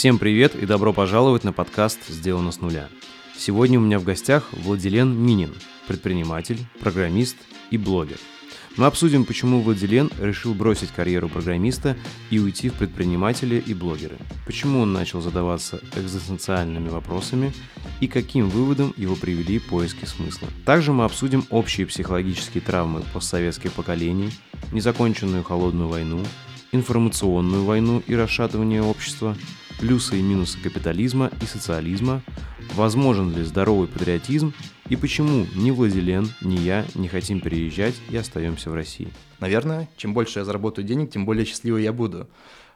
Всем привет и добро пожаловать на подкаст «Сделано с нуля». Сегодня у меня в гостях Владилен Минин, предприниматель, программист и блогер. Мы обсудим, почему Владилен решил бросить карьеру программиста и уйти в предприниматели и блогеры, почему он начал задаваться экзистенциальными вопросами и каким выводом его привели поиски смысла. Также мы обсудим общие психологические травмы постсоветских поколений, незаконченную холодную войну, информационную войну и расшатывание общества, плюсы и минусы капитализма и социализма, возможен ли здоровый патриотизм и почему ни Владилен, ни я не хотим переезжать и остаемся в России. Наверное, чем больше я заработаю денег, тем более счастливый я буду.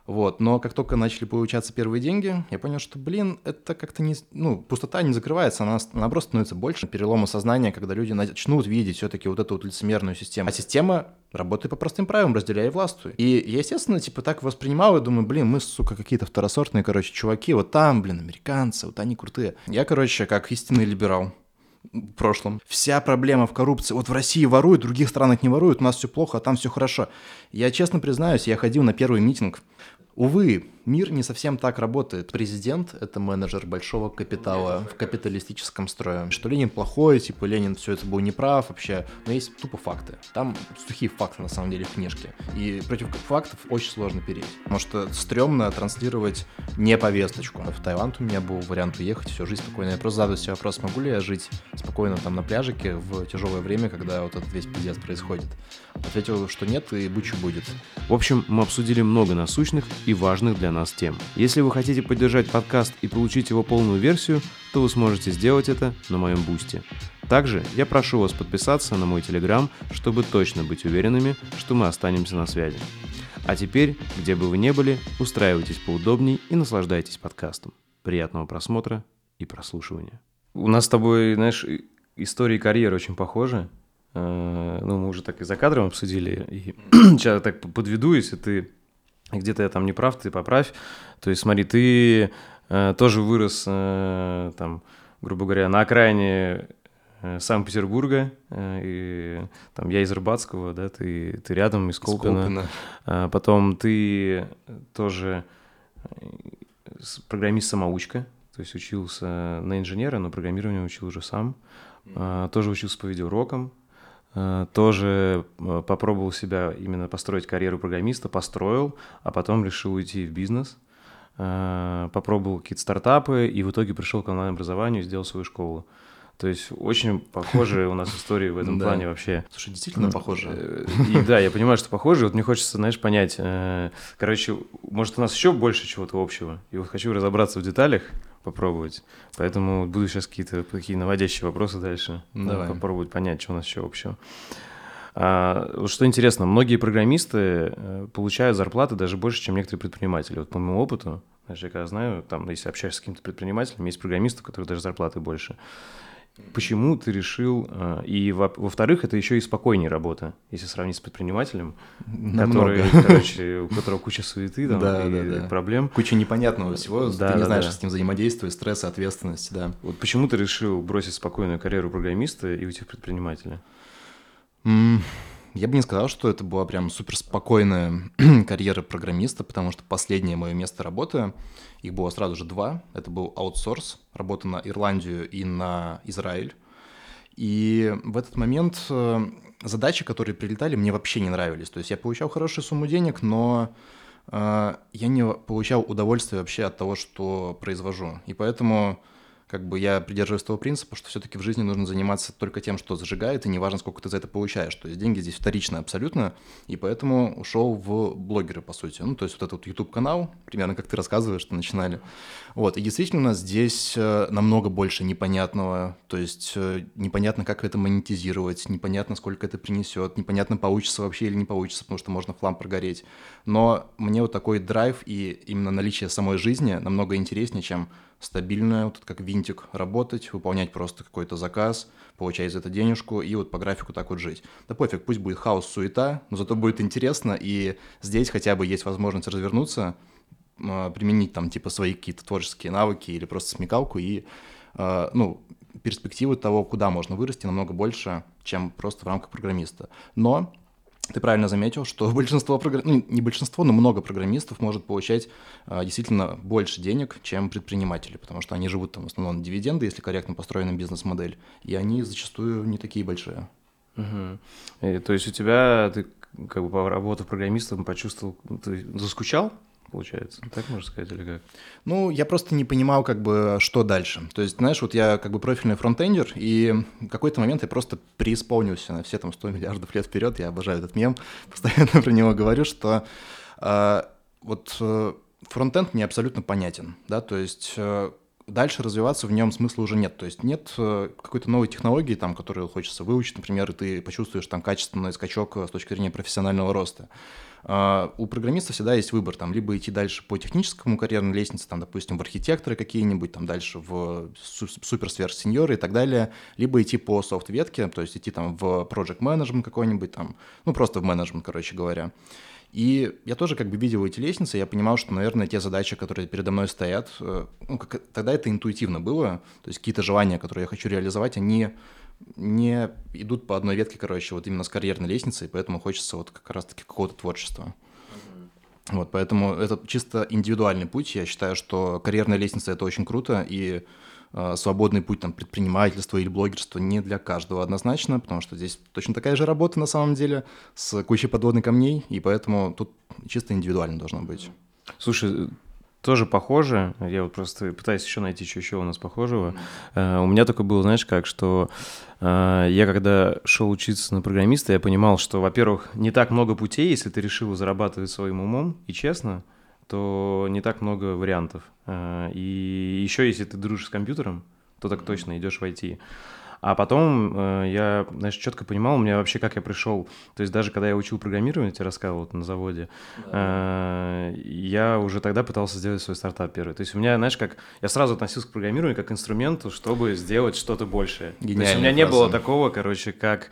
Вот, но как только начали получаться первые деньги, я понял, что, блин, это как-то не... Ну, пустота не закрывается, она наоборот становится больше. Перелома сознания, когда люди начнут видеть все-таки вот эту вот лицемерную систему. А система работает по простым правилам, разделяя властвуй. И я, естественно, типа так воспринимал и думаю, блин, мы, сука, какие-то второсортные, короче, чуваки, вот там, блин, американцы, вот они крутые. Я, короче, как истинный либерал, в прошлом. Вся проблема в коррупции. Вот в России воруют, в других странах не воруют, у нас все плохо, а там все хорошо. Я честно признаюсь, я ходил на первый митинг Увы, мир не совсем так работает. Президент — это менеджер большого капитала в капиталистическом строе. Что Ленин плохой, типа Ленин все это был неправ вообще, но есть тупо факты. Там сухие факты на самом деле в книжке. И против фактов очень сложно переть. Потому что стрёмно транслировать не повесточку. В Таиланд у меня был вариант уехать, всю жизнь спокойно. Я просто задаю себе вопрос, могу ли я жить спокойно там на пляжике в тяжелое время, когда вот этот весь пиздец происходит. Ответил, что нет, и бычу будет. В общем, мы обсудили много насущных и важных для нас тем. Если вы хотите поддержать подкаст и получить его полную версию, то вы сможете сделать это на моем бусте. Также я прошу вас подписаться на мой телеграм, чтобы точно быть уверенными, что мы останемся на связи. А теперь, где бы вы ни были, устраивайтесь поудобней и наслаждайтесь подкастом. Приятного просмотра и прослушивания. У нас с тобой, знаешь, истории карьеры очень похожи. Э, ну, мы уже так и за кадром обсудили. И сейчас так подведу, если ты где-то я там не прав, ты поправь. То есть, смотри, ты э, тоже вырос, э, там, грубо говоря, на окраине э, Санкт-Петербурга, э, и там я из Рыбацкого, да, ты, ты рядом из Колпина. А, потом ты тоже э, программист-самоучка, то есть учился на инженера, но программирование учил уже сам. А, тоже учился по видеоурокам, тоже э, попробовал себя именно построить карьеру программиста, построил, а потом решил уйти в бизнес, э, попробовал какие-то стартапы и в итоге пришел к онлайн-образованию и сделал свою школу. То есть очень похожие у нас истории в этом плане вообще. Слушай, действительно похожие. И да, я понимаю, что похожие. Вот мне хочется, знаешь, понять. Короче, может, у нас еще больше чего-то общего. И вот хочу разобраться в деталях, попробовать. Поэтому буду сейчас какие-то такие наводящие вопросы дальше. Ну, Давай. Попробовать понять, что у нас еще общего. А, что интересно, многие программисты э, получают зарплаты даже больше, чем некоторые предприниматели. Вот по моему опыту, знаешь, я когда знаю, там, если общаешься с каким-то предпринимателем, есть программисты, у которых даже зарплаты больше. Почему ты решил, э, и во-вторых, это еще и спокойнее работа, если сравнить с предпринимателем, который, короче, у которого куча суеты там, да, и да, да. проблем. Куча непонятного всего, да, ты не да, знаешь, да. с ним взаимодействовать, стресс, ответственность, да. Вот почему ты решил бросить спокойную карьеру программиста и уйти в предпринимателя? Я бы не сказал, что это была прям супер спокойная карьера программиста, потому что последнее мое место работы, их было сразу же два. Это был аутсорс, работа на Ирландию и на Израиль. И в этот момент э, задачи, которые прилетали, мне вообще не нравились. То есть я получал хорошую сумму денег, но э, я не получал удовольствия вообще от того, что произвожу. И поэтому как бы я придерживаюсь того принципа, что все-таки в жизни нужно заниматься только тем, что зажигает, и неважно, сколько ты за это получаешь. То есть деньги здесь вторичные абсолютно, и поэтому ушел в блогеры, по сути. Ну, то есть вот этот вот YouTube-канал, примерно как ты рассказываешь, что начинали. Вот, и действительно у нас здесь э, намного больше непонятного, то есть э, непонятно, как это монетизировать, непонятно, сколько это принесет, непонятно, получится вообще или не получится, потому что можно флам прогореть. Но мне вот такой драйв и именно наличие самой жизни намного интереснее, чем стабильная, вот как винтик работать, выполнять просто какой-то заказ, получать за это денежку и вот по графику так вот жить. Да пофиг, пусть будет хаос, суета, но зато будет интересно, и здесь хотя бы есть возможность развернуться, а, применить там типа свои какие-то творческие навыки или просто смекалку и, а, ну, перспективы того, куда можно вырасти, намного больше, чем просто в рамках программиста. Но ты правильно заметил, что большинство программ... ну, не большинство, но много программистов может получать а, действительно больше денег, чем предприниматели, потому что они живут там в основном на дивиденды, если корректно построена бизнес-модель, и они зачастую не такие большие. Угу. И, то есть у тебя, ты как бы работав программистом, почувствовал, ты заскучал получается. Так можно сказать или как? Ну, я просто не понимал, как бы, что дальше. То есть, знаешь, вот я как бы профильный фронтендер, и в какой-то момент я просто преисполнился на все там 100 миллиардов лет вперед. Я обожаю этот мем, постоянно про него говорю, что э, вот э, фронтенд мне абсолютно понятен, да, то есть э, дальше развиваться в нем смысла уже нет. То есть нет э, какой-то новой технологии, там, которую хочется выучить, например, и ты почувствуешь там качественный скачок э, с точки зрения профессионального роста. Uh, у программиста всегда есть выбор, там, либо идти дальше по техническому карьерной лестнице, там, допустим, в архитекторы какие-нибудь, там, дальше в супер-сверх-сеньоры и так далее, либо идти по софт-ветке, то есть идти там в project management какой-нибудь, там, ну, просто в менеджмент, короче говоря. И я тоже как бы видел эти лестницы, я понимал, что, наверное, те задачи, которые передо мной стоят, э, ну, как, тогда это интуитивно было, то есть какие-то желания, которые я хочу реализовать, они не идут по одной ветке, короче, вот именно с карьерной лестницы, и поэтому хочется вот как раз-таки какого-то творчества. Вот, поэтому это чисто индивидуальный путь. Я считаю, что карьерная лестница — это очень круто, и свободный путь там, предпринимательства или блогерства не для каждого однозначно, потому что здесь точно такая же работа на самом деле, с кучей подводных камней, и поэтому тут чисто индивидуально должно быть. Слушай, тоже похоже. Я вот просто пытаюсь еще найти, что еще у нас похожего. Uh, у меня такое было, знаешь, как, что uh, я когда шел учиться на программиста, я понимал, что, во-первых, не так много путей, если ты решил зарабатывать своим умом и честно, то не так много вариантов. Э, и еще, если ты дружишь с компьютером, то так точно идешь в IT. А потом э, я, знаешь, четко понимал, у меня вообще как я пришел. То есть даже когда я учил программирование, я тебе рассказывал вот, на заводе, э, я уже тогда пытался сделать свой стартап первый. То есть у меня, знаешь, как я сразу относился к программированию как к инструменту, чтобы сделать что-то большее. То есть у меня не было такого, короче, как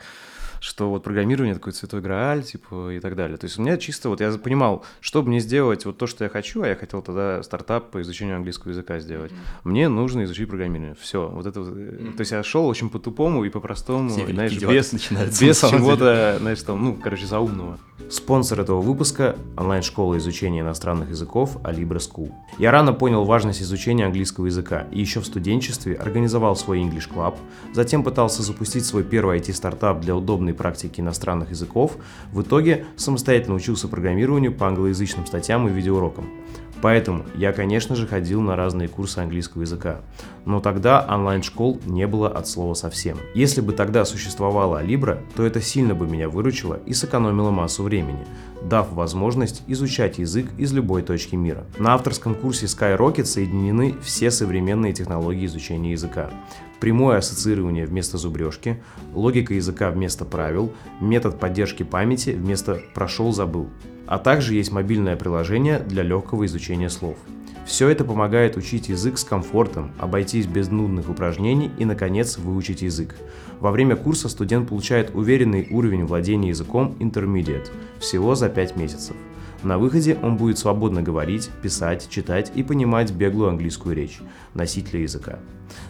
что вот программирование такой цветой грааль, типа, и так далее. То есть у меня чисто вот я понимал, чтобы мне сделать вот то, что я хочу, а я хотел тогда стартап по изучению английского языка сделать, mm-hmm. мне нужно изучить программирование. Все, вот это mm-hmm. То есть я шел очень по-тупому и по-простому, Все знаешь, без, без чего-то, знаешь, там, ну, короче, заумного. Спонсор этого выпуска – онлайн-школа изучения иностранных языков Alibra School. Я рано понял важность изучения английского языка и еще в студенчестве организовал свой English Club, затем пытался запустить свой первый IT-стартап для удобной практики иностранных языков, в итоге самостоятельно учился программированию по англоязычным статьям и видеоурокам. Поэтому я, конечно же, ходил на разные курсы английского языка. Но тогда онлайн-школ не было от слова совсем. Если бы тогда существовала Libra, то это сильно бы меня выручило и сэкономило массу времени, дав возможность изучать язык из любой точки мира. На авторском курсе Skyrocket соединены все современные технологии изучения языка прямое ассоциирование вместо зубрежки, логика языка вместо правил, метод поддержки памяти вместо «прошел-забыл». А также есть мобильное приложение для легкого изучения слов. Все это помогает учить язык с комфортом, обойтись без нудных упражнений и, наконец, выучить язык. Во время курса студент получает уверенный уровень владения языком Intermediate всего за 5 месяцев. На выходе он будет свободно говорить, писать, читать и понимать беглую английскую речь носителя языка.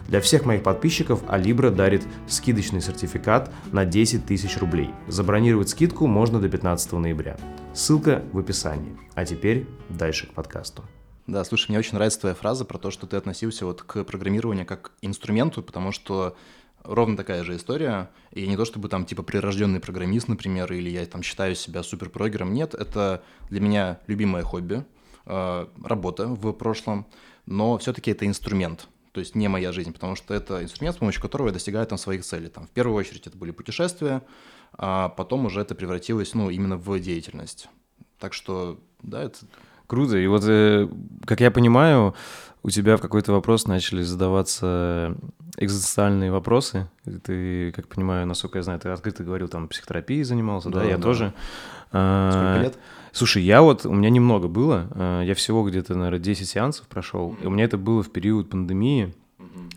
Для всех моих подписчиков Alibra дарит скидочный сертификат на 10 тысяч рублей. Забронировать скидку можно до 15 ноября. Ссылка в описании. А теперь дальше к подкасту. Да, слушай, мне очень нравится твоя фраза про то, что ты относился вот к программированию как к инструменту, потому что ровно такая же история. И не то чтобы там типа прирожденный программист, например, или я там считаю себя суперпрогером. Нет, это для меня любимое хобби, э, работа в прошлом, но все-таки это инструмент. То есть не моя жизнь, потому что это инструмент, с помощью которого я достигаю там своих целей. Там, в первую очередь это были путешествия, а потом уже это превратилось ну, именно в деятельность. Так что, да, это... Круто. И вот, э, как я понимаю, у тебя в какой-то вопрос начали задаваться экзистенциальные вопросы. Ты, как понимаю, насколько я знаю, ты открыто говорил, там, психотерапией занимался, да, да я да. тоже. А, Сколько лет? Слушай, я вот, у меня немного было, а, я всего где-то, наверное, 10 сеансов прошел, и у меня это было в период пандемии.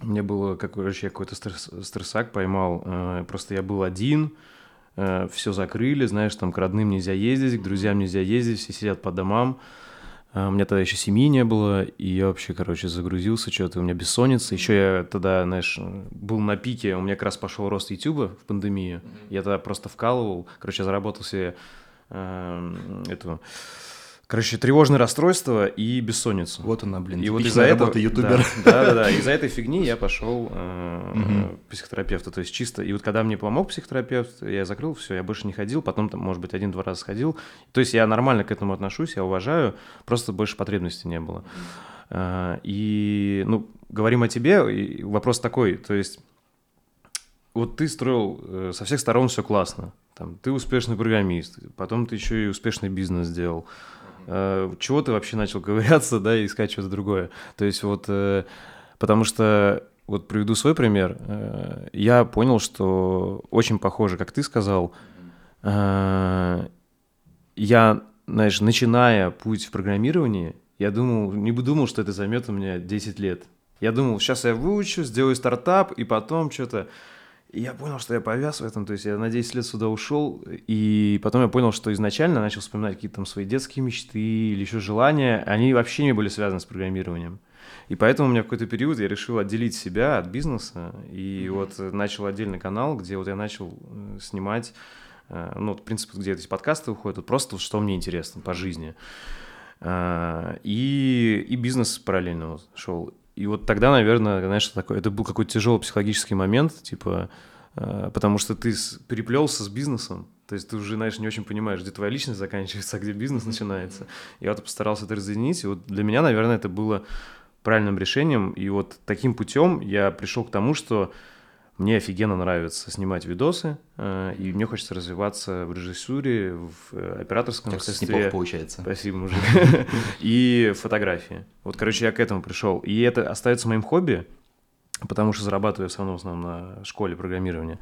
Мне было, как, короче, я какой-то стресс, стрессак поймал, а, просто я был один, все закрыли, знаешь, там к родным нельзя ездить, к друзьям нельзя ездить, все сидят по домам, у меня тогда еще семьи не было, и я вообще, короче, загрузился, что-то у меня бессонница. Еще я тогда, знаешь, был на пике, у меня как раз пошел рост YouTube в пандемию. Я тогда просто вкалывал, короче, я заработал себе э, эту Короче, тревожное расстройство и бессонница. Вот она, блин, и вот из-за этого ютубера. Да, да, да. Из-за этой фигни я пошел э, к психотерапевту. То есть чисто. И вот когда мне помог психотерапевт, я закрыл все, я больше не ходил. Потом, там, может быть, один-два раза сходил. То есть я нормально к этому отношусь, я уважаю. Просто больше потребностей не было. Э, и, ну, говорим о тебе. Вопрос такой. То есть вот ты строил э, со всех сторон все классно. Там, ты успешный программист, потом ты еще и успешный бизнес сделал. Э, чего ты вообще начал ковыряться, да, и искать что-то другое. То есть вот, э, потому что, вот приведу свой пример, э, я понял, что очень похоже, как ты сказал, я, знаешь, начиная путь в программировании, я думал, не думал, что это займет у меня 10 лет. Я думал, сейчас я выучу, сделаю стартап, и потом что-то... И я понял, что я повяз в этом, то есть я на 10 лет сюда ушел, и потом я понял, что изначально начал вспоминать какие-то там свои детские мечты или еще желания, они вообще не были связаны с программированием. И поэтому у меня в какой-то период я решил отделить себя от бизнеса, и вот начал отдельный канал, где вот я начал э, снимать, э, ну, в принципе, где эти подкасты выходят, вот просто что мне интересно по жизни. А, и, и бизнес параллельно шел. И вот тогда, наверное, знаешь, такое, это был какой-то тяжелый психологический момент, типа, э, потому что ты переплелся с бизнесом, то есть ты уже, знаешь, не очень понимаешь, где твоя личность заканчивается, а где бизнес начинается. Я вот постарался это разъединить, и вот для меня, наверное, это было правильным решением, и вот таким путем я пришел к тому, что мне офигенно нравится снимать видосы, э, и мне хочется развиваться в режиссуре, в э, операторском так, мастерстве. неплохо получается. Спасибо, мужик. И фотографии. Вот, короче, я к этому пришел. И это остается моим хобби, потому что зарабатываю в основном, в основном на школе программирования.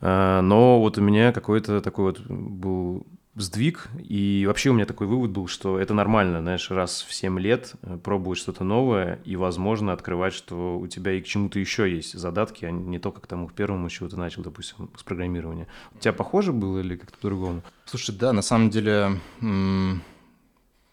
Э, но вот у меня какой-то такой вот был сдвиг, и вообще у меня такой вывод был, что это нормально, знаешь, раз в 7 лет э, пробовать что-то новое, и, возможно, открывать, что у тебя и к чему-то еще есть задатки, а не только к тому к первому, с чего ты начал, допустим, с программирования. У тебя похоже было или как-то по-другому? Слушай, да, на самом деле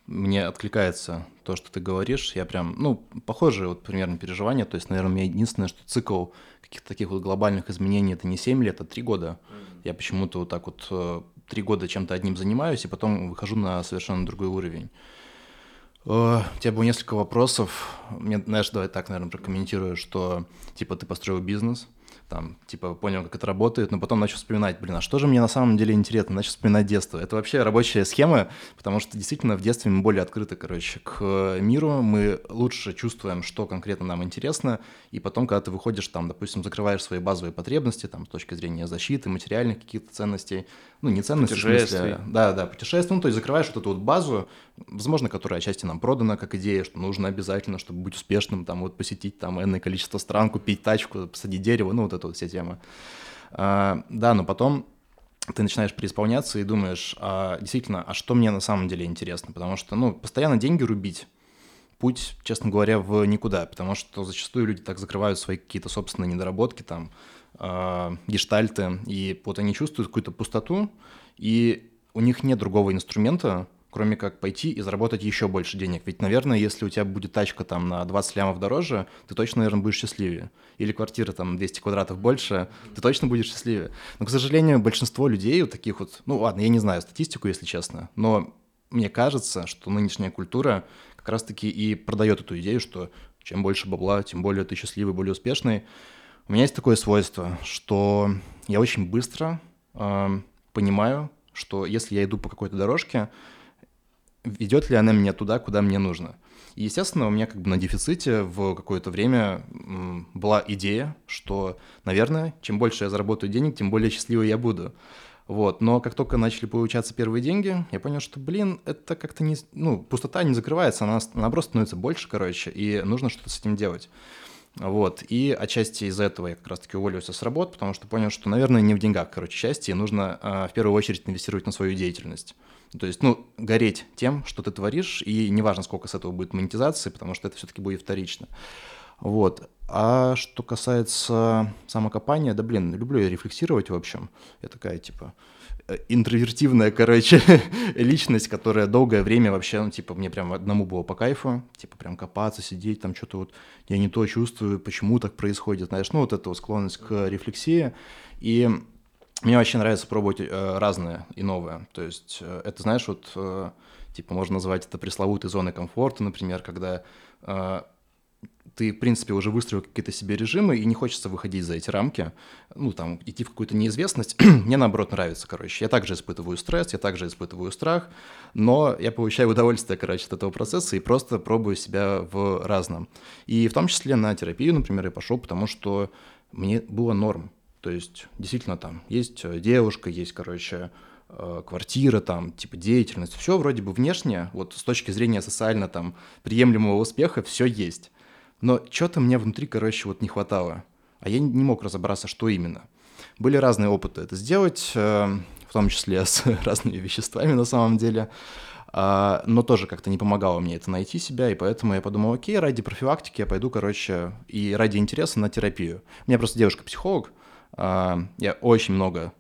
мне откликается то, что ты говоришь. Я прям, ну, похожие вот примерно переживания. То есть, наверное, у меня единственное, что цикл каких-то таких вот глобальных изменений это не 7 лет, а 3 года. Я почему-то вот так вот э, три года чем-то одним занимаюсь, и потом выхожу на совершенно другой уровень. Э, у тебя было несколько вопросов. Мне, знаешь, давай так, наверное, прокомментирую, что, типа, ты построил бизнес – там, типа, понял, как это работает, но потом начал вспоминать, блин, а что же мне на самом деле интересно? Начал вспоминать детство. Это вообще рабочая схема, потому что действительно в детстве мы более открыты, короче, к миру, мы лучше чувствуем, что конкретно нам интересно, и потом, когда ты выходишь, там, допустим, закрываешь свои базовые потребности, там, с точки зрения защиты, материальных каких-то ценностей, ну, не ценностей, в смысле, да, да, путешествий, ну, то есть закрываешь вот эту вот базу, возможно, которая отчасти нам продана как идея, что нужно обязательно, чтобы быть успешным, там, вот посетить там энное количество стран, купить тачку, посадить дерево, ну, вот это вот вся тема. А, да, но потом ты начинаешь преисполняться и думаешь, а, действительно, а что мне на самом деле интересно? Потому что, ну, постоянно деньги рубить, путь, честно говоря, в никуда, потому что зачастую люди так закрывают свои какие-то собственные недоработки, там, гештальты, и вот они чувствуют какую-то пустоту, и у них нет другого инструмента, кроме как пойти и заработать еще больше денег. Ведь, наверное, если у тебя будет тачка там на 20 лямов дороже, ты точно, наверное, будешь счастливее. Или квартира там 200 квадратов больше, ты точно будешь счастливее. Но, к сожалению, большинство людей вот таких вот, ну ладно, я не знаю статистику, если честно, но мне кажется, что нынешняя культура как раз-таки и продает эту идею, что чем больше бабла, тем более ты счастливый, более успешный. У меня есть такое свойство, что я очень быстро э, понимаю, что если я иду по какой-то дорожке, ведет ли она меня туда, куда мне нужно. И, естественно, у меня как бы на дефиците в какое-то время была идея, что, наверное, чем больше я заработаю денег, тем более счастливый я буду. Вот, но как только начали получаться первые деньги, я понял, что, блин, это как-то не... Ну, пустота не закрывается, она, она просто становится больше, короче, и нужно что-то с этим делать. Вот, и отчасти из-за этого я как раз-таки уволился с работ, потому что понял, что, наверное, не в деньгах, короче, счастье, нужно э, в первую очередь инвестировать на свою деятельность. То есть, ну, гореть тем, что ты творишь, и неважно, сколько с этого будет монетизации, потому что это все-таки будет вторично. Вот. А что касается самокопания, да блин, люблю я рефлексировать в общем. Я такая, типа, интровертивная, короче, личность, которая долгое время вообще, ну, типа, мне прям одному было по кайфу, типа, прям копаться, сидеть, там, что-то вот, я не то чувствую, почему так происходит, знаешь, ну, вот эта вот склонность к рефлексии, и мне вообще нравится пробовать э, разное и новое, то есть э, это, знаешь, вот, э, типа, можно назвать это пресловутой зоной комфорта, например, когда э, ты, в принципе, уже выстроил какие-то себе режимы, и не хочется выходить за эти рамки, ну, там, идти в какую-то неизвестность. Мне, наоборот, нравится, короче. Я также испытываю стресс, я также испытываю страх, но я получаю удовольствие, короче, от этого процесса и просто пробую себя в разном. И в том числе на терапию, например, я пошел, потому что мне было норм. То есть, действительно, там есть девушка, есть, короче, э, квартира, там, типа, деятельность, все вроде бы внешне, вот с точки зрения социально там приемлемого успеха, все есть. Но что-то мне внутри, короче, вот не хватало. А я не мог разобраться, что именно. Были разные опыты это сделать, э, в том числе с разными веществами на самом деле. А, но тоже как-то не помогало мне это найти себя, и поэтому я подумал, окей, ради профилактики я пойду, короче, и ради интереса на терапию. У меня просто девушка-психолог, а, я очень много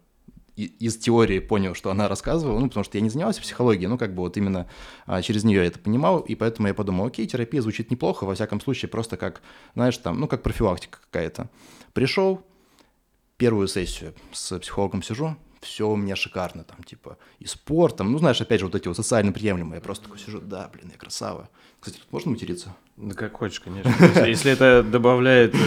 из теории понял, что она рассказывала, ну, потому что я не занимался психологией, ну, как бы вот именно а, через нее я это понимал, и поэтому я подумал, окей, терапия звучит неплохо, во всяком случае, просто как, знаешь, там, ну, как профилактика какая-то. Пришел, первую сессию с психологом сижу, все у меня шикарно, там, типа, и спортом, ну, знаешь, опять же, вот эти вот социально приемлемые, я просто такой сижу, да, блин, я красава. Кстати, тут можно материться? Да как хочешь, конечно. Если это добавляет, э,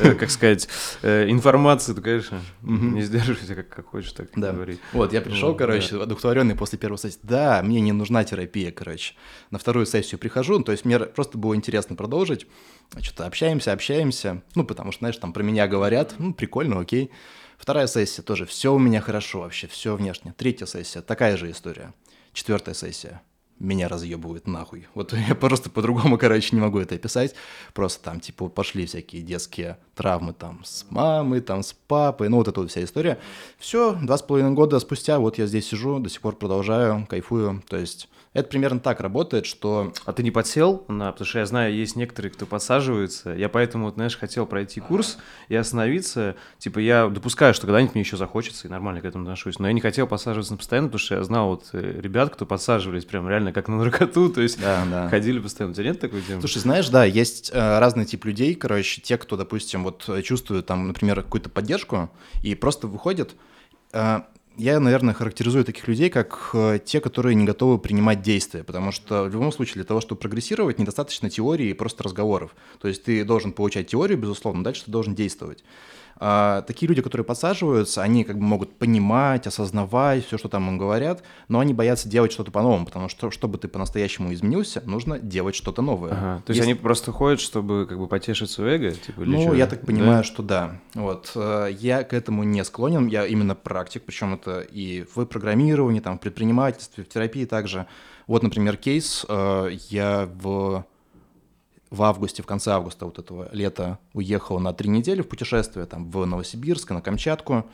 э, как сказать, э, информации, то, конечно, не сдерживайся, как, хочешь так да. говорить. Вот, я пришел, короче, одухотворенный после первой сессии. Да, мне не нужна терапия, короче. На вторую сессию прихожу, ну, то есть мне просто было интересно продолжить. Что-то общаемся, общаемся. Ну, потому что, знаешь, там про меня говорят. Ну, прикольно, окей. Вторая сессия тоже. Все у меня хорошо вообще, все внешне. Третья сессия, такая же история. Четвертая сессия меня разъебывают нахуй. Вот я просто по-другому, короче, не могу это описать. Просто там, типа, пошли всякие детские травмы там с мамой, там с папой, ну вот эта вот вся история. Все, два с половиной года спустя вот я здесь сижу, до сих пор продолжаю, кайфую. То есть это примерно так работает, что... А ты не подсел на... Потому что я знаю, есть некоторые, кто подсаживается. Я поэтому, вот, знаешь, хотел пройти курс и остановиться. Типа я допускаю, что когда-нибудь мне еще захочется, и нормально к этому отношусь. Но я не хотел подсаживаться постоянно, потому что я знал вот э, ребят, кто подсаживались прям реально как на наркоту. То есть да, да. ходили постоянно. У тебя нет такой темы? Слушай, знаешь, да, есть э, разный тип людей, короче, те, кто, допустим, вот чувствует там, например, какую-то поддержку и просто выходит... Э, я, наверное, характеризую таких людей как э, те, которые не готовы принимать действия, потому что в любом случае для того, чтобы прогрессировать, недостаточно теории и просто разговоров. То есть ты должен получать теорию, безусловно, дальше ты должен действовать. А, такие люди, которые подсаживаются, они как бы могут понимать, осознавать все, что там им говорят, но они боятся делать что-то по-новому, потому что, чтобы ты по-настоящему изменился, нужно делать что-то новое. Ага, то есть Если... они просто ходят, чтобы как бы потешить свое эго? Типа, ну, что? я так понимаю, да? что да. Вот. Э, я к этому не склонен, я именно практик, причем это и в программировании, там, в предпринимательстве, в терапии также. Вот, например, кейс, э, я в в августе, в конце августа вот этого лета уехал на три недели в путешествие там в Новосибирск, на Камчатку.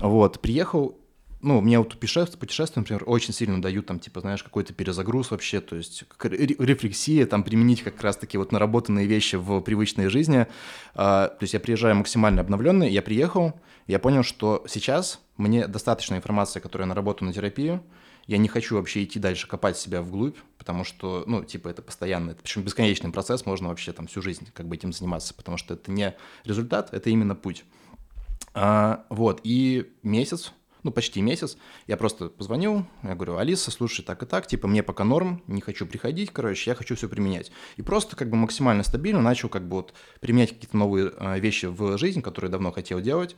Вот, приехал, ну, мне вот путешествия, путешествия, например, очень сильно дают там, типа, знаешь, какой-то перезагруз вообще, то есть рефлексия, там, применить как раз-таки вот наработанные вещи в привычной жизни. А, то есть я приезжаю максимально обновленный, я приехал, я понял, что сейчас мне достаточно информации, которая наработана на терапию, я не хочу вообще идти дальше копать себя вглубь, потому что, ну, типа, это постоянно, это, причем бесконечный процесс, можно вообще там всю жизнь как бы этим заниматься, потому что это не результат, это именно путь. А, вот, и месяц, ну, почти месяц, я просто позвонил, я говорю, Алиса, слушай, так и так, типа, мне пока норм, не хочу приходить, короче, я хочу все применять. И просто как бы максимально стабильно начал как бы вот применять какие-то новые а, вещи в жизнь, которые давно хотел делать,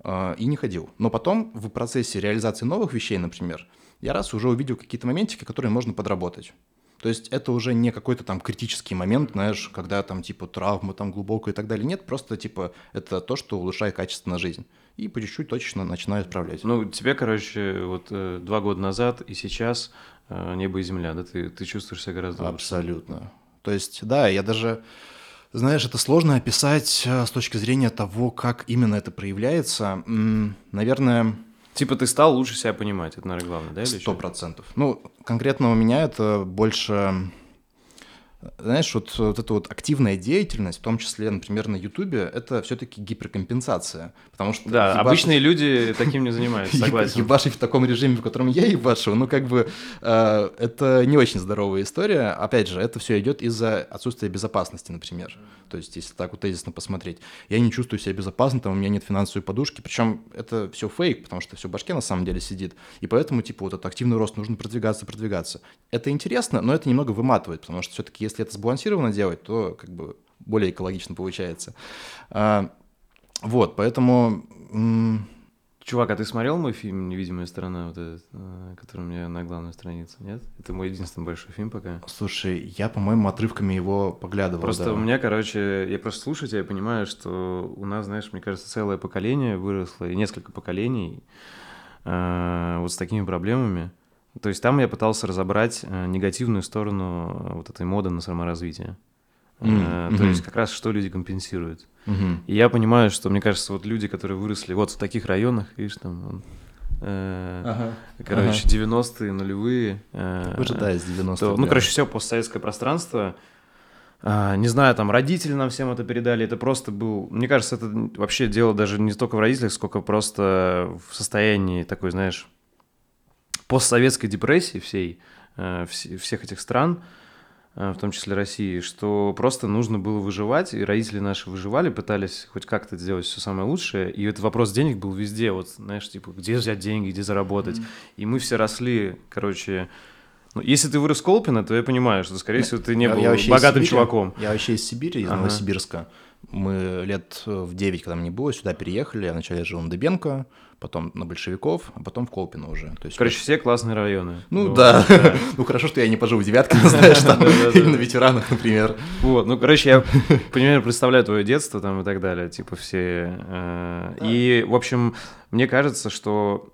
а, и не ходил. Но потом в процессе реализации новых вещей, например, я раз уже увидел какие-то моментики, которые можно подработать. То есть это уже не какой-то там критический момент, знаешь, когда там типа травма там глубокая и так далее. Нет, просто типа это то, что улучшает качество на жизнь. И по чуть-чуть точно начинаю исправлять. Ну, тебе, короче, вот э, два года назад и сейчас э, небо и земля, да? Ты, ты чувствуешь себя гораздо лучше. Абсолютно. То есть, да, я даже... Знаешь, это сложно описать э, с точки зрения того, как именно это проявляется. Наверное, Типа ты стал лучше себя понимать, это, наверное, главное, да? Сто процентов. Ну, конкретно у меня это больше... знаешь, вот, вот эта вот активная деятельность, в том числе, например, на Ютубе, это все-таки гиперкомпенсация, потому что... Да, ебашить- обычные люди таким не занимаются, согласен. Ебашить в таком режиме, в котором я ебашу, ну, как бы, э, это не очень здоровая история. Опять же, это все идет из-за отсутствия безопасности, например. То есть, если так вот тезисно посмотреть. Я не чувствую себя безопасно, там у меня нет финансовой подушки, причем это все фейк, потому что все в башке на самом деле сидит. И поэтому, типа, вот этот активный рост нужно продвигаться, продвигаться. Это интересно, но это немного выматывает, потому что все-таки, если это сбалансированно делать, то как бы более экологично получается. А, Вот, поэтому... Чувак, а ты смотрел мой фильм «Невидимая сторона», вот этот, э, который у меня на главной странице, нет? Это мой единственный большой фильм пока. Слушай, я, по-моему, отрывками его поглядывал. Просто да. у меня, короче, я просто слушаю тебя и понимаю, что у нас, знаешь, мне кажется, целое поколение выросло, и несколько поколений э, вот с такими проблемами. То есть там я пытался разобрать э, негативную сторону э, вот этой моды на саморазвитие. М, То есть как раз что люди компенсируют. Мгм. И я понимаю, что, мне кажется, вот люди, которые выросли вот в таких районах, видишь, там, э, Ага. короче, 90-е, нулевые. э, Выжидая с 90 то, ну, короче, все постсоветское пространство. А, не знаю, там родители нам всем это передали. Это просто был. Мне кажется, это вообще дело даже не столько в родителях, сколько просто в состоянии такой, знаешь, постсоветской депрессии всей, э, вс- всех этих стран, э, в том числе России, что просто нужно было выживать, и родители наши выживали, пытались хоть как-то сделать все самое лучшее, и этот вопрос денег был везде, вот, знаешь, типа, где взять деньги, где заработать, и мы все росли, короче, ну, если ты вырос в Колпино, то я понимаю, что, скорее всего, ты не Я- был я из богатым Сибири. чуваком. Я вообще из Сибири, из Ага. Новосибирска. Мы лет в 9, когда мне было, сюда переехали. Я вначале жил на Дыбенко, потом на Большевиков, а потом в Колпино уже. То есть, Короче, все классные районы. ну Вот, да. ну хорошо, что я не пожил в девятке, знаешь, там, или на ветеранах, например. Вот, ну, короче, я примерно представляю твое детство там и так далее, типа все. э, И, в общем, мне кажется, что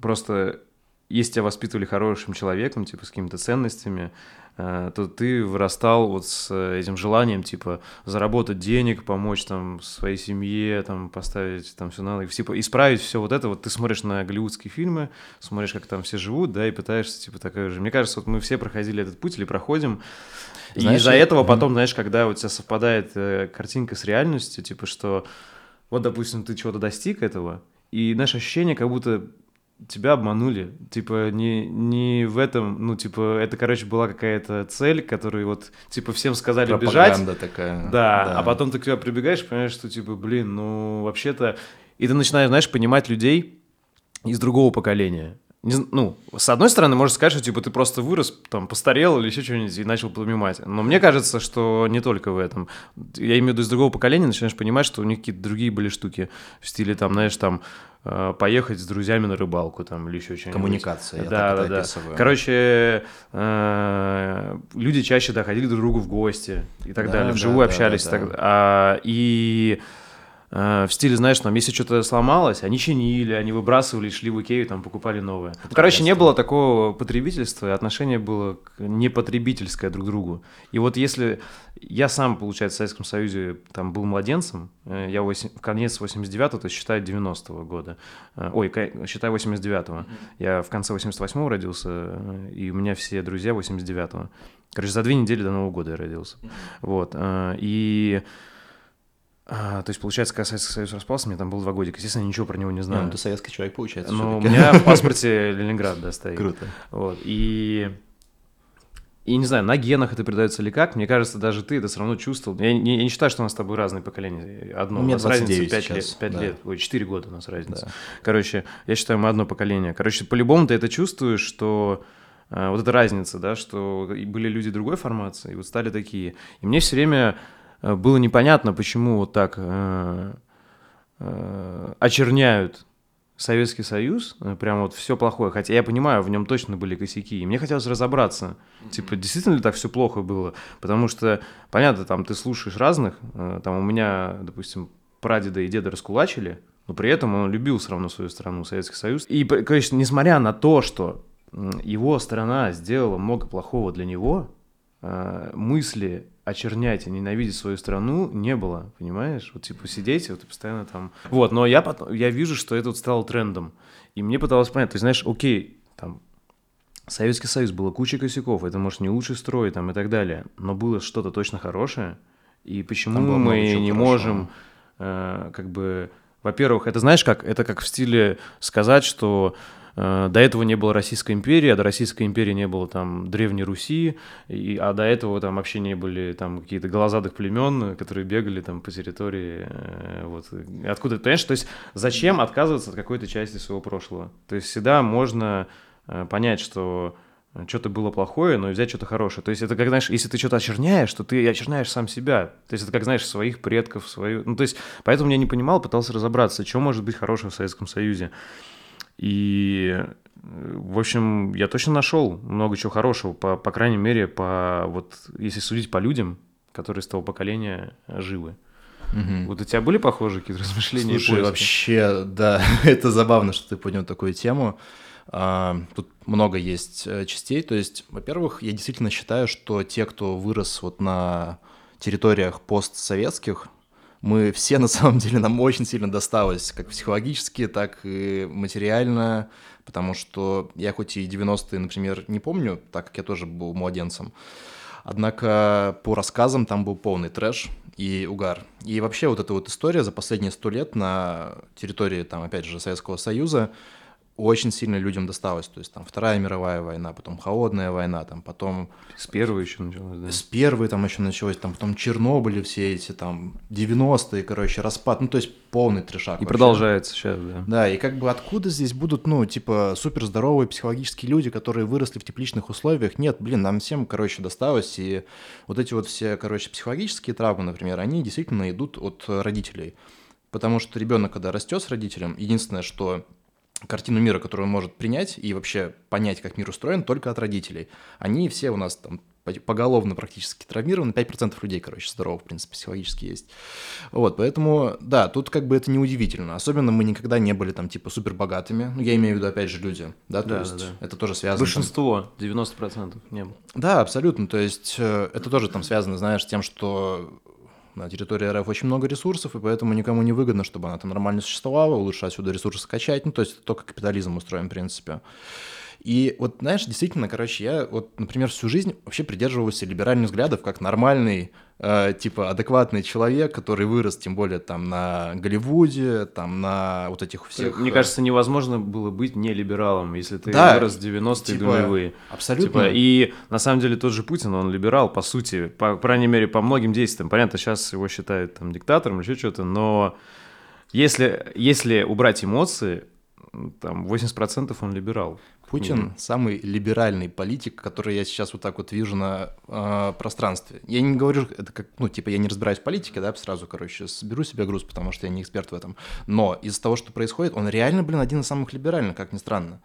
просто если тебя воспитывали хорошим человеком, типа с какими-то ценностями, то ты вырастал вот с этим желанием, типа, заработать денег, помочь там своей семье, там, поставить там все надо, типа, исправить все вот это. Вот ты смотришь на голливудские фильмы, смотришь, как там все живут, да, и пытаешься, типа, такая же. Мне кажется, вот мы все проходили этот путь или проходим, и Знаешь, из-за я- этого Мгм. потом, знаешь, когда у тебя совпадает э, картинка с реальностью, типа, что вот, допустим, ты чего-то достиг этого, и знаешь, ощущение, как будто тебя обманули. Типа, не, не в этом, ну, типа, это, короче, была какая-то цель, которую вот, типа, всем сказали бежать. Пропаганда такая. Да, а потом ты к тебе прибегаешь, понимаешь, что, типа, блин, ну, вообще-то... И ты начинаешь, знаешь, понимать людей из другого поколения. Не ну, с одной стороны, можно сказать, что, типа, ты просто вырос, там, постарел или еще что-нибудь и начал понимать. Но мне кажется, что не только в этом. Я имею в виду из другого поколения, начинаешь понимать, что у них какие-то другие были штуки в стиле, там, знаешь, там, э, поехать с друзьями на рыбалку, там, или еще что-нибудь. Коммуникация, я да, так да, это да. описываю. Короче, э, люди чаще доходили друг к другу в гости и так Да, далее, да, вживую да, общались. да, и так- да. а, и в стиле, знаешь, там, если что-то сломалось, они чинили, они выбрасывали, шли в Икею, там, покупали новое. Ну, Короче, не было такого потребительства, отношение было к- не потребительское друг к другу. И вот если я сам, получается, в Советском Союзе там был младенцем, э, я восемь- в конец 89-го, то есть считай 90-го года, Э, ой, считай 89-го, я в конце 88-го родился, э, и у меня все друзья 89-го. Короче, за две недели до Нового года я родился. Вот. э, И а, то есть, получается, когда Советский Союз распался, мне там было два годика. Естественно, я ничего про него не знаю. ну ты советский человек, получается. Но у меня в паспорте Ленинград, да, стоит. Круто. Вот. И... И не знаю, на генах это передается или как, мне кажется, даже ты это все равно чувствовал. Я не, я не считаю, что у нас с тобой разные поколения. Одно, Ну, мне у нас разница 29 5 сейчас, лет, 5 да. лет, ой, 4 года у нас разница. Да. Короче, я считаю, мы одно поколение. Короче, по-любому ты это чувствуешь, что э, вот эта разница, да, что были люди другой формации, и вот стали такие. И мне все время было непонятно, почему вот так э, э, очерняют Советский Союз, э, прям вот все плохое, хотя я понимаю, в нем точно были косяки, и мне хотелось разобраться, типа, действительно ли так все плохо было, потому что, понятно, там ты слушаешь разных, э, там у меня, допустим, прадеда и деда раскулачили, но при этом он любил все равно свою страну, Советский Союз. И, конечно, несмотря на то, что его страна сделала много плохого для него, э, мысли очернять и ненавидеть свою страну не было, понимаешь? Вот типа сидеть, вот постоянно там... Вот, но я, потом, я вижу, что это вот стало трендом. И мне пыталось понять, есть, знаешь, окей, там, Советский Союз было куча косяков, это, может, не лучший строй там и так далее, но было что-то точно хорошее, и почему мы не хорошего. можем, э, как бы, во-первых, это знаешь как, это как в стиле сказать, что э, до этого не было Российской империи, а до Российской империи не было там Древней Руси, и, а до этого там вообще не были там какие-то голозадых племен, которые бегали там по территории, э, вот, откуда, понимаешь, то есть зачем отказываться от какой-то части своего прошлого? То есть всегда можно Э, понять, что что-то было плохое, но взять что-то хорошее. То есть это как, знаешь, если ты что-то очерняешь, то ты очерняешь сам себя. То есть это как, знаешь, своих предков, свою... Ну, то есть поэтому я не понимал, пытался разобраться, что может быть хорошего в Советском Союзе. И, э, в общем, я точно нашел много чего хорошего, по, по крайней мере, по, вот, если судить по людям, которые с того поколения живы. Угу. Вот у тебя были похожие какие-то размышления? Слушай, вообще, да, это забавно, что ты поднял такую тему. А, тут много есть э, частей. То есть, во-первых, я действительно считаю, что те, кто вырос вот на территориях постсоветских, мы все на самом деле нам очень сильно досталось, как психологически, так и материально, потому что я хоть и 90-е, например, не помню, так как я тоже был младенцем, однако по рассказам там был полный трэш и угар. И вообще вот эта вот история за последние сто лет на территории, там, опять же, Советского Союза, очень сильно людям досталось. То есть там Вторая мировая война, потом Холодная война, там потом... С первой еще началось, да? С первой там еще началось, там потом Чернобыли все эти, там 90-е, короче, распад. Ну, то есть полный трешак. И вообще. продолжается сейчас, да. Да, и как бы откуда здесь будут, ну, типа, суперздоровые психологические люди, которые выросли в тепличных условиях? Нет, блин, нам всем, короче, досталось. И вот эти вот все, короче, психологические травмы, например, они действительно идут от родителей. Потому что ребенок, когда растет с родителем, единственное, что картину мира, которую он может принять и вообще понять, как мир устроен, только от родителей. Они все у нас там поголовно практически травмированы, 5% людей, короче, здоровых, в принципе, психологически есть. Вот, поэтому, да, тут как бы это неудивительно. Особенно мы никогда не были там, типа, супер богатыми. Ну, я имею в виду, опять же, люди, да, то да, есть да, да. это тоже связано. Большинство, 90% не было. Да, абсолютно, то есть э, это тоже там связано, знаешь, с тем, что на территории РФ очень много ресурсов, и поэтому никому не выгодно, чтобы она там нормально существовала, лучше отсюда ресурсы скачать, ну, то есть только капитализм устроен, в принципе. И вот, знаешь, действительно, короче, я вот, например, всю жизнь вообще придерживался либеральных взглядов как нормальный, э, типа, адекватный человек, который вырос, тем более, там, на Голливуде, там, на вот этих всех... Мне кажется, невозможно было быть не либералом, если ты да, вырос в 90-е типа, нулевые. Абсолютно. Типа, и, на самом деле, тот же Путин, он либерал, по сути, по, по крайней мере, по многим действиям. Понятно, сейчас его считают, там, диктатором или еще что-то, но если, если убрать эмоции, там 80% он либерал. Путин mm-hmm. самый либеральный политик, который я сейчас вот так вот вижу на э, пространстве. Я не говорю, это как, ну, типа, я не разбираюсь в политике, да, сразу, короче, соберу себе груз, потому что я не эксперт в этом. Но из-за того, что происходит, он реально, блин, один из самых либеральных, как ни странно.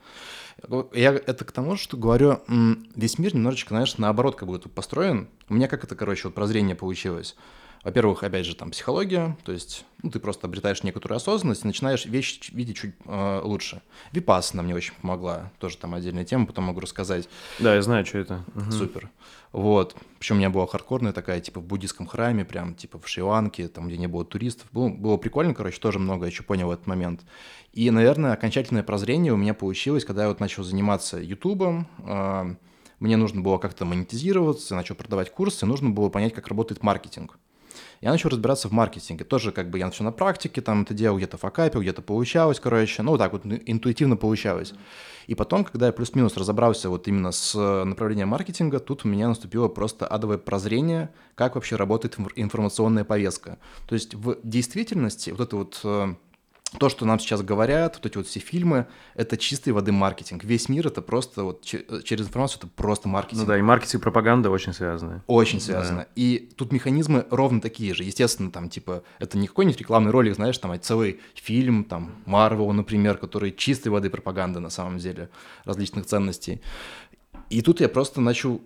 Я это к тому, что говорю, весь мир немножечко, знаешь, наоборот как будто построен. У меня как это, короче, вот прозрение получилось. Во-первых, опять же, там психология, то есть ну, ты просто обретаешь некоторую осознанность и начинаешь вещи видеть чуть э, лучше. Випассана мне очень помогла, тоже там отдельная тема, потом могу рассказать. Да, я знаю, что это. Угу. Супер. Вот. Причем у меня была хардкорная такая, типа в буддийском храме, прям типа в Шри-Ланке, там, где не было туристов. Было, было прикольно, короче, тоже много еще понял в этот момент. И, наверное, окончательное прозрение у меня получилось, когда я вот начал заниматься Ютубом, э, мне нужно было как-то монетизироваться, начал продавать курсы, нужно было понять, как работает маркетинг. Я начал разбираться в маркетинге. Тоже как бы я все на практике, там это делал, где-то факапил, где-то получалось, короче. Ну, вот так вот интуитивно получалось. И потом, когда я плюс-минус разобрался вот именно с направлением маркетинга, тут у меня наступило просто адовое прозрение, как вообще работает информационная повестка. То есть в действительности вот это вот э, то, что нам сейчас говорят, вот эти вот все фильмы, это чистой воды маркетинг. Весь мир это просто вот через информацию это просто маркетинг. Ну да, и маркетинг и пропаганда очень связаны. Очень связаны. Да. И тут механизмы ровно такие же. Естественно, там типа это не какой-нибудь рекламный ролик, знаешь, там а целый фильм, там Марвел, например, который чистой воды пропаганда на самом деле различных ценностей. И тут я просто начал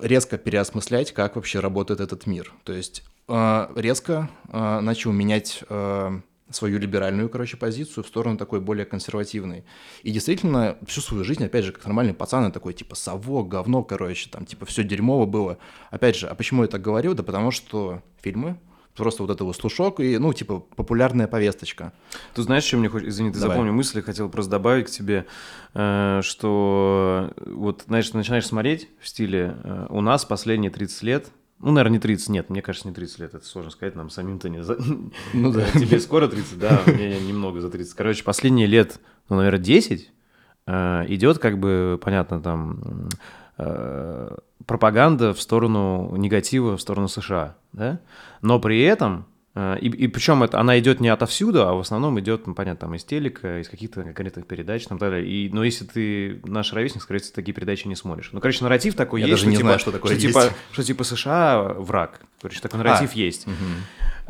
резко переосмыслять, как вообще работает этот мир. То есть э, резко э, начал менять э, свою либеральную, короче, позицию в сторону такой более консервативной. И действительно, всю свою жизнь, опять же, как нормальный пацан, я такой, типа, совок, говно, короче, там, типа, все дерьмово было. Опять же, а почему я так говорю? Да потому что фильмы, просто вот это вот слушок и, ну, типа, популярная повесточка. Ты знаешь, что мне хочешь, извини, ты Давай. запомнил мысль, хотел просто добавить к тебе, э, что вот, знаешь, начинаешь смотреть в стиле э, у нас последние 30 лет, ну, наверное, не 30, нет, мне кажется, не 30 лет, это сложно сказать, нам самим-то не... за- Ну да. Тебе скоро 30, да, мне немного за 30. Короче, последние лет, ну, наверное, 10 э, идет как бы, понятно, там э, пропаганда в сторону негатива, в сторону США, да? Но при этом и, и причем это, она идет не отовсюду, а в основном идет, ну, понятно, там из телека, из каких-то конкретных передач, там, так далее. И, но если ты наш ровесник, скорее всего, такие передачи не смотришь. Ну, короче, нарратив такой Я есть, даже что, не типа, знаю, что такое типа, есть. что типа США враг. Короче, такой нарратив А, есть. Мгм.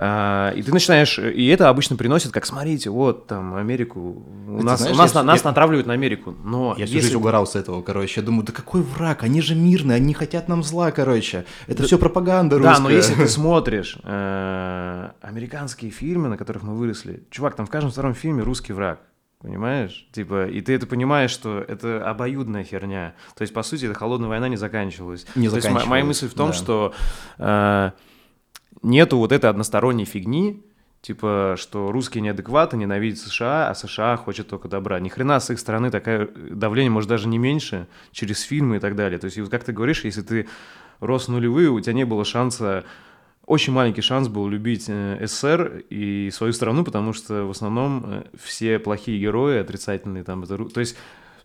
А, и ты начинаешь, и это обычно приносит, как смотрите, вот там Америку, у Ты нас, знаешь, у нас, я- нас я- натравливают на Америку, но Я всю если жизнь угорал с этого, короче. Я думаю, да какой враг? Они же мирные, они хотят нам зла, короче. Это все пропаганда русская. Да, но если ты смотришь э, американские фильмы, на которых мы выросли, чувак, там в каждом втором фильме русский враг. Понимаешь? Типа, и ты это понимаешь, что это обоюдная херня. То есть, по сути, эта холодная война не заканчивалась. Не То есть, мо- моя заканчивалась, мысль в том, да. что э, нету вот этой односторонней фигни, типа, что русские неадекваты, ненавидят США, а США хочет только добра. Ни хрена с их стороны такое давление, может, даже не меньше, через фильмы и так далее. То есть, как ты говоришь, если ты рос нулевые, у тебя не было шанса очень маленький шанс был любить э, СССР и свою страну, потому что в основном э, все плохие герои, отрицательные там, это, то есть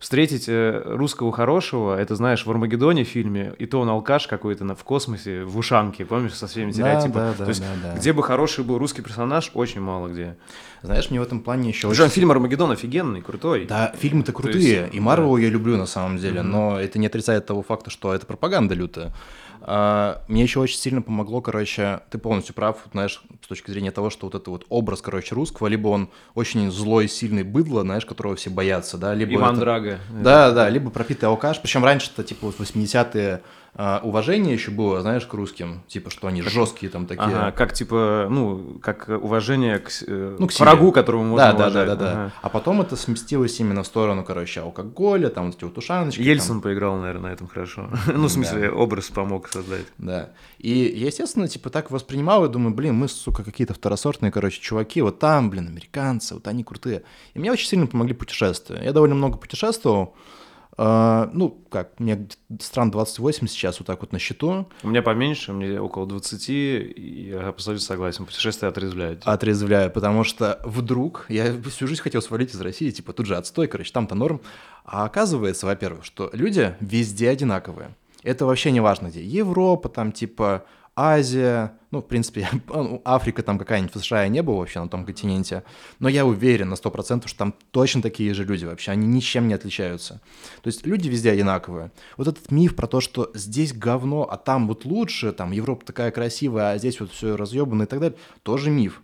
встретить э, русского хорошего, это знаешь, в Армагеддоне фильме, и то он алкаш какой-то на, в космосе, в ушанке, помнишь, со всеми Да, стереотипами. да, да, то есть да, да. где бы хороший был русский персонаж, очень мало где. Знаешь, мне в этом плане еще Причем фильм Армагеддон офигенный, крутой. Да, фильмы-то То крутые, есть, и Марвел я люблю на самом деле, но это не отрицает того факта, что это пропаганда лютая. А, мне еще очень сильно помогло, короче, ты полностью прав, знаешь, с точки зрения того, что вот это вот образ, короче, русского, либо он очень злой, сильный быдло, знаешь, которого все боятся, да, либо Иван это- Драго. Да, да, либо пропитый алкаш. Причем раньше-то, типа, вот 80-е а, уважение еще было, знаешь, к русским. Типа, что они жесткие там такие. Ага, как типа, ну, как уважение к, э, Ну, к врагу, которого можно да, да, да, уважать. да, да. Ага. А потом это сместилось именно в сторону, короче, алкоголя, там вот эти вот ушаночки. там. Ельцин поиграл, наверное, на этом хорошо. ну, в смысле, образ помог создать. Да. И я, естественно, типа так воспринимал и думаю, блин, мы, сука, какие-то второсортные, короче, чуваки, вот там, блин, американцы, вот они крутые. И мне очень сильно помогли путешествия. Я довольно много путешествовал. А, ну, как, у меня стран 28 сейчас вот так вот на счету. У меня поменьше, мне около 20, и я абсолютно согласен. Путешествия отрезвляют. Отрезвляю, потому что вдруг я всю жизнь хотел свалить из России, типа тут же отстой, короче, там-то норм. А оказывается, во-первых, что люди везде одинаковые. Это вообще не важно где. Европа, там типа Азия, ну, в принципе, ну, Африка там какая-нибудь, в США я не был вообще на том континенте, но я уверен на 100%, что там точно такие же люди вообще, они ничем не отличаются. То есть люди везде одинаковые. Вот этот миф про то, что здесь говно, а там вот лучше, там Европа такая красивая, а здесь вот все разъебано и так далее, тоже миф.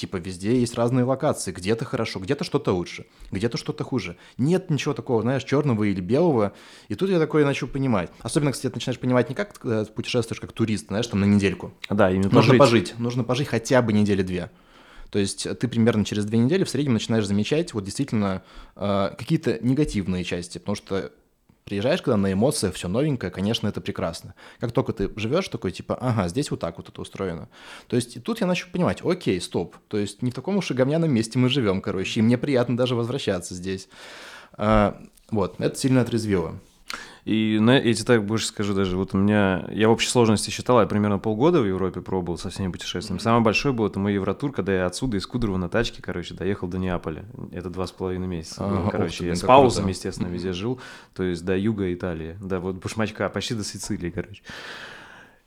Типа везде есть разные локации, где-то хорошо, где-то что-то лучше, где-то что-то хуже. Нет ничего такого, знаешь, черного или белого. И тут я такое начал понимать. Особенно, кстати, ты начинаешь понимать не как ты путешествуешь как турист, знаешь, там на недельку. Да, именно Нужно пожить. пожить, нужно пожить хотя бы недели две. То есть ты примерно через две недели в среднем начинаешь замечать вот действительно э, какие-то негативные части, потому что приезжаешь, когда на эмоциях все новенькое, конечно, это прекрасно. Как только ты живешь, такой типа, ага, здесь вот так вот это устроено. То есть и тут я начал понимать, окей, стоп, то есть не в таком уж и говняном месте мы живем, короче, и мне приятно даже возвращаться здесь. А, вот, это сильно отрезвило. И на, я тебе так больше скажу даже, вот у меня, я в общей сложности считал, я примерно полгода в Европе пробовал со всеми путешествиями. Самое большое было, это мой Евротур, когда я отсюда из Кудрово на тачке, короче, доехал до Неаполя. Это два с половиной месяца. Ага, ух короче, я с паузами, круто. естественно, везде жил, то есть до юга Италии, до вот Башмачка, почти до Сицилии, короче.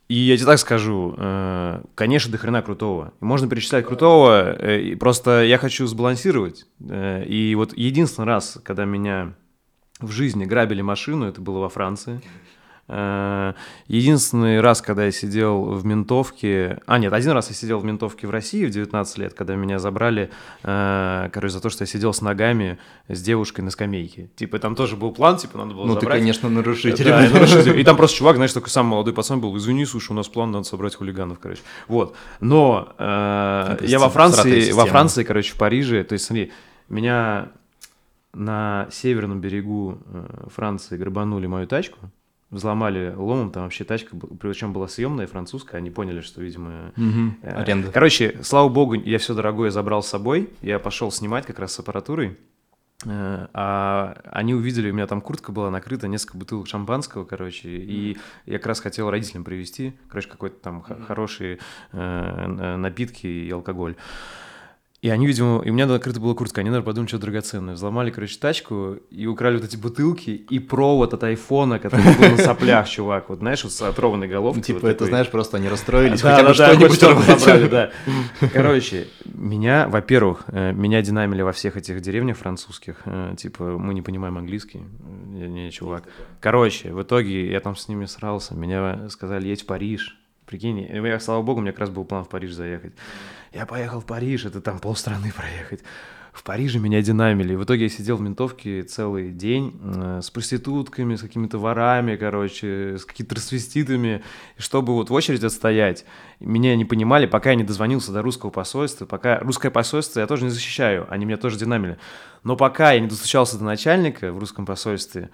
И я тебе так скажу, э, конечно, до хрена крутого. Можно перечислять крутого, э, просто я хочу сбалансировать. Э, И вот единственный раз, когда меня в жизни грабили машину, это было во Франции. Э, Единственный раз, когда я сидел в ментовке... А, нет, один раз я сидел в ментовке в России в 19 лет, когда меня забрали, э, короче, за то, что я сидел с ногами с девушкой на скамейке. Типа, там тоже был план, типа, надо было Ну, ты, забрать. конечно, нарушитель. Да, и нарушитель. И там просто чувак, знаешь, такой самый молодой пацан был, извини, слушай, у нас план, надо собрать хулиганов, короче. Вот. Но э, я во Франции, во Франции, короче, в Париже, то есть, смотри, меня на северном берегу э, Франции грабанули мою тачку, взломали ломом, там вообще тачка, причем была съемная, французская, они поняли, что, видимо... Угу. Аренда. Короче, слава богу, я все дорогое забрал с собой, я пошел снимать как раз с аппаратурой, Э, а они увидели, у меня там куртка была накрыта, несколько бутылок шампанского, короче, и я как раз хотел родителям привезти, короче, какой-то там хорошие э, напитки и алкоголь. И они, видимо, и у меня накрыта была куртка, они, наверное, подумали, что драгоценное. Взломали, короче, тачку и украли вот эти бутылки и провод от айфона, который был на соплях, чувак. Вот знаешь, вот с отрованной головкой. Типа вот это, такой. знаешь, просто они расстроились, да, хотя бы да, что-нибудь да, забрали, да. Короче, меня, во-первых, э, меня динамили во всех этих деревнях французских. Э, типа, мы не понимаем английский. Я не, чувак. Короче, в итоге я там с ними срался. Меня сказали, едь в Париж. Прикинь, я, слава богу, у меня как раз был план в Париж заехать. Я поехал в Париж, это там полстраны проехать. В Париже меня динамили. В итоге я сидел в ментовке целый день э, с проститутками, с какими-то ворами, короче, с какими-то трансвеститами, чтобы вот в очередь отстоять. Меня не понимали, пока я не дозвонился до русского посольства. Пока русское посольство я тоже не защищаю, они меня тоже динамили. Но пока я не достучался до начальника в русском посольстве,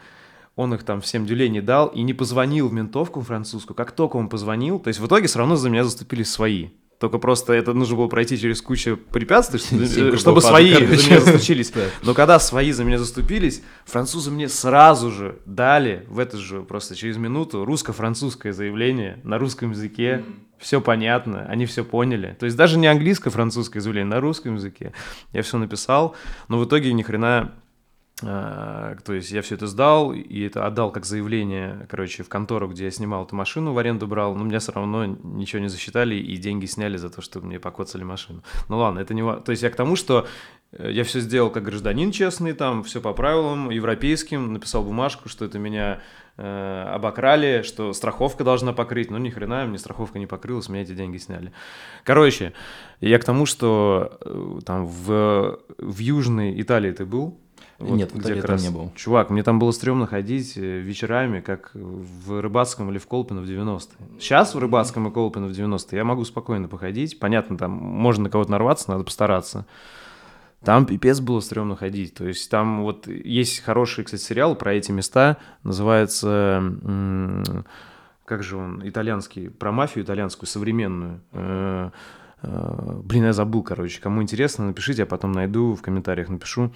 он их там всем дюлей не дал и не позвонил в ментовку французскую. Как только он позвонил, то есть в итоге все равно за меня заступились свои. Только просто это нужно было пройти через кучу препятствий, чтобы свои за меня заступились. Но когда свои за меня заступились, французы мне сразу же дали в это же просто через минуту русско-французское заявление на русском языке. Все понятно, они все поняли. То есть даже не английско-французское заявление, на русском языке. Я все написал, но в итоге ни хрена то есть я все это сдал и это отдал как заявление, короче, в контору, где я снимал эту машину, в аренду брал, но мне все равно ничего не засчитали и деньги сняли за то, что мне покоцали машину. Ну ладно, это не... То есть я к тому, что э, я все сделал как гражданин честный, там все по правилам европейским, написал бумажку, что это меня э, обокрали, что страховка должна покрыть, но ни хрена, мне страховка не покрылась, мне эти деньги сняли. Короче, я к тому, что э, там в, в Южной Италии ты был? Вот, Нет, где как раз... не был. Чувак, мне там было стрёмно ходить э, вечерами, как в Рыбацком или в Колпино в 90-е. Сейчас в Рыбацком и Колпино в 90-е я могу спокойно походить. Понятно, там можно на кого-то нарваться, надо постараться. Там пипец было стрёмно ходить. То есть там вот есть хороший, кстати, сериал про эти места. Называется... Как же он? Итальянский. Про мафию итальянскую, современную. Э, э, блин, я забыл, короче. Кому интересно, напишите, я потом найду, в комментариях напишу.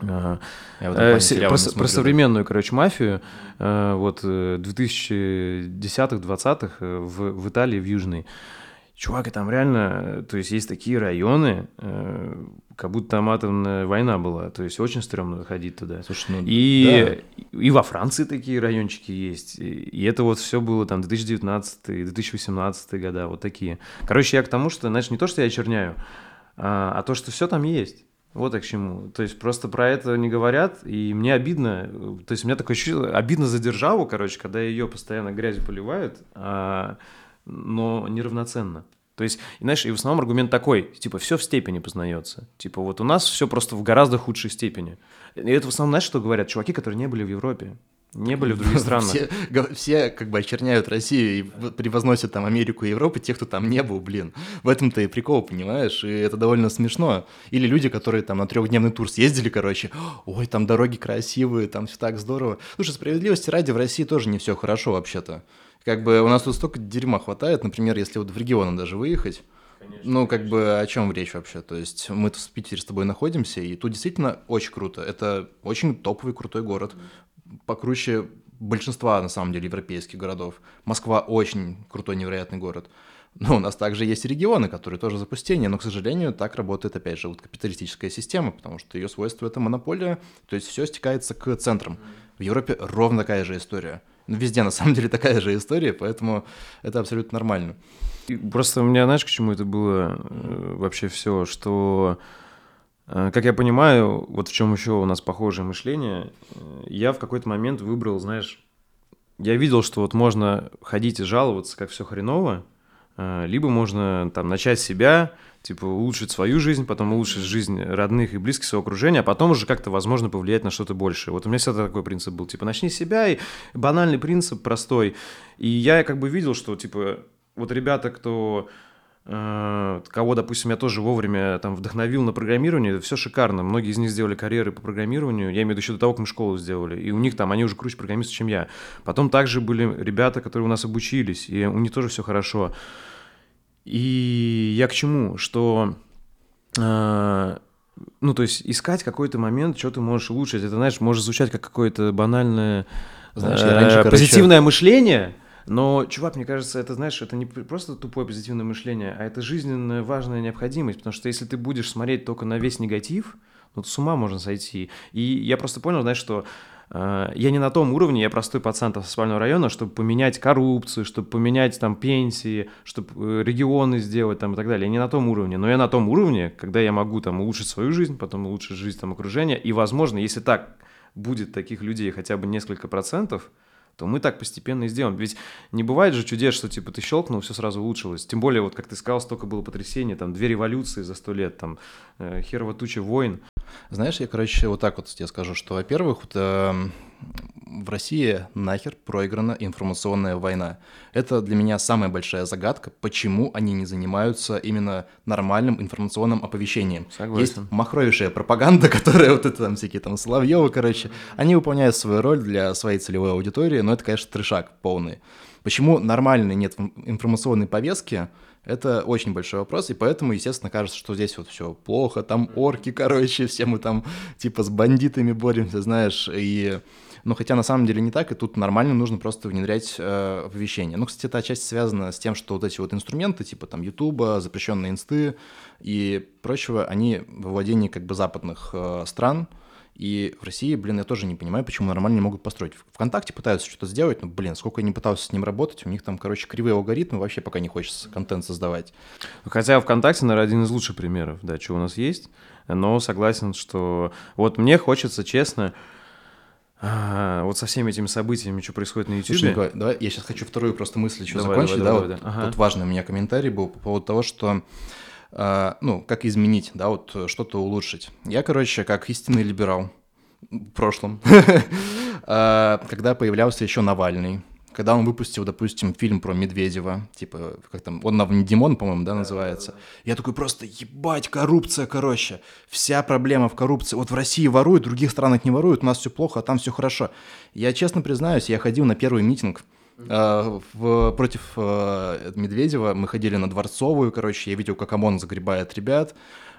Я э, про, про современную, короче, мафию, э, вот 2010-20-х э, в, в Италии, в Южной. Чувак, и там реально, то есть есть такие районы, как будто там атомная война была, то есть очень стрёмно ходить туда. Слушай, ну, и, да. и во Франции такие райончики есть, и это вот все было там 2019-2018 года, вот такие. Короче, я к тому, что, знаешь, не то, что я черняю, а, а то, что все там есть. Вот и к чему. То есть просто про это не говорят, и мне обидно. То есть у меня такое ощущение, обидно за державу, короче, когда ее постоянно грязью поливают, а, но неравноценно. То есть, и, знаешь, и в основном аргумент такой, типа, все в степени познается. Типа, вот у нас все просто в гораздо худшей степени. И это в основном, знаешь, что говорят? Чуваки, которые не были в Европе не были в других странах. Все, все как бы очерняют Россию и превозносят там Америку и Европу, тех, кто там не был, блин. В этом-то и прикол, понимаешь? И это довольно смешно. Или люди, которые там на трехдневный тур съездили, короче, ой, там дороги красивые, там все так здорово. Слушай, справедливости ради в России тоже не все хорошо вообще-то. Как бы у нас тут столько дерьма хватает, например, если вот в регионы даже выехать, Конечно, ну, как конечно. бы о чем речь вообще? То есть мы тут в Питере с тобой находимся, и тут действительно очень круто. Это очень топовый крутой город покруче большинства, на самом деле, европейских городов. Москва очень крутой, невероятный город. Но у нас также есть регионы, которые тоже запустение, но, к сожалению, так работает, опять же, вот капиталистическая система, потому что ее свойство — это монополия, то есть все стекается к центрам. В Европе ровно такая же история. Ну, везде, на самом деле, такая же история, поэтому это абсолютно нормально. Просто у меня, знаешь, к чему это было э, вообще все, что как я понимаю, вот в чем еще у нас похожее мышление, э, я в какой-то момент выбрал, знаешь, я видел, что вот можно ходить и жаловаться, как все хреново, э, либо можно там начать себя, типа улучшить свою жизнь, потом улучшить жизнь родных и близких своего окружения, а потом уже как-то, возможно, повлиять на что-то большее. Вот у меня всегда такой принцип был, типа, начни с себя, и банальный принцип, простой. И я как бы видел, что, типа, вот ребята, кто э, кого, допустим, я тоже вовремя там вдохновил на программирование, все шикарно. Многие из них сделали карьеры по программированию, я имею в виду еще до того, как мы школу сделали. И у них там, они уже круче программисты, чем я. Потом также были ребята, которые у нас обучились, и у них тоже все хорошо. И я к чему? Что э, ну, то есть искать какой-то момент, что ты можешь улучшить. Это, знаешь, может звучать как какое-то банальное знаешь, я раньше, короче... позитивное мышление, но, чувак, мне кажется, это, знаешь, это не просто тупое позитивное мышление, а это жизненно важная необходимость, потому что если ты будешь смотреть только на весь негатив, ну, с ума можно сойти. И я просто понял, знаешь, что э, я не на том уровне, я простой пацан спального района, чтобы поменять коррупцию, чтобы поменять там пенсии, чтобы э, регионы сделать там и так далее. Я не на том уровне, но я на том уровне, когда я могу там улучшить свою жизнь, потом улучшить жизнь там окружения, и, возможно, если так будет таких людей хотя бы несколько процентов, то мы так постепенно и сделаем. Ведь не бывает же чудес, что типа ты щелкнул, все сразу улучшилось. Тем более, вот как ты сказал, столько было потрясений, там две революции за сто лет, там э, херова туча войн. Знаешь, я, короче, вот так вот тебе скажу, что, во-первых, вот, э, в России нахер проиграна информационная война. Это для меня самая большая загадка, почему они не занимаются именно нормальным информационным оповещением. Согласен. Есть махровейшая пропаганда, которая вот это там всякие там Соловьевы, короче, они выполняют свою роль для своей целевой аудитории, но это, конечно, трешак полный. Почему нормальной нет информационной повестки, это очень большой вопрос, и поэтому, естественно, кажется, что здесь вот все плохо, там орки, короче, все мы там типа с бандитами боремся, знаешь, и но хотя на самом деле не так, и тут нормально нужно просто внедрять э, оповещения. Ну, кстати, это отчасти связано с тем, что вот эти вот инструменты, типа там Ютуба, запрещенные инсты и прочего, они во владении как бы западных э, стран, и в России, блин, я тоже не понимаю, почему нормально не могут построить. Вконтакте пытаются что-то сделать, но, блин, сколько я не пытался с ним работать, у них там, короче, кривые алгоритмы, вообще пока не хочется контент создавать. Хотя ВКонтакте, наверное, один из лучших примеров, да, что у нас есть, но согласен, что вот мне хочется, честно, а, вот со всеми этими событиями, что происходит на YouTube. Слушай, Николай, давай, я сейчас хочу вторую просто мысль еще давай, закончить. Давай, да, давай, вот, давай. Ага. важный у меня комментарий был по поводу того, что э, ну, как изменить, да, вот что-то улучшить. Я, короче, как истинный либерал в прошлом, а, когда появлялся еще Навальный, когда он выпустил, допустим, фильм про Медведева, типа, как там, он на Димон, по-моему, да, называется. Я такой просто, ебать, коррупция, короче. Вся проблема в коррупции. Вот в России воруют, в других странах не воруют, у нас все плохо, а там все хорошо. Я честно признаюсь, я ходил на первый митинг, Uh, в, против uh, Медведева мы ходили на Дворцовую, короче, я видел, как ОМОН загребает ребят.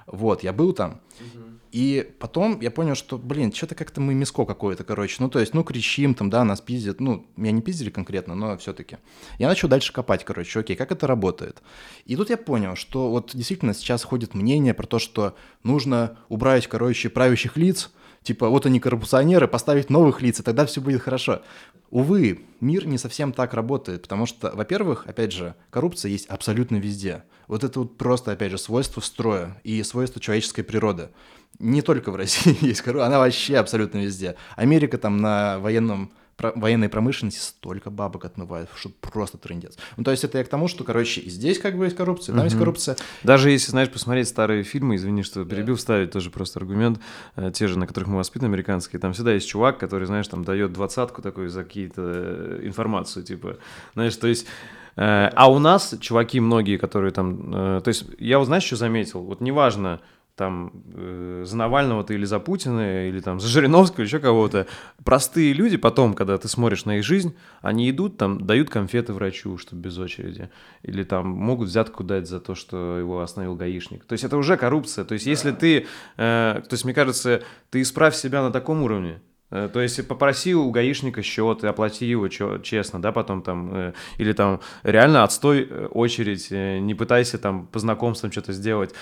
Вот, я был там. Uh-huh. И потом я понял, что, блин, что-то как-то мы миско какое-то, короче. Ну, то есть, ну, кричим там, да, нас пиздят. Ну, меня не пиздили конкретно, но все-таки. Я начал дальше копать, короче, окей, как это работает. И тут я понял, что вот действительно сейчас ходит мнение про то, что нужно убрать, короче, правящих лиц, типа, вот они коррупционеры, поставить новых лиц, и тогда все будет хорошо. Увы, мир не совсем так работает, потому что, во-первых, опять же, коррупция есть абсолютно везде. Вот это вот просто, опять же, свойство строя и свойство человеческой природы не только в России есть коррупция, она вообще абсолютно везде. Америка там на военном про, военной промышленности столько бабок отмывает, что просто трендец. Ну, то есть это я к тому, что, короче, и здесь как бы есть коррупция, там угу. есть коррупция. Даже если, знаешь, посмотреть старые фильмы, извини, что перебил, да. вставить тоже просто аргумент, э, те же, на которых мы воспитаны, американские, там всегда есть чувак, который, знаешь, там дает двадцатку такую за какие-то э, информацию, типа, знаешь, то есть... Э, а у нас чуваки многие, которые там... То есть я вот, знаешь, что заметил? Вот неважно, там э, за Навального ты или за Путина, или там за Жириновского, еще кого-то. Простые люди потом, когда ты смотришь на их жизнь, они идут там, дают конфеты врачу, чтобы без очереди. Или там могут взятку дать за то, что его остановил гаишник. То есть это уже коррупция. То есть если ты... Э, то есть мне кажется, ты исправь себя на таком уровне, э, то есть попроси у гаишника счет и оплати его честно, да, потом там, э, или там реально отстой э, очередь, не пытайся там по знакомствам что-то сделать.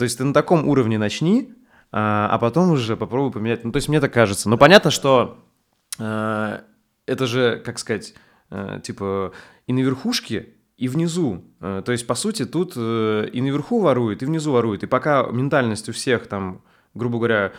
То есть ты на таком уровне начни, а, а потом уже попробуй поменять. Ну, то есть мне так кажется. Но понятно, что э, это же, как сказать, э, типа и на верхушке, и внизу. Э, то есть, по сути, тут и наверху воруют, и внизу воруют. И пока ментальность у всех там, грубо говоря,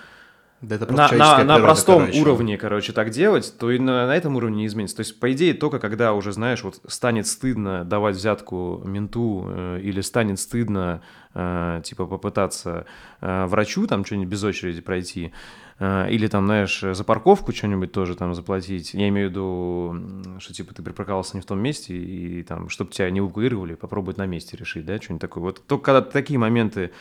Да это на, на, на простом короче. уровне, короче, так делать, то и на, на этом уровне не изменится. То есть, по идее, только когда уже, знаешь, вот станет стыдно давать взятку менту э, или станет стыдно, э, типа, попытаться э, врачу там что-нибудь без очереди пройти, э, или там, знаешь, за парковку что-нибудь тоже там заплатить. Я имею в виду, что, типа, ты припарковался не в том месте, и, там, чтобы тебя не эвакуировали, попробовать на месте решить, да, что-нибудь такое. Вот только когда такие моменты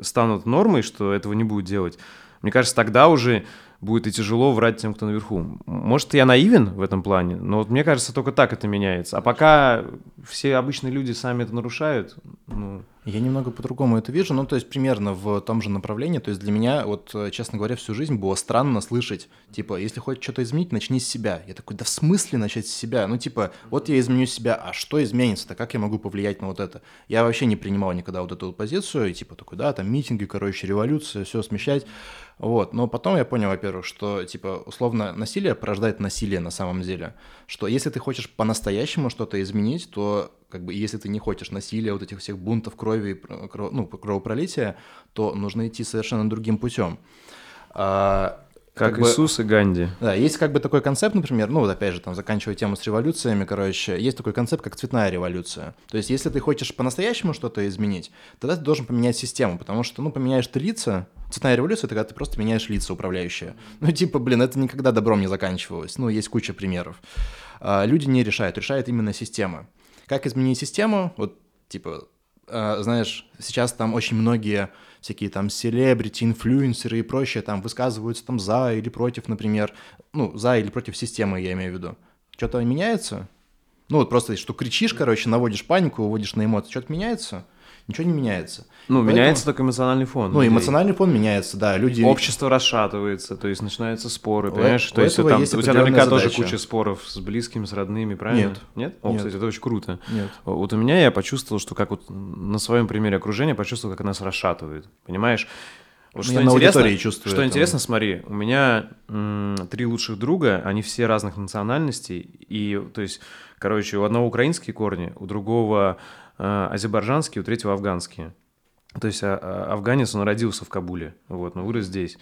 станут нормой, что этого не будет делать, мне кажется, тогда уже будет и тяжело врать тем, кто наверху. Может, я наивен в этом плане, но вот мне кажется, только так это меняется. А пока все обычные люди сами это нарушают, ну, Я немного по-другому это вижу, ну, то есть примерно в том же направлении. То есть для меня, вот, э, честно говоря, всю жизнь было странно слышать, типа, если хочешь что-то изменить, начни с себя. Я такой, да в смысле начать с себя? Ну, типа, вот я изменю себя, а что изменится-то? Как я могу повлиять на вот это? Я вообще не принимал никогда вот эту позицию, и типа такой, да, там митинги, короче, революция, все смещать. Вот, но потом я понял, во-первых, что, типа, условно, насилие порождает насилие на самом деле. Что если ты хочешь по-настоящему что-то изменить, то, как бы, если ты не хочешь насилия, вот этих всех бунтов, крови, и про- кро- ну, кровопролития, то нужно идти совершенно другим путем. А, как, бы- Иисус и Ганди. да, есть как бы такой концепт, например, ну вот опять же, там, заканчивая тему с революциями, короче, есть такой концепт, как цветная революция. То есть, если ты хочешь по-настоящему что-то изменить, тогда ты должен поменять систему, потому что, ну, поменяешь ты лица, цветная революция — это когда ты просто меняешь лица управляющие. Ну, типа, блин, это никогда добром не заканчивалось. Ну, есть куча примеров. А, люди не решают, решает именно система. Как изменить систему? Вот, типа, а, знаешь, сейчас там очень многие всякие там селебрити, инфлюенсеры и прочее там высказываются там за или против, например, ну, за или против системы, я имею в виду. Что-то меняется? Ну, вот просто, что кричишь, короче, наводишь панику, выводишь на эмоции, что-то меняется? Ничего не меняется. Ну, Поэтому- меняется только эмоциональный фон. Ну, людей. эмоциональный фон меняется, да, люди... Общество расшатывается, то есть начинаются споры, У понимаешь? э- То у есть там, есть у тебя наверняка тоже задача. куча споров с близкими, с родными, правильно? Нет. Нет? О, Нет. кстати, это очень круто. Нет. Вот у меня я почувствовал, что как вот на своем примере окружения почувствовал, как нас расшатывает, понимаешь? Вот на аудитории чувствую Что это. интересно, смотри, у меня м, три лучших друга, они все разных национальностей, и, то есть, короче, у одного украинские корни, у другого азербайджанские, у третьего афганские. То есть а- а- афганец, он родился в Кабуле, вот, но вырос здесь.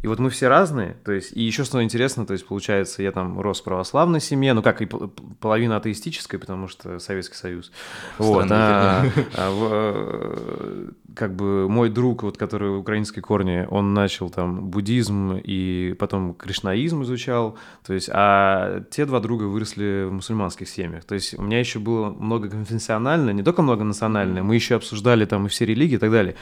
И вот мы все разные, то есть, и еще что интересно, то есть, получается, я там рос в православной семье, ну, как и пол- половина атеистической, потому что Советский Союз. Вот, а, а в, э, как бы мой друг, вот, который украинские корни, он начал там буддизм и потом кришнаизм изучал, то есть, а те два друга выросли в мусульманских семьях. То есть, у меня еще было многоконфессионально, не только многонациональное, мы еще обсуждали там и все религии и так далее.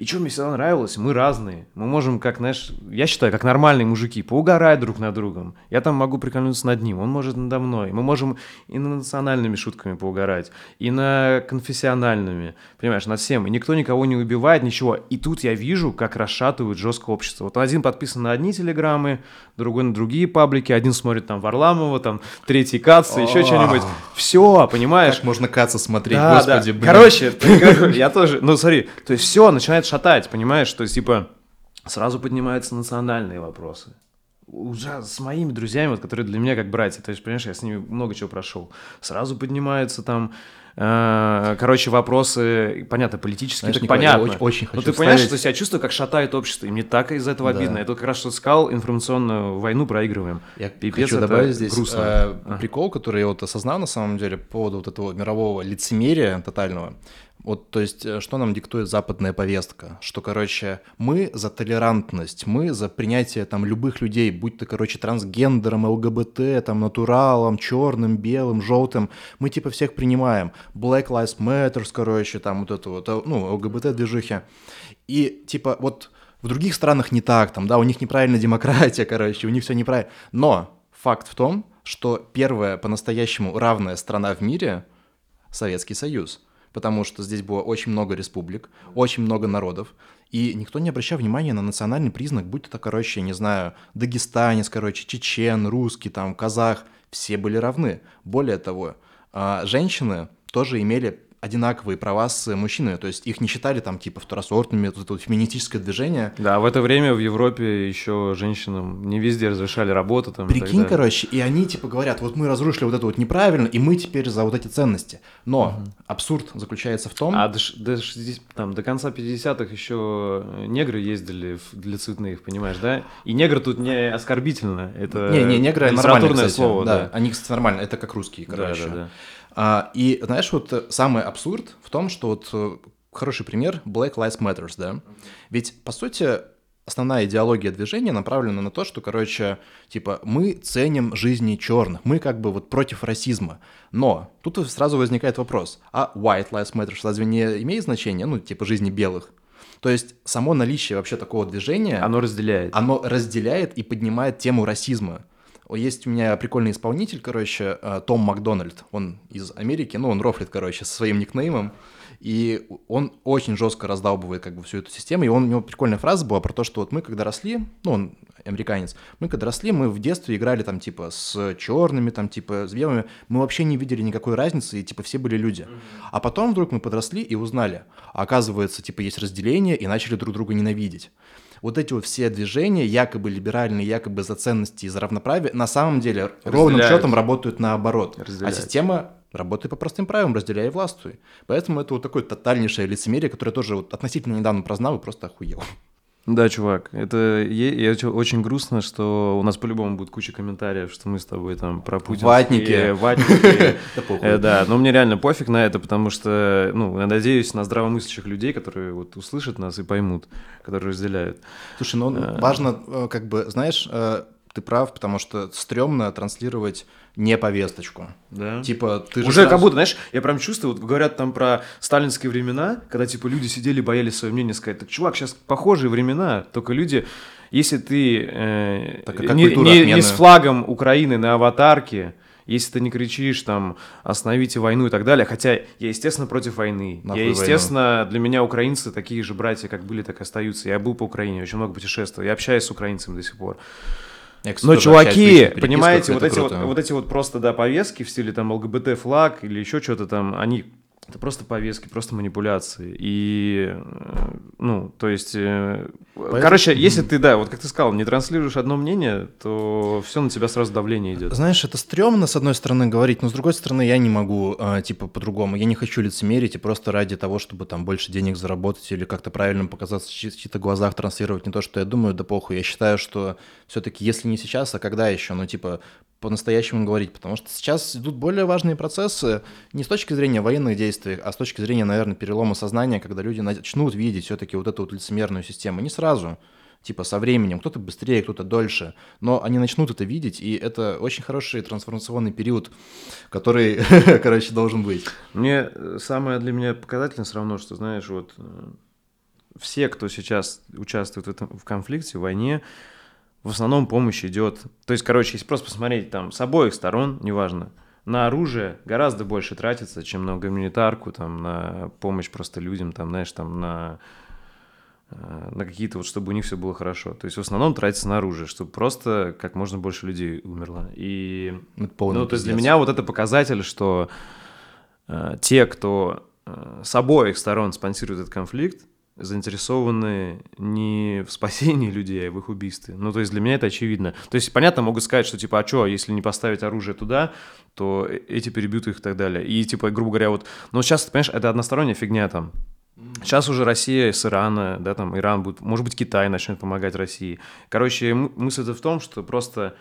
И что мне всегда нравилось, мы разные. Мы можем, как, знаешь, я считаю, как нормальные мужики, поугарать друг над другом. Я там могу прикольнуться над ним, он может надо мной. Мы можем и на национальными шутками поугарать, и на конфессиональными, понимаешь, над всем. И никто никого не убивает, ничего. И тут я вижу, как расшатывают жестко общество. Вот один подписан на одни телеграммы, другой на другие паблики, один смотрит там Варламова, там третий Каца, еще что-нибудь. Все, понимаешь? Как можно Каца смотреть, Да, господи, да. блин. Короче, я тоже, ну смотри, то есть все начинает шатать, понимаешь, то есть типа сразу поднимаются национальные вопросы. Уже с моими друзьями, вот, которые для меня как братья, то есть, понимаешь, я с ними много чего прошел. Сразу поднимаются там, э, короче, вопросы, понятно, политические, Знаешь, так Николай, я понятно. очень- очень Но хочу ты понимаешь, вставить- что я чувствую, как шатает общество, и мне так из этого Да. обидно. Это как раз что ты сказал, информационную войну проигрываем. Я Пипец, хочу добавить здесь грустно. э, А. прикол, который я вот осознал на самом деле по поводу вот этого мирового лицемерия тотального. Вот, то есть, э, что нам диктует западная повестка? Что, короче, мы за толерантность, мы за принятие там любых людей, будь то, короче, трансгендером, ЛГБТ, там, натуралом, черным, белым, желтым, мы типа всех принимаем. Black Lives Matter, короче, там вот это вот, э, ну, ЛГБТ-движухи. И типа вот в других странах не так, там, да, у них неправильная демократия, короче, у них все неправильно. Но факт в том, что первая по-настоящему равная страна в мире — Советский Союз. Потому что здесь было очень много республик, очень много народов, и никто не обращал внимания на национальный признак, будь это, короче, не знаю, дагестанец, короче, чечен, русский, там, казах, все были равны. Более того, а, женщины тоже имели одинаковые права с мужчинами, то есть их не считали там типа второсортными, вот это вот феминистическое движение. Да, в это время в Европе еще женщинам не везде разрешали работу там. и Прикинь, далее. короче, и они типа говорят, вот мы разрушили вот это вот неправильно, и мы теперь за вот эти ценности. Но абсурд заключается в том... А до, до 60 там, до конца 50-х еще негры ездили для цветных, понимаешь, да? И негр тут не оскорбительно, это Не, не, негры нормально, литературное кстати. слово, да. да. Они, кстати, нормально, это как русские, Да, короче. да, да. А, и знаешь, вот э, самый абсурд в том, что вот э, хороший пример Black Lives Matters, да? Ведь, по сути, основная идеология движения направлена на то, что, короче, типа, мы ценим жизни черных, мы как бы вот против расизма. Но тут сразу возникает вопрос, а White Lives Matter разве не имеет значения, ну, типа, жизни белых? То есть само наличие вообще такого движения Оно разделяет. оно разделяет и поднимает тему расизма. Есть у меня прикольный исполнитель, короче, э, Том Макдональд, он из Америки, ну, он рофлит, короче, со своим никнеймом, и он очень жестко раздалбывает как бы всю эту систему, и он, у него прикольная фраза была про то, что вот мы когда росли, ну, он американец, мы когда росли, мы в детстве играли там типа с черными, там типа с белыми, мы вообще не видели никакой разницы, и типа все были люди. А потом вдруг мы подросли и узнали, а оказывается, типа есть разделение, и начали друг друга ненавидеть вот эти вот все движения, якобы либеральные, якобы за ценности и за равноправие, на самом деле ровным счетом работают наоборот. А система работает по простым правилам, разделяй и властвуй. Поэтому это вот такое тотальнейшее лицемерие, которое тоже вот относительно недавно прознал и просто охуел. Да, чувак, это я очень грустно, что у нас по-любому будет куча комментариев, что мы с тобой там про Путина. Ватники. Ватники. Да. Э, Да, но мне реально пофиг на это, потому что, ну, я надеюсь на здравомыслящих людей, которые вот услышат нас и поймут, которые разделяют. Слушай, ну важно, э, как бы, знаешь, э, ты прав, потому что стрёмно транслировать не повесточку. Да. Типа, ты же Уже как сразу- будто, знаешь, я прям чувствую, вот говорят там про сталинские времена, когда типа люди сидели, боялись свое мнение сказать. Так, чувак, сейчас похожие времена, только люди, если ты э, Так, а как не, не- не с флагом Украины на аватарке, если ты не кричишь там «остановите войну» и так далее, хотя я, естественно, против войны. Нахуй я, войну. естественно, для меня украинцы такие же братья, как были, так и остаются. Я был по Украине, очень много путешествовал, я общаюсь с украинцами до сих пор. Но, чуваки, понимаете, вот эти вот, круто. вот эти вот просто, да, повестки в стиле там ЛГБТ флаг или еще что-то там, они это просто повестки, просто манипуляции. И, э, ну, то есть, э, короче, если ты, да, вот как ты сказал, не транслируешь одно мнение, то все на тебя сразу давление идет. Знаешь, это стрёмно, с одной стороны, говорить, но с другой стороны, я не могу, а, типа, по-другому. Я не хочу лицемерить и просто ради того, чтобы там больше денег заработать или как-то правильно показаться в чьи- чьих-то глазах, транслировать не то, что я думаю, да похуй. Я считаю, что все-таки, если не сейчас, а когда еще, ну, типа, по-настоящему говорить, потому что сейчас идут более важные процессы не с точки зрения военных действий, а с точки зрения, наверное, перелома сознания, когда люди начнут видеть все-таки вот эту вот лицемерную систему. Не сразу, типа со временем, кто-то быстрее, кто-то дольше, но они начнут это видеть, и это очень хороший трансформационный период, который, короче, должен быть. Мне э, самое для меня показательное все равно, что, знаешь, вот э, все, кто сейчас участвует в, этом, в конфликте, в войне, в основном помощь идет. То есть, короче, если просто посмотреть там с обоих сторон, неважно, на оружие гораздо больше тратится, чем на гуманитарку, там, на помощь просто людям, там, знаешь, там, на на какие-то вот, чтобы у них все было хорошо. То есть в основном тратится на оружие, чтобы просто как можно больше людей умерло. И полный ну, то есть для меня вот это показатель, что э, те, кто э, с обоих сторон спонсирует этот конфликт, заинтересованы не в спасении людей, а в их убийстве. Ну, то есть для меня это очевидно. То есть, понятно, могут сказать, что типа, а что, если не поставить оружие туда, то э- эти перебьют их и так далее. И типа, грубо говоря, вот, ну, сейчас, ты понимаешь, это односторонняя фигня там. Сейчас уже Россия с Ирана, да, там Иран будет, может быть, Китай начнет помогать России. Короче, мысль-то в том, что просто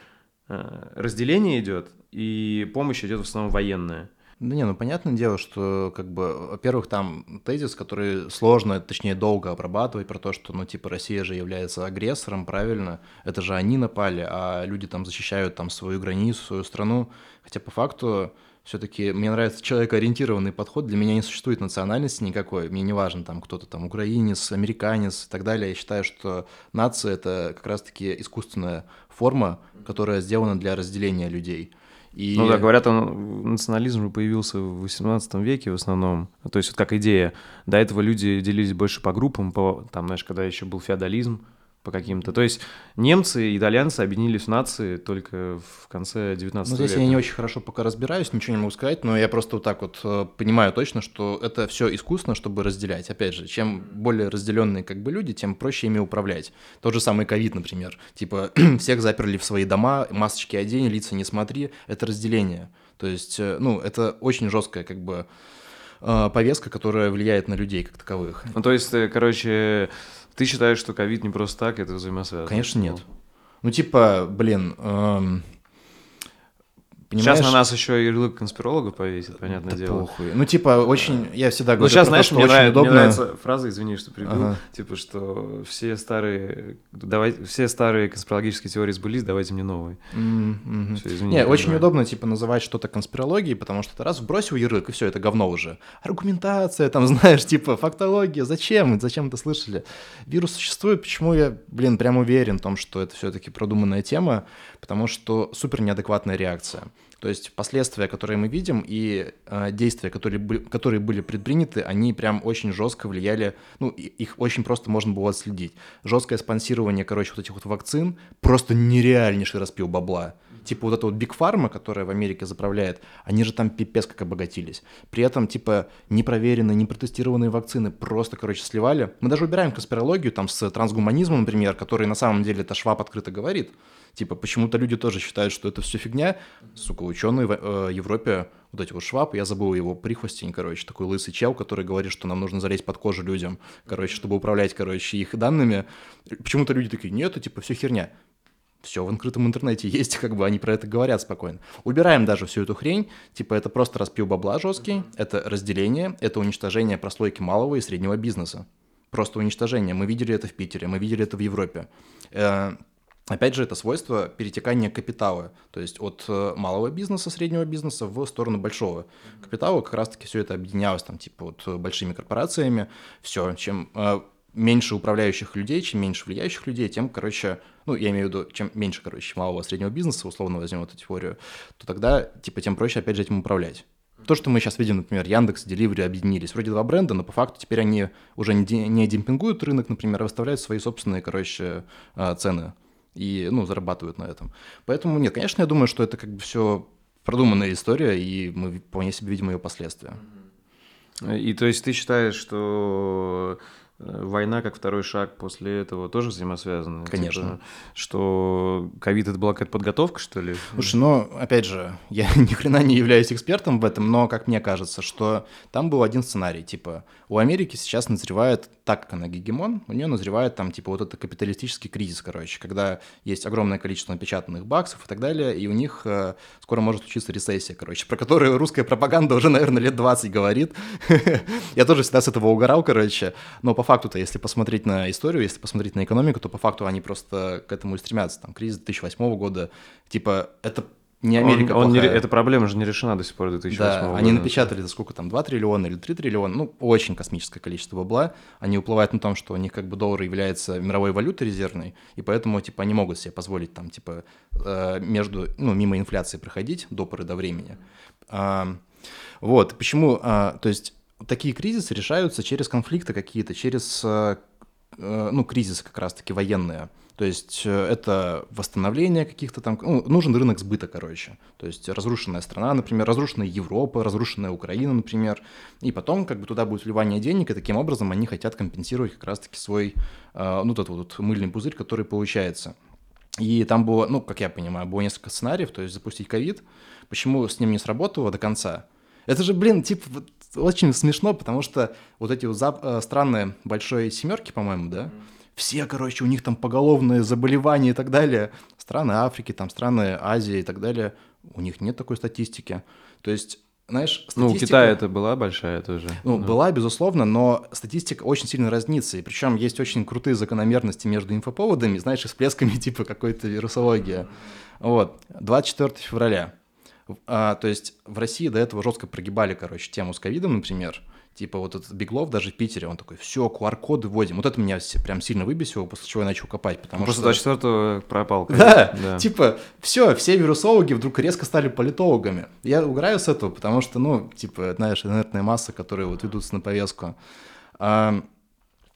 э, разделение идет, и помощь идет в основном военная. Да не, ну понятное дело, что, как бы, во-первых, там тезис, который сложно, точнее, долго обрабатывать, про то, что, ну, типа, Россия же является агрессором, правильно? Это же они напали, а люди там защищают там свою границу, свою страну. Хотя по факту все-таки мне нравится человекоориентированный подход. Для меня не существует национальности никакой. Мне не важно, там кто-то там украинец, американец и так далее. Я считаю, что нация это как раз-таки искусственная форма, которая сделана для разделения людей. И... Ну да, говорят, он, национализм же появился в 18 веке в основном. То есть вот как идея. До этого люди делились больше по группам, по, там, знаешь, когда еще был феодализм, по каким-то. То есть немцы и итальянцы объединились в нации только в конце 19 ну, здесь века. я не очень хорошо пока разбираюсь, ничего не могу сказать, но я просто вот так вот э, понимаю точно, что это все искусственно, чтобы разделять. Опять же, чем более разделенные как бы люди, тем проще ими управлять. Тот же самый ковид, например. Типа всех заперли в свои дома, масочки одень, лица не смотри. Это разделение. То есть, э, ну, это очень жесткая как бы э, повестка, которая влияет на людей как таковых. Ну, то есть, короче, ты считаешь, что ковид не просто так, это взаимосвязано? Конечно, нет. Ну, типа, блин, эм, Понимаешь? Сейчас на нас еще ярлык конспирологов повесит, понятное да дело. Похуй. Ну, типа, очень, я всегда говорю, ну, сейчас, знаешь, то, мне, очень нравится, удобно... мне нравится фраза, извини, что прибил, ага. типа, что все старые, давай, все старые конспирологические теории сбылись, давайте мне новые. Mm-hmm. Все, извини, Не, очень знаю. удобно, типа, называть что-то конспирологией, потому что ты раз вбросил ярлык, и все, это говно уже. Аргументация, там, знаешь, типа, фактология, зачем? Зачем это слышали? Вирус существует, почему я, блин, прям уверен в том, что это все-таки продуманная тема, потому что супер неадекватная реакция. То есть последствия, которые мы видим, и э, действия, которые, были, которые были предприняты, они прям очень жестко влияли, ну, их очень просто можно было отследить. Жесткое спонсирование, короче, вот этих вот вакцин, просто нереальнейший распил бабла. Типа вот эта вот Big Pharma, которая в Америке заправляет, они же там пипец как обогатились. При этом, типа, непроверенные, не протестированные вакцины просто, короче, сливали. Мы даже убираем конспирологию там с трансгуманизмом, например, который на самом деле это Шваб открыто говорит. Типа, почему-то люди тоже считают, что это все фигня. Сука, ученые в э, Европе, вот эти вот Шваб, я забыл его прихвостень, короче, такой лысый чел, который говорит, что нам нужно залезть под кожу людям, короче, чтобы управлять, короче, их данными. Почему-то люди такие, нет, это типа все херня. Все в открытом интернете есть, как бы они про это говорят спокойно. Убираем даже всю эту хрень, типа это просто распил бабла жесткий, это разделение, это уничтожение прослойки малого и среднего бизнеса. Просто уничтожение. Мы видели это в Питере, мы видели это в Европе. Опять же, это свойство перетекания капитала, то есть от э, малого бизнеса, среднего бизнеса в сторону большого капитала. Как раз-таки все это объединялось там, типа, вот э, большими корпорациями. Все, чем э, меньше управляющих людей, чем меньше влияющих людей, тем, короче, ну, я имею в виду, чем меньше, короче, малого среднего бизнеса, условно возьмем эту теорию, то тогда, типа, тем проще, опять же, этим управлять. То, что мы сейчас видим, например, Яндекс и Delivery объединились. Вроде два бренда, но по факту теперь они уже не демпингуют рынок, например, а выставляют свои собственные, короче, цены и, ну, зарабатывают на этом. Поэтому, нет, конечно, я думаю, что это как бы все продуманная история, и мы вполне себе видим ее последствия. И то есть ты считаешь, что Э, война как второй шаг после этого тоже взаимосвязаны? Конечно. Типа, что ковид это была какая-то подготовка, что ли? Слушай, ну, опять же, я ни хрена не являюсь экспертом в этом, но как мне кажется, что там был один сценарий, типа, у Америки сейчас назревает, так как она гегемон, у нее назревает там, типа, вот это капиталистический кризис, короче, когда есть огромное количество напечатанных баксов и так далее, и у них э, скоро может случиться рецессия, короче, про которую русская пропаганда уже, наверное, лет 20 говорит. Я тоже всегда с этого угорал, короче, но по факту-то, если посмотреть на историю, если посмотреть на экономику, то по факту они просто к этому и стремятся. Там кризис 2008 года, типа, это не Америка он, он не, Эта проблема же не решена до сих пор 2008 да, года. они напечатали за сколько там, 2 триллиона или 3 триллиона, ну, очень космическое количество бабла. Они уплывают на том, что у них как бы доллар является мировой валютой резервной, и поэтому, типа, они могут себе позволить там, типа, э, между, ну, мимо инфляции проходить до поры до времени. Вот, почему, а, то есть такие кризисы решаются через конфликты какие-то, через э, ну, кризисы как раз-таки военные. То есть э, это восстановление каких-то там... Ну, нужен рынок сбыта, короче. То есть разрушенная страна, например, разрушенная Европа, разрушенная Украина, например. И потом как бы туда будет вливание денег, и таким образом они хотят компенсировать как раз-таки свой, ну, тот вот мыльный пузырь, который получается. И там было, ну, как я понимаю, было несколько сценариев, то есть запустить ковид. Почему с ним не сработало до конца? Это же, блин, типа, очень смешно, потому что вот эти вот зап- э, странные большой семерки, по-моему, да, все, короче, у них там поголовные заболевания и так далее. Страны Африки, там страны Азии и так далее, у них нет такой статистики. То есть знаешь, статистика... Ну, у Китая это была большая тоже. Ну, ну, была, безусловно, но статистика очень сильно разнится, и причем есть очень крутые закономерности между инфоповодами, знаешь, и всплесками типа какой-то вирусологии. Вот, 24 февраля а, то есть в России до этого жестко прогибали, короче, тему с ковидом, например. Типа вот этот Беглов даже в Питере, он такой, все, QR-коды вводим. Вот это меня прям сильно выбесило, после чего я начал копать, потому После что... 24 пропал. Да, да, типа, все, все вирусологи вдруг резко стали политологами. Я угораю с этого, потому что, ну, типа, знаешь, инертная масса, которые вот ведутся на повестку. А,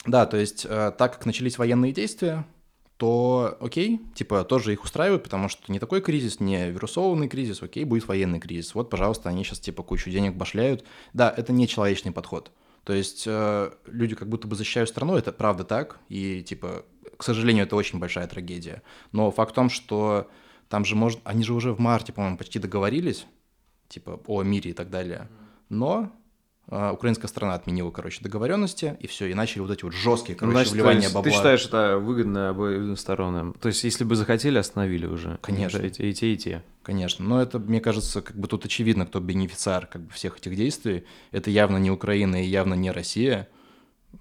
да, то есть, а, так как начались военные действия, то окей, типа тоже их устраивает, потому что не такой кризис, не вирусованный кризис, окей, будет военный кризис. Вот, пожалуйста, они сейчас типа кучу денег башляют. Да, это не человечный подход. То есть э, люди как будто бы защищают страну, это правда так, и типа, к сожалению, это очень большая трагедия. Но факт в том, что там же может, они же уже в марте, по-моему, почти договорились, типа о мире и так далее. Но украинская сторона отменила, короче, договоренности, и все, и начали вот эти вот жесткие, короче, Значит, вливания есть бабла. Ты считаешь, это выгодно обоим сторонам? То есть, если бы захотели, остановили уже? Конечно. И, те, и те, и те. Конечно, но это, мне кажется, как бы тут очевидно, кто бенефициар как бы всех этих действий. Это явно не Украина и явно не Россия.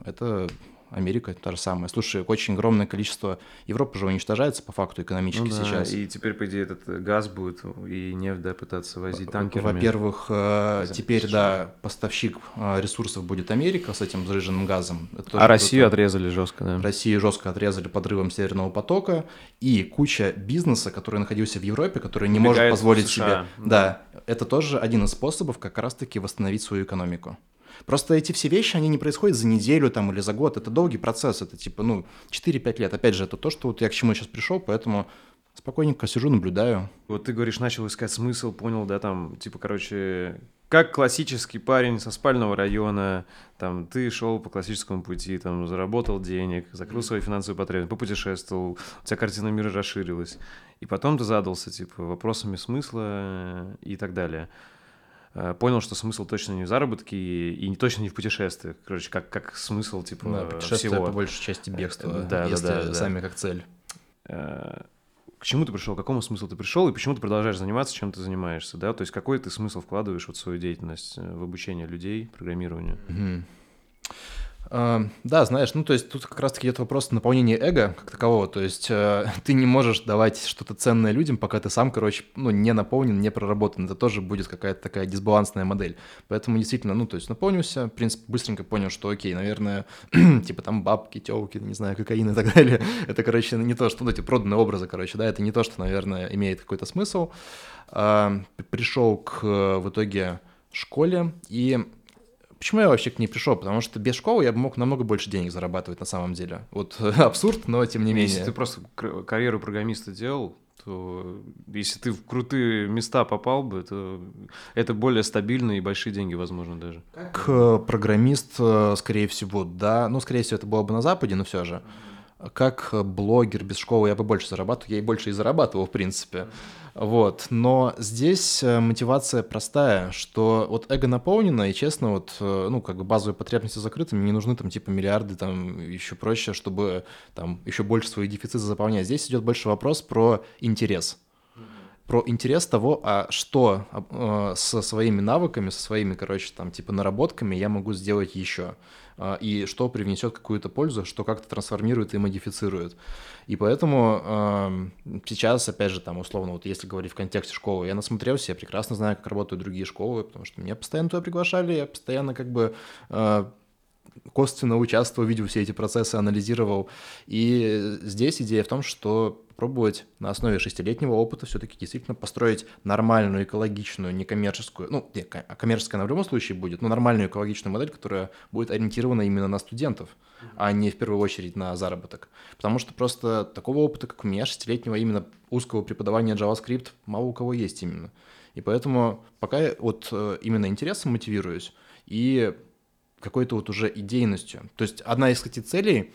Это Америка та же самая. Слушай, очень огромное количество... Европа же уничтожается по факту экономически Ну да, сейчас. и теперь, по идее, этот газ будет и нефть, да, пытаться возить танкерами. Во-первых, э, теперь, да, поставщик э, ресурсов будет Америка с этим сжиженным газом. Это А Россию отрезали жестко, да. Россию жестко отрезали подрывом Северного потока, и куча бизнеса, который находился в Европе, который не может Убегает в позволить себе... Да, это тоже один из способов как раз-таки восстановить свою экономику. Просто эти все вещи, они не происходят за неделю там или за год, это долгий процесс, это типа, ну, 4-5 лет. Опять же, это то, что вот я к чему сейчас пришел, поэтому спокойненько сижу, наблюдаю. Вот ты говоришь, начал искать смысл, понял, да, там, типа, короче, как классический парень со спального района, там, ты шел по классическому пути, там, заработал денег, закрыл свои финансовые потребности, попутешествовал, у тебя картина мира расширилась, и потом ты задался, типа, вопросами смысла и так далее. Э, Понял, что смысл точно не в заработке и, не точно не в путешествиях. Короче, как, как смысл, типа, Да, путешествие всего. по большей части бегства, Да, да, если да, да. сами как цель. Э, к чему ты пришел, к какому смыслу ты пришел, и почему ты продолжаешь заниматься, чем ты занимаешься, да? То есть какой ты смысл вкладываешь вот в свою деятельность, э, в обучение людей, программированию? Мгм. А, Да, знаешь, ну то есть тут как раз-таки идет вопрос наполнения эго как такового, то есть э, ты не можешь давать что-то ценное людям, пока ты сам, короче, ну не наполнен, не проработан, это тоже будет какая-то такая дисбалансная модель, поэтому действительно, ну то есть наполнился, в принципе, быстренько понял, что окей, наверное, типа там бабки, телки, не знаю, кокаин и так далее, это, короче, не то, что, ну эти проданные образы, короче, да, это не то, что, наверное, имеет какой-то смысл, А, пришел к э, в итоге школе и Почему я вообще к ней пришел? Потому что без школы я бы мог намного больше денег зарабатывать на самом деле. Вот абсурд, но тем не Если менее. ты просто кар- карьеру программиста делал, то если ты в крутые места попал бы, то это более стабильно и большие деньги, возможно, даже. Как э, программист, э, скорее всего, да. Ну, скорее всего, это было бы на Западе, но все же. Как э, блогер без школы я бы больше зарабатывал. Я и больше и зарабатывал, в принципе. Вот. Но здесь э, мотивация простая, что вот эго наполнено, и честно, вот, э, ну, как бы базовые потребности закрыты, мне не нужны там типа миллиарды, там, еще проще, чтобы там еще больше свои дефициты заполнять. Здесь идет больше вопрос про интерес про интерес того, а что со своими навыками, со своими, короче, там, типа, наработками я могу сделать еще, и что привнесет какую-то пользу, что как-то трансформирует и модифицирует. И поэтому э, сейчас, опять же, там, условно, вот если говорить в контексте школы, я насмотрелся, я прекрасно знаю, как работают другие школы, потому что меня постоянно туда приглашали, я постоянно как бы э, косвенно участвовал, видел все эти процессы, анализировал. И здесь идея в том, что пробовать на основе шестилетнего опыта все-таки действительно построить нормальную, экологичную, некоммерческую, ну, не, а коммерческая она в любом случае будет, но нормальную экологичную модель, которая будет ориентирована именно на студентов, а не в первую очередь на заработок. Потому что просто такого опыта, как у меня, шестилетнего именно узкого преподавания JavaScript, мало у кого есть именно. И поэтому пока я вот э, именно интересом мотивируюсь и какой-то вот уже идейностью. То есть одна из, кстати, целей,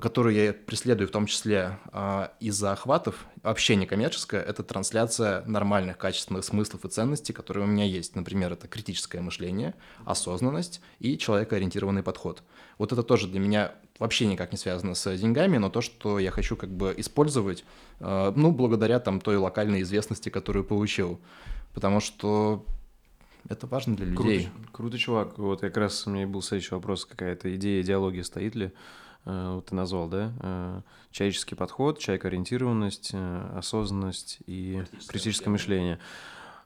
которую я преследую в том числе а, из-за охватов, вообще не коммерческая, это трансляция нормальных, качественных смыслов и ценностей, которые у меня есть. Например, это критическое мышление, осознанность и человекоориентированный подход. Вот это тоже для меня вообще никак не связано с деньгами, но то, что я хочу как бы использовать, э, ну, благодаря там той локальной известности, которую получил. Потому что это важно для людей. Круто, круто, чувак. Вот как раз у меня был следующий вопрос, какая-то идея, идеология стоит ли? Э, Вот ты назвал, да? Э, Человеческий подход, человекоориентированность, э, осознанность и критическое, мышление.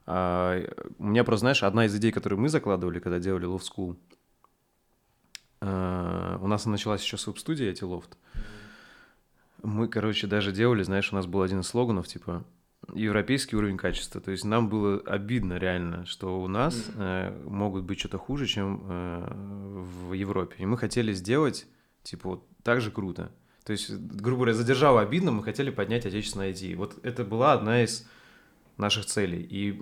А, у меня просто, знаешь, одна из идей, которую мы закладывали, когда делали Love School, у нас началась еще субстудия эти лофт. Мы, короче, даже делали, знаешь, у нас был один из слоганов, типа, европейский уровень качества. То есть нам было обидно реально, что у нас э, могут быть что-то хуже, чем э, в Европе. И мы хотели сделать, типа, вот так же круто. То есть, грубо говоря, за державу обидно, мы хотели поднять отечественное IT. Вот это была одна из наших целей. И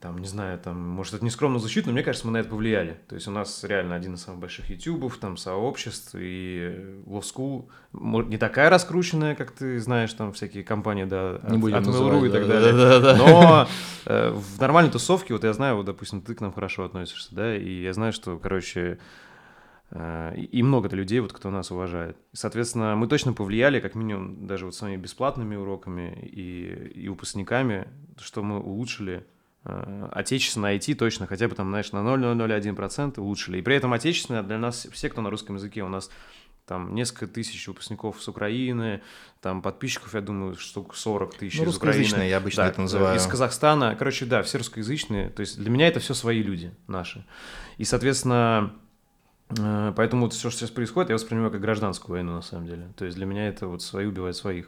там, не знаю, там, может, это не скромно звучит, но мне кажется, мы на это повлияли. То есть у нас реально один из самых больших ютубов, там, сообществ, и Love School может, не такая раскрученная, как ты знаешь, там, всякие компании, да, не от, будем от Mail.ru и да, так да, далее. да, да, да. Но э, в нормальной тусовке, вот я знаю, вот, допустим, ты к нам хорошо относишься, да, и я знаю, что, короче, и и много-то людей, вот, кто нас уважает. Соответственно, мы точно повлияли, как минимум, даже вот своими бесплатными уроками и, и выпускниками, что мы улучшили э, отечественное IT точно хотя бы там, знаешь, на 0,001% улучшили. И при этом отечественное для нас, все, кто на русском языке, у нас там несколько тысяч выпускников с Украины, там подписчиков, я думаю, штук 40 тысяч Ну, из Украины. я обычно Да, это называю. Из Казахстана. Короче, да, все русскоязычные. То есть для меня это все свои люди наши. И, соответственно, э, поэтому вот все, что сейчас происходит, я воспринимаю как гражданскую войну, на самом деле. То есть для меня это вот свои убивают своих.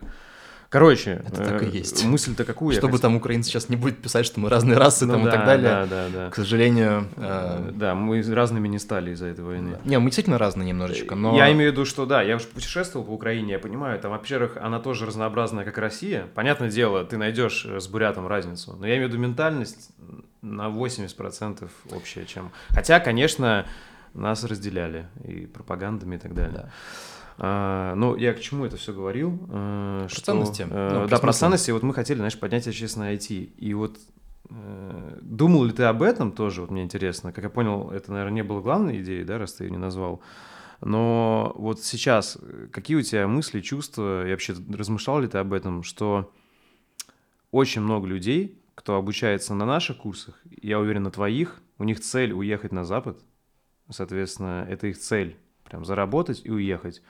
Короче, Это так и э, есть. мысль-то какую Чтобы хотел- там украинцы сейчас не будет писать, что мы разные расы Ну там и так далее. Да, да, да. К сожалению, Э, э, Да, мы разными не стали из-за этой войны. не, мы действительно разные немножечко, но... Я имею в виду, что да, я уже путешествовал по Украине, я понимаю, там, во-первых, она тоже разнообразная, как Россия. Понятное дело, ты найдешь э, с бурятом разницу, но я имею в виду ментальность на 80% общая, чем... Хотя, конечно, нас разделяли и пропагандами и так далее. Да. А, ну, я к чему это все говорил? Э, Про что, ценности. э, Ну, да, про ценности. Вот мы хотели, знаешь, поднять отечественное IT. И вот э, думал ли ты об этом тоже? Вот мне интересно. Как я понял, это, наверное, не было главной идеей, да, раз ты ее не назвал. Но вот сейчас, э, какие у тебя мысли, чувства, и вообще размышлял ли ты об этом, что очень много людей, кто обучается на наших курсах, я уверен, на твоих, у них цель уехать на Запад, соответственно, это их цель, прям заработать и уехать.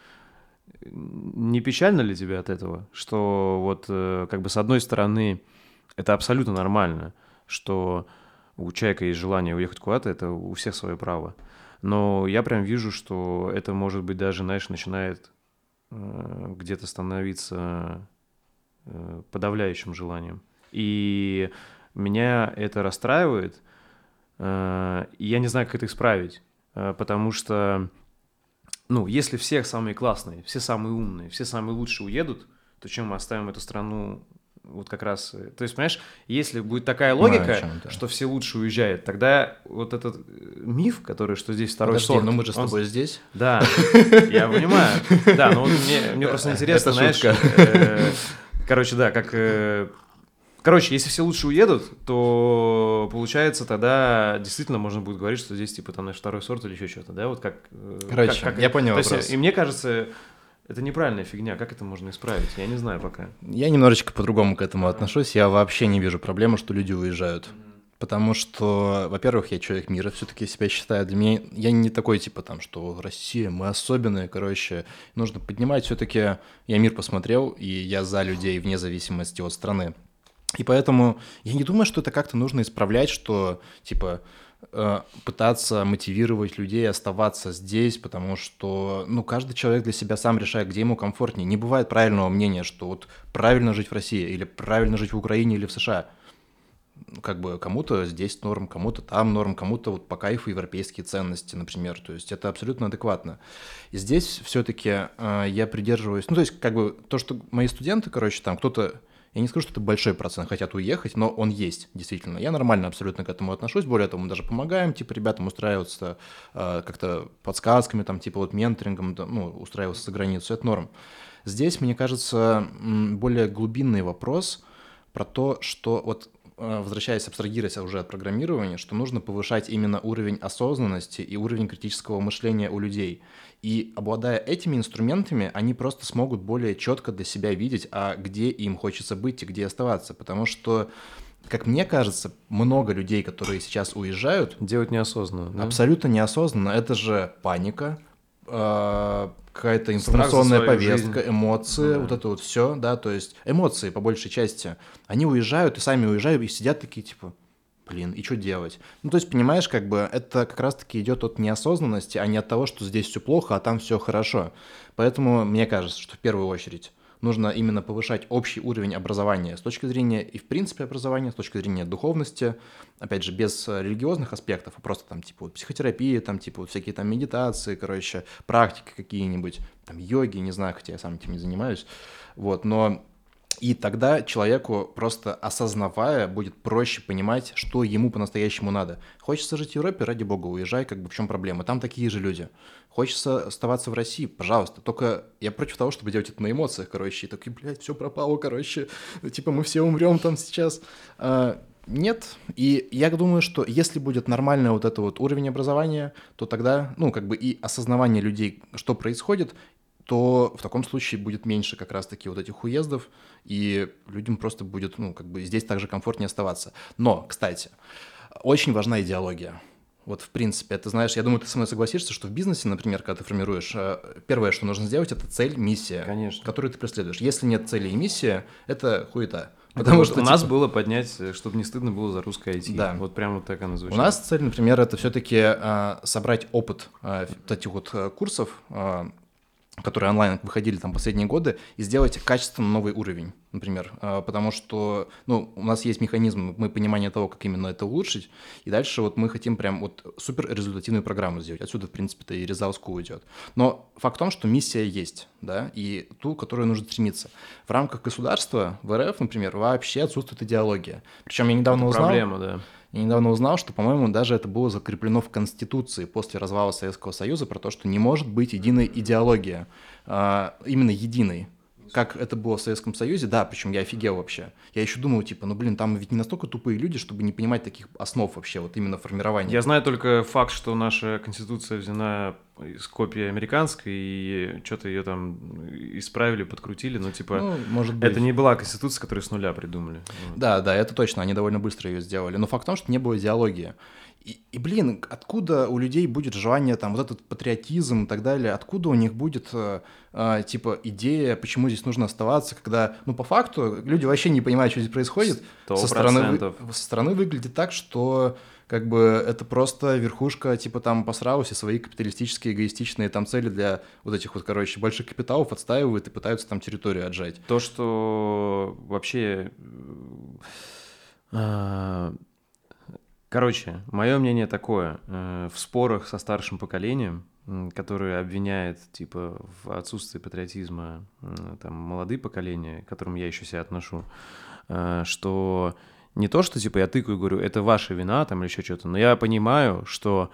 Не печально ли тебе от этого, что вот э, как бы с одной стороны это абсолютно нормально, что у человека есть желание уехать куда-то, это у всех свое право. Но я прям вижу, что это может быть даже, знаешь, начинает э, где-то становиться э, подавляющим желанием. И меня это расстраивает, я не знаю, как это исправить, потому что, ну, если все самые классные, все самые умные, все самые лучшие уедут, то чем мы оставим эту страну вот как раз... э, То есть, понимаешь, если будет такая логика, что все лучше уезжают, тогда вот этот э, миф, который, что здесь второй Подожди, сорт... ну мы же с он- тобой здесь. Да, я понимаю. Да, но вот мне, просто интересно, знаешь... э, Короче, да, как... э, Короче, если все лучше уедут, то получается тогда действительно можно будет говорить, что здесь типа там знаешь, второй сорт или еще что-то, да, вот как... э, Короче, как- как- я понял то есть, вопрос. И мне кажется, это неправильная фигня, как это можно исправить, я не знаю пока. Я немножечко по-другому к этому отношусь. Я вообще не вижу проблемы, что люди уезжают. Потому что, во-первых, я человек мира все-таки себя считаю. Для меня я не такой типа там, что Россия, мы особенные, короче. Нужно поднимать все-таки. Я мир посмотрел, и я за людей вне зависимости от страны. И поэтому я не думаю, что это как-то нужно исправлять, что типа э, пытаться мотивировать людей оставаться здесь, потому что, ну, каждый человек для себя сам решает, где ему комфортнее. Не бывает правильного мнения, что вот правильно жить в России или правильно жить в Украине или в США. Как бы кому-то здесь норм, кому-то там норм, кому-то вот по кайфу европейские ценности, например. То есть это абсолютно адекватно. И здесь все-таки я придерживаюсь, ну, то есть как бы то, что мои студенты, короче, там кто-то я не скажу, что это большой процент хотят уехать, но он есть, действительно. Я нормально абсолютно к этому отношусь. Более того, мы даже помогаем, типа, ребятам устраиваться э, как-то подсказками, там, типа, вот менторингом, да, ну, устраиваться за границу, это норм. Здесь, мне кажется, более глубинный вопрос про то, что вот возвращаясь, абстрагируясь уже от программирования, что нужно повышать именно уровень осознанности и уровень критического мышления у людей. И обладая этими инструментами, они просто смогут более четко для себя видеть, а где им хочется быть и где оставаться. Потому что, как мне кажется, много людей, которые сейчас уезжают, Делать неосознанно, да? абсолютно неосознанно. Это же паника, э, какая-то Страх за информационная повестка, жизнь. эмоции, да. вот это вот все, да, то есть эмоции по большей части. Они уезжают и сами уезжают и сидят такие типа, блин, и что делать? Ну, то есть, понимаешь, как бы это как раз-таки идет от неосознанности, а не от того, что здесь все плохо, а там все хорошо. Поэтому мне кажется, что в первую очередь нужно именно повышать общий уровень образования с точки зрения и в принципе образования, с точки зрения духовности, опять же, без религиозных аспектов, а просто там типа вот, психотерапии, там типа вот всякие там медитации, короче, практики какие-нибудь, там йоги, не знаю, хотя я сам этим не занимаюсь, вот, но и тогда человеку, просто осознавая, будет проще понимать, что ему по-настоящему надо. Хочется жить в Европе, ради бога, уезжай, как бы в чем проблема. Там такие же люди. Хочется оставаться в России, пожалуйста. Только я против того, чтобы делать это на эмоциях, короче. И такой, блядь, все пропало, короче. Типа мы все умрем там сейчас. А, нет. И я думаю, что если будет нормальный вот этот вот уровень образования, то тогда, ну, как бы и осознавание людей, что происходит, то в таком случае будет меньше как раз-таки вот этих уездов, и людям просто будет, ну, как бы здесь также комфортнее оставаться. Но, кстати, очень важна идеология. Вот, в принципе, это, знаешь, я думаю, ты со мной согласишься, что в бизнесе, например, когда ты формируешь, э, первое, что нужно сделать, это цель, миссия, Конечно. которую ты преследуешь. Если нет цели и миссии, это хуета. Потому что у нас типа... было поднять, э, чтобы не стыдно было за русское IT. Да. Вот прямо вот так оно звучит. У нас цель, например, это все-таки а, собрать опыт вот этих вот курсов, а, которые онлайн выходили там последние годы, и сделать качественно новый уровень, например. А, потому что, ну, у нас есть механизм, мы понимание того, как именно это улучшить, и дальше вот мы хотим прям вот супер результативную программу сделать. Отсюда, в принципе-то, и School идет. Но факт в том, что миссия есть, да, и ту, которую нужно стремиться. В рамках государства, в РФ, например, вообще отсутствует идеология. Причем я недавно это узнал... проблема, да я недавно узнал, что, по-моему, даже это было закреплено в Конституции после развала Советского Союза про то, что не может быть единой идеологии, а, именно единой как это было в Советском Союзе, да, причем я офигел вообще. Я еще думал, типа, ну, блин, там ведь не настолько тупые люди, чтобы не понимать таких основ вообще, вот именно формирования. Я знаю только факт, что наша Конституция взята из копии американской, и что-то ее там исправили, подкрутили, но, типа, ну, может быть. это не была Конституция, которую с нуля придумали. Да, да, это точно, они довольно быстро ее сделали. Но факт в том, что не было идеологии. И, и, блин, откуда у людей будет желание, там, вот этот патриотизм и так далее, откуда у них будет, э, э, типа, идея, почему здесь нужно оставаться, когда, ну, по факту, люди вообще не понимают, что здесь происходит. 100%. Со стороны, со стороны выглядит так, что, как бы, это просто верхушка, типа, там, посралась и свои капиталистические, эгоистичные там цели для вот этих вот, короче, больших капиталов отстаивают и пытаются там территорию отжать. То, что вообще... Короче, мое мнение такое. Э, в спорах со старшим поколением, которое обвиняет, типа, в отсутствии патриотизма там, молодые поколения, к которым я еще себя отношу, э, что не то, что, типа, я тыкаю и говорю, это ваша вина, там, или еще что-то, но я понимаю, что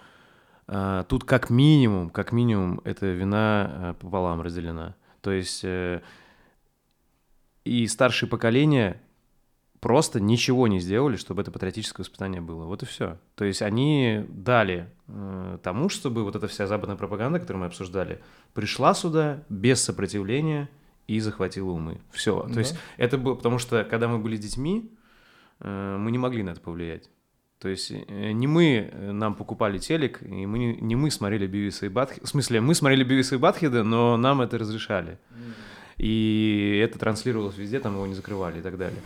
э, тут как минимум, как минимум, эта вина пополам разделена. То есть и старшее поколение просто ничего не сделали, чтобы это патриотическое воспитание было. Вот и все. То есть они дали э, тому, чтобы вот эта вся западная пропаганда, которую мы обсуждали, пришла сюда без сопротивления и захватила умы. Все. То есть это было, потому что когда мы были детьми, э, мы не могли на это повлиять. То есть э, не мы э, нам покупали телек, и мы, не мы смотрели Бивиса и Батхеда. В смысле, мы смотрели Бивиса и Батхеда, но нам это разрешали. Mm и это транслировалось везде, там его не закрывали и так далее.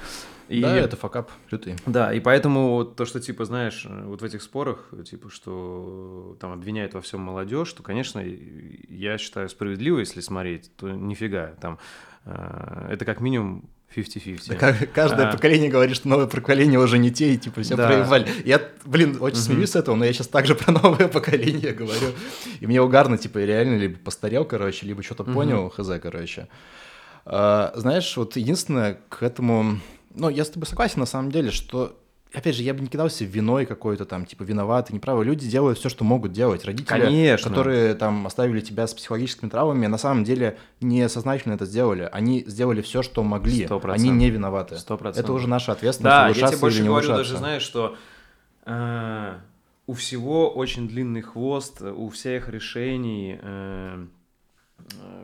И, да, это факап лютый. Да, и поэтому то, что, типа, знаешь, вот в этих спорах, типа, что там обвиняют во всем молодежь, то, конечно, я считаю справедливо, если смотреть, то нифига, там, э, это как минимум 50-50. Да, каждое а. поколение говорит, что новое поколение уже не те, и типа все да. проебали. Я, блин, очень угу. смеюсь с этого, но я сейчас также про новое поколение говорю. И мне угарно, типа, реально либо постарел, короче, либо что-то угу. понял, хз, короче. А, знаешь, вот единственное к этому... Ну, я с тобой согласен на самом деле, что опять же, я бы не кидался виной какой-то там, типа, виноваты, неправы. Люди делают все, что могут делать. Родители, Конечно. которые там оставили тебя с психологическими травмами, на самом деле не сознательно это сделали. Они сделали все, что могли. 100%. Они не виноваты. 100%. Это уже наша ответственность. Да, я тебе больше говорю, даже знаешь, что э, у всего очень длинный хвост, у всех решений... Э,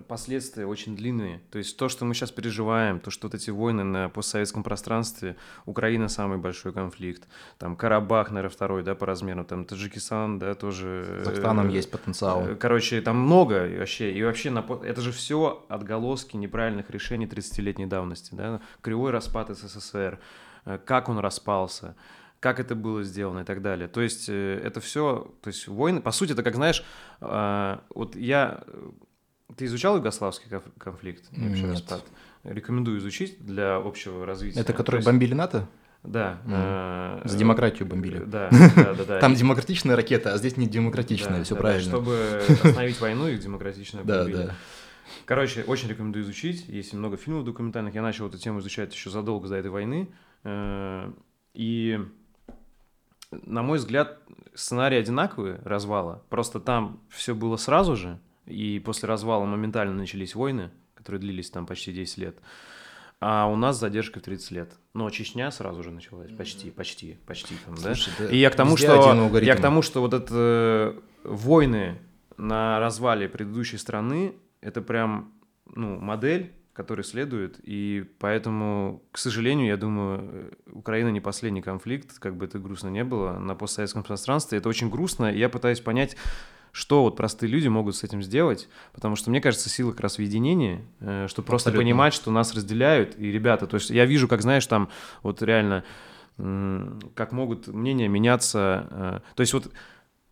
последствия очень длинные. То есть то, что мы сейчас переживаем, то, что вот эти войны на постсоветском пространстве, Украина самый большой конфликт, там Карабах, наверное, второй, да, по размеру, там Таджикистан, да, тоже... С Казахстаном э, есть потенциал. Э, короче, там много вообще, и вообще на, это же все отголоски неправильных решений 30-летней давности, да, кривой распад СССР, э, как он распался, как это было сделано и так далее. То есть это все, то есть войны, по сути, это как, знаешь, вот я Ты изучал югославский конф- конфликт? и вообще Нет. распад? Рекомендую изучить для общего развития. Это То которые есть- бомбили НАТО? Да. Мгм. э, За демократию бомбили. Да, да, да. да. Там демократичная ракета, а здесь не демократичная, да, все да, да, правильно. Чтобы остановить войну, их демократично Да, бомбили. да. Короче, очень рекомендую изучить. Есть много фильмов документальных. Я начал эту тему изучать еще задолго до этой войны. Э, И, на мой взгляд, сценарии одинаковые развала. Просто там все было сразу же. И после развала моментально начались войны, которые длились там почти 10 лет. А у нас задержка в 30 лет. Но Чечня сразу же началась. Почти, почти, почти там, да? Слушай, да, И я к тому, что я к тому, что вот это э, войны на развале предыдущей страны, это прям ну модель, которой следует, и поэтому, к сожалению, я думаю, э, Украина не последний конфликт, как бы это грустно не было, на постсоветском пространстве. Это очень грустно, и я пытаюсь понять, что вот простые люди могут с этим сделать, потому что мне кажется, сила как раз в единении, э, что просто Абсолютно. понимать, что нас разделяют, и ребята, то есть я вижу, как, знаешь, там вот реально, как могут мнения меняться, э, то есть вот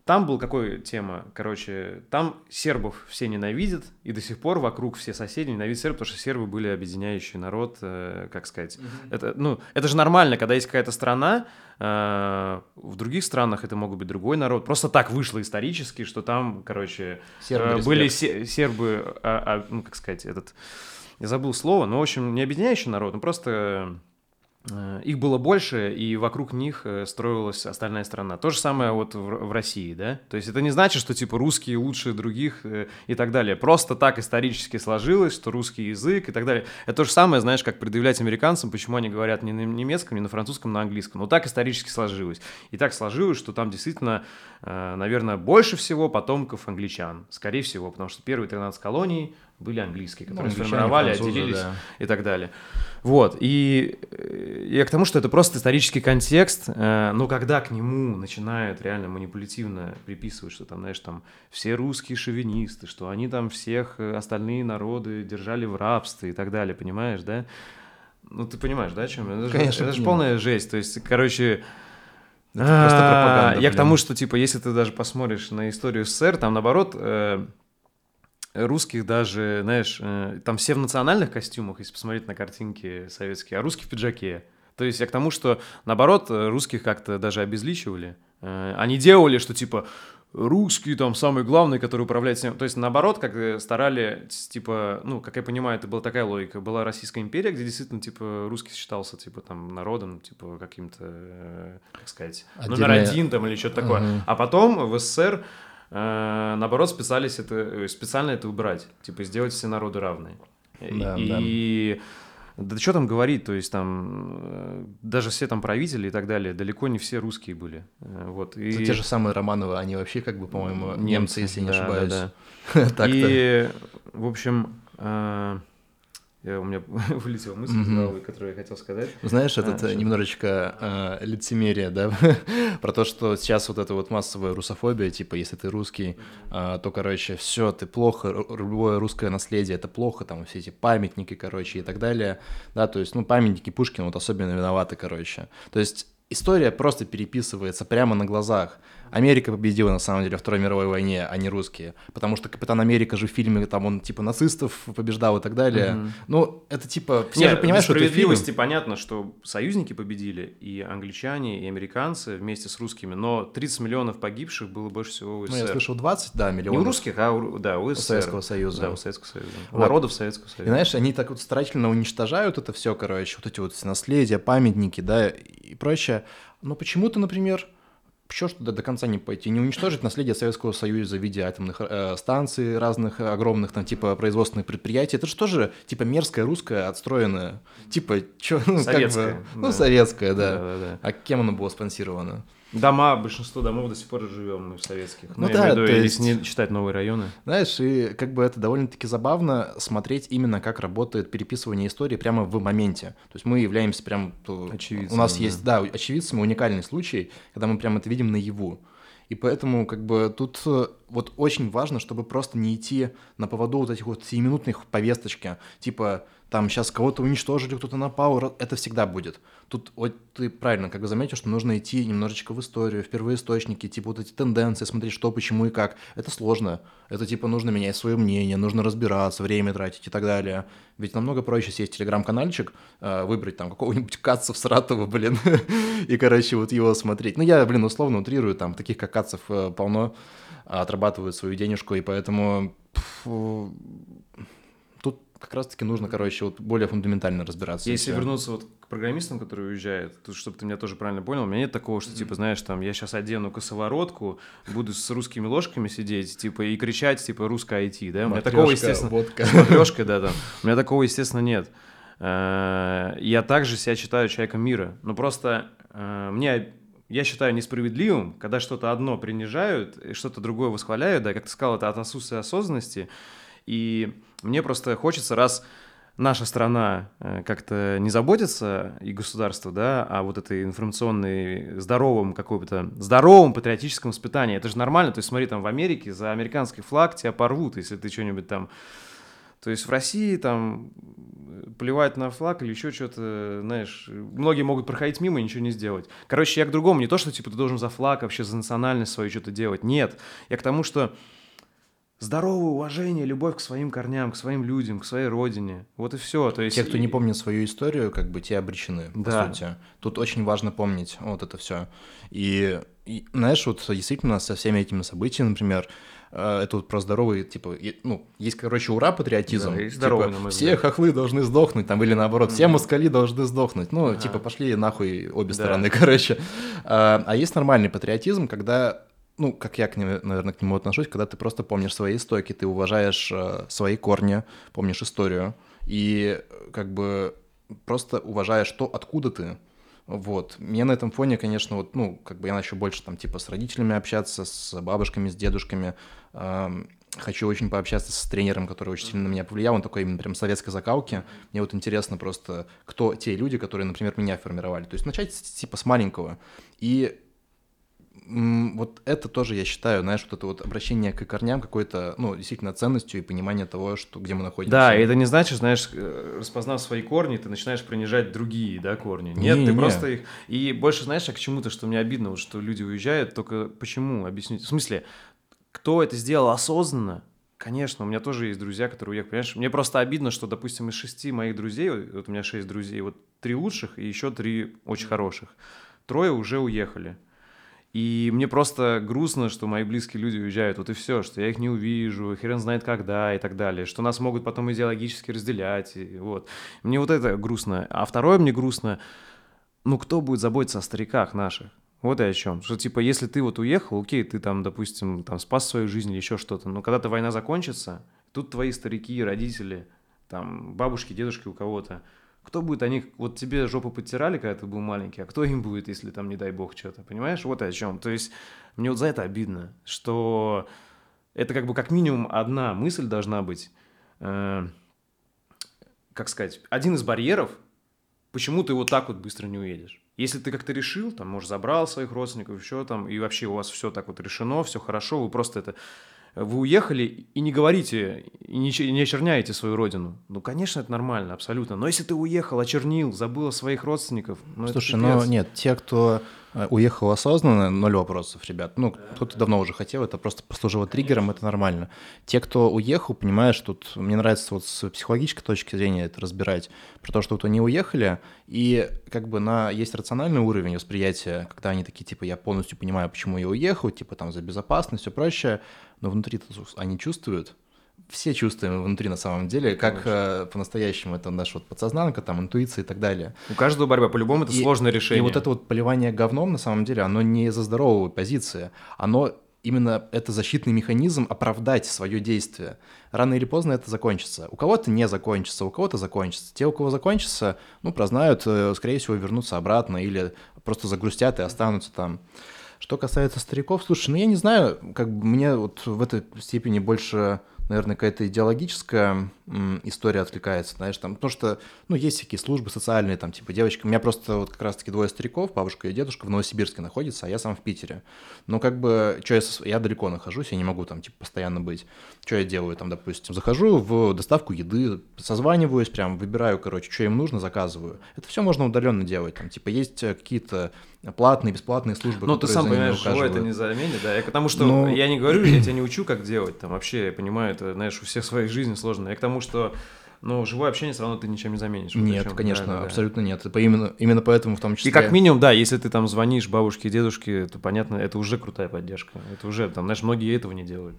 там был какой тема, короче, там сербов все ненавидят, и до сих пор вокруг все соседи ненавидят сербов, потому что сербы были объединяющий народ, э, как сказать. Это, ну, это же нормально, когда есть какая-то страна, э, в других странах это могут быть другой народ. Просто так вышло исторически, что там, короче, Сербы, э, были се- сербы, а- а, ну, как сказать, этот... Я забыл слово, но, в общем, не объединяющий народ, но просто их было больше, и вокруг них э, строилась остальная страна. То же самое вот в, в России, да? То есть это не значит, что типа русские лучше других э, и так далее. Просто так исторически сложилось, что русский язык и так далее. Это то же самое, знаешь, как предъявлять американцам, почему они говорят не на немецком, не на французском, на английском. Но так исторически сложилось. И так сложилось, что там действительно, э, наверное, больше всего потомков англичан. Скорее всего, потому что первые 13 колоний были английские, которые англичане, сформировали, французы, отделились да. и так далее. Вот, и э, я к тому, что это просто исторический контекст, э, но когда к нему начинают реально манипулятивно приписывать, что там, знаешь, там все русские шовинисты, что они там всех э, остальные народы держали в рабстве и так далее, понимаешь, да? Ну, ты понимаешь, да, о чем? Это же, Конечно, это же полная жесть, то есть, короче... Это просто а, пропаганда, Я к блин. тому, что, типа, если ты даже посмотришь на историю СССР, там, наоборот, э, русских даже, знаешь, э, там все в национальных костюмах, если посмотреть на картинки советские, а русские в пиджаке. То есть я к тому, что, наоборот, э, русских как-то даже обезличивали. Э, Они делали, что, типа, русский там самый главный, который управляет всем. То есть, наоборот, как старали, типа, ну, как я понимаю, это была такая логика. Была Российская империя, где действительно, типа, русский считался, типа, там, народом, типа, каким-то, как сказать, номер Отдельная- один там или что-то такое. Мгм. А потом в СССР наоборот специались это, э, специально это убрать, типа сделать все народы равные. Да, и да что там говорить, то есть там э, даже все там правители и так далее, далеко не все русские были. Э, Вот. И... За те же самые Романовы, они вообще, как бы, по-моему, немцы, если не да, да, ошибаюсь. да. Так-то. И, в общем, э, я- у меня вылетела мысль из головы, которую я хотел сказать. Знаешь, этот А, э, немножечко э, лицемерие, да, про то, что сейчас вот эта вот массовая русофобия, типа, если ты русский, а, то, короче, все, ты плохо, любое русское наследие, это плохо, там, все эти памятники, короче, и так далее, да, то есть, ну, памятники Пушкина вот особенно виноваты, короче, то есть история просто переписывается прямо на глазах. Америка победила, на самом деле, во Второй мировой войне, а не русские, потому что Капитан Америка же в фильме, там, он, типа, нацистов побеждал и так далее, Мгм. ну, это, типа, все Нет, же понимают, что это справедливости понятно, что союзники победили, и англичане, и американцы вместе с русскими, но 30 миллионов погибших было больше всего у Ну, я СССР. слышал 20, да, Не миллионов. у русских, а у, да, у у СССР. Советского Союза. Да, у Советского Союза. У Вот. Народов Советского И Союза. знаешь, они так вот старательно уничтожают это все, короче, вот эти вот наследия, памятники, да, и прочее. Но почему-то, например, Почему что до, конца не пойти? Не уничтожить наследие Советского Союза в виде атомных э, станций разных э, огромных, там, типа, производственных предприятий. Это же тоже, типа, мерзкое русское, отстроенное. Типа, чё, ну, Советское, как бы, да. ну, советское, да. Да, да, да. А кем оно было спонсировано? Дома, большинство домов до сих пор живем мы в советских. Ну я да, имею в виду, если есть- не считать новые районы. Знаешь, и как бы это довольно-таки забавно смотреть именно, как работает переписывание истории прямо в моменте. То есть мы являемся прям... Очевидцами, У нас да. есть, да, очевидцами уникальный случай, когда мы прям это видим наяву. И поэтому как бы тут э, вот очень важно, чтобы просто не идти на поводу вот этих вот сиюминутных повесточки, типа там сейчас кого-то уничтожили, кто-то напал, это всегда будет. Тут вот ты правильно как бы заметил, что нужно идти немножечко в историю, в первоисточники, типа вот эти тенденции, смотреть, что, почему и как. Это сложно. Это типа нужно менять свое мнение, нужно разбираться, время тратить и так далее. Ведь намного проще сесть телеграм-канальчик, э, выбрать там какого-нибудь Кацев Саратова, блин, и, короче, вот его смотреть. Ну, я, блин, условно утрирую, там таких как Кацев э, полно, отрабатывают свою денежку, и поэтому как раз-таки нужно, короче, вот более фундаментально разбираться. Если вернуться вот к программистам, которые уезжают, тут, чтобы ты меня тоже правильно понял, у меня нет такого, что, типа, знаешь, там, я сейчас одену косоворотку, буду с русскими ложками сидеть, типа, и кричать, типа, русское IT, да? У меня такого, естественно... Водка. Смотрешка, да, да. У меня такого, естественно, нет. Э, я также себя считаю человеком мира. Но просто э, мне я считаю несправедливым, когда что-то одно принижают и что-то другое восхваляют, да, как ты сказал, это от отсутствия осознанности. И мне просто хочется, раз наша страна э, как-то не заботится, и государство, да, а вот этой информационной здоровом каком-то, здоровом патриотическом воспитании, это же нормально, то есть смотри, там в Америке за американский флаг тебя порвут, если ты что-нибудь там... То есть в России там плевать на флаг или еще что-то, знаешь, многие могут проходить мимо и ничего не сделать. Короче, я к другому, не то, что типа ты должен за флаг вообще, за национальность свою что-то делать, нет. Я к тому, что здоровое уважение, любовь к своим корням, к своим людям, к своей родине. Вот и все. То есть... Те, кто не помнит свою историю, как бы те обречены, да. по сути. Тут очень важно помнить вот это все. И, и знаешь, вот действительно со всеми этими событиями, например, э, это вот про здоровый, типа, ну, есть, короче, ура, патриотизм. Да, есть здоровый, типа, все хохлы должны сдохнуть, там, или наоборот, все москали должны сдохнуть. Ну, ага. типа, пошли нахуй обе да. стороны, короче. А, а есть нормальный патриотизм, когда ну, как я, к нему, наверное, к нему отношусь, когда ты просто помнишь свои истоки, ты уважаешь э, свои корни, помнишь историю, и э, как бы просто уважаешь то, откуда ты. Вот. Мне на этом фоне, конечно, вот, ну, как бы я начал больше там, типа, с родителями общаться, с бабушками, с дедушками. Эм, хочу очень пообщаться с тренером, который очень сильно на меня повлиял. Он такой именно прям советской закалки. Мне вот интересно просто, кто те люди, которые, например, меня формировали. То есть начать, типа, с маленького. И вот это тоже, я считаю, знаешь, вот это вот обращение к корням какой-то, ну, действительно ценностью и понимание того, что, где мы находимся. Да, и это не значит, знаешь, э, распознав свои корни, ты начинаешь принижать другие, да, корни. Нет, не, ты не. просто их... И больше, знаешь, а к чему-то, что мне обидно, вот, что люди уезжают, только почему? Объясните. В смысле, кто это сделал осознанно? Конечно, у меня тоже есть друзья, которые уехали, понимаешь? Мне просто обидно, что, допустим, из шести моих друзей, вот у меня шесть друзей, вот три лучших и еще три очень хороших, трое уже уехали. И мне просто грустно, что мои близкие люди уезжают, вот и все, что я их не увижу, хрен знает когда и так далее, что нас могут потом идеологически разделять, и вот. Мне вот это грустно. А второе мне грустно, ну кто будет заботиться о стариках наших? Вот и о чем. Что типа, если ты вот уехал, окей, ты там, допустим, там спас свою жизнь или еще что-то, но когда-то война закончится, тут твои старики, родители, там бабушки, дедушки у кого-то, кто будет о них, вот тебе жопу подтирали, когда ты был маленький, а кто им будет, если там, не дай бог, что-то, понимаешь? Вот о чем. То есть мне вот за это обидно, что это как бы как минимум одна мысль должна быть, э, как сказать, один из барьеров, почему ты вот так вот быстро не уедешь. Если ты как-то решил, там, может, забрал своих родственников, еще там, и вообще у вас все так вот решено, все хорошо, вы просто это вы уехали и не говорите, и не, не очерняете свою родину. Ну, конечно, это нормально, абсолютно. Но если ты уехал, очернил, забыл о своих родственников, ну, Слушай, ну нет, те, кто Э, уехал осознанно, ноль вопросов, ребят. Ну, кто-то давно уже хотел, это просто послужило триггером, это нормально. Те, кто уехал, понимаешь, тут мне нравится вот с психологической точки зрения это разбирать, про то, что вот они уехали, и как бы на есть рациональный уровень восприятия, когда они такие, типа, я полностью понимаю, почему я уехал, типа, там, за безопасность, все прочее, но внутри они чувствуют, все чувствуем внутри на самом деле, как э, по-настоящему это наша вот подсознанка, там, интуиция и так далее. У каждого борьба, по-любому это и, сложное решение. И вот это вот поливание говном, на самом деле, оно не из-за здоровой позиции, оно именно это защитный механизм оправдать свое действие. Рано или поздно это закончится. У кого-то не закончится, у кого-то закончится. Те, у кого закончится, ну, прознают, э, скорее всего, вернутся обратно или просто загрустят и останутся там. Что касается стариков, слушай, ну я не знаю, как бы мне вот в этой степени больше наверное, какая-то идеологическая история отвлекается, знаешь, там, потому что, ну, есть всякие службы социальные, там, типа, девочка, у меня просто вот как раз-таки двое стариков, бабушка и дедушка в Новосибирске находятся, а я сам в Питере. Но как бы, что я, я далеко нахожусь, я не могу там, типа, постоянно быть. Что я делаю, там, допустим, захожу в доставку еды, созваниваюсь, прям выбираю, короче, что им нужно, заказываю. Это все можно удаленно делать, там, типа, есть э, какие-то платные, бесплатные службы. Ну, ты сам понимаешь, живой это не заменит, да. Я, потому что Но... я не говорю, я тебя не учу, как делать. Там вообще, я понимаю, это, знаешь, у всех своей жизни сложно. Я к тому, что но живое общение все равно ты ничем не заменишь. Нет, Причем, конечно, да, абсолютно да. нет. Именно, именно поэтому в том числе... И как минимум, да, если ты там звонишь бабушке и дедушке, то понятно, это уже крутая поддержка. Это уже, там, знаешь, многие этого не делают.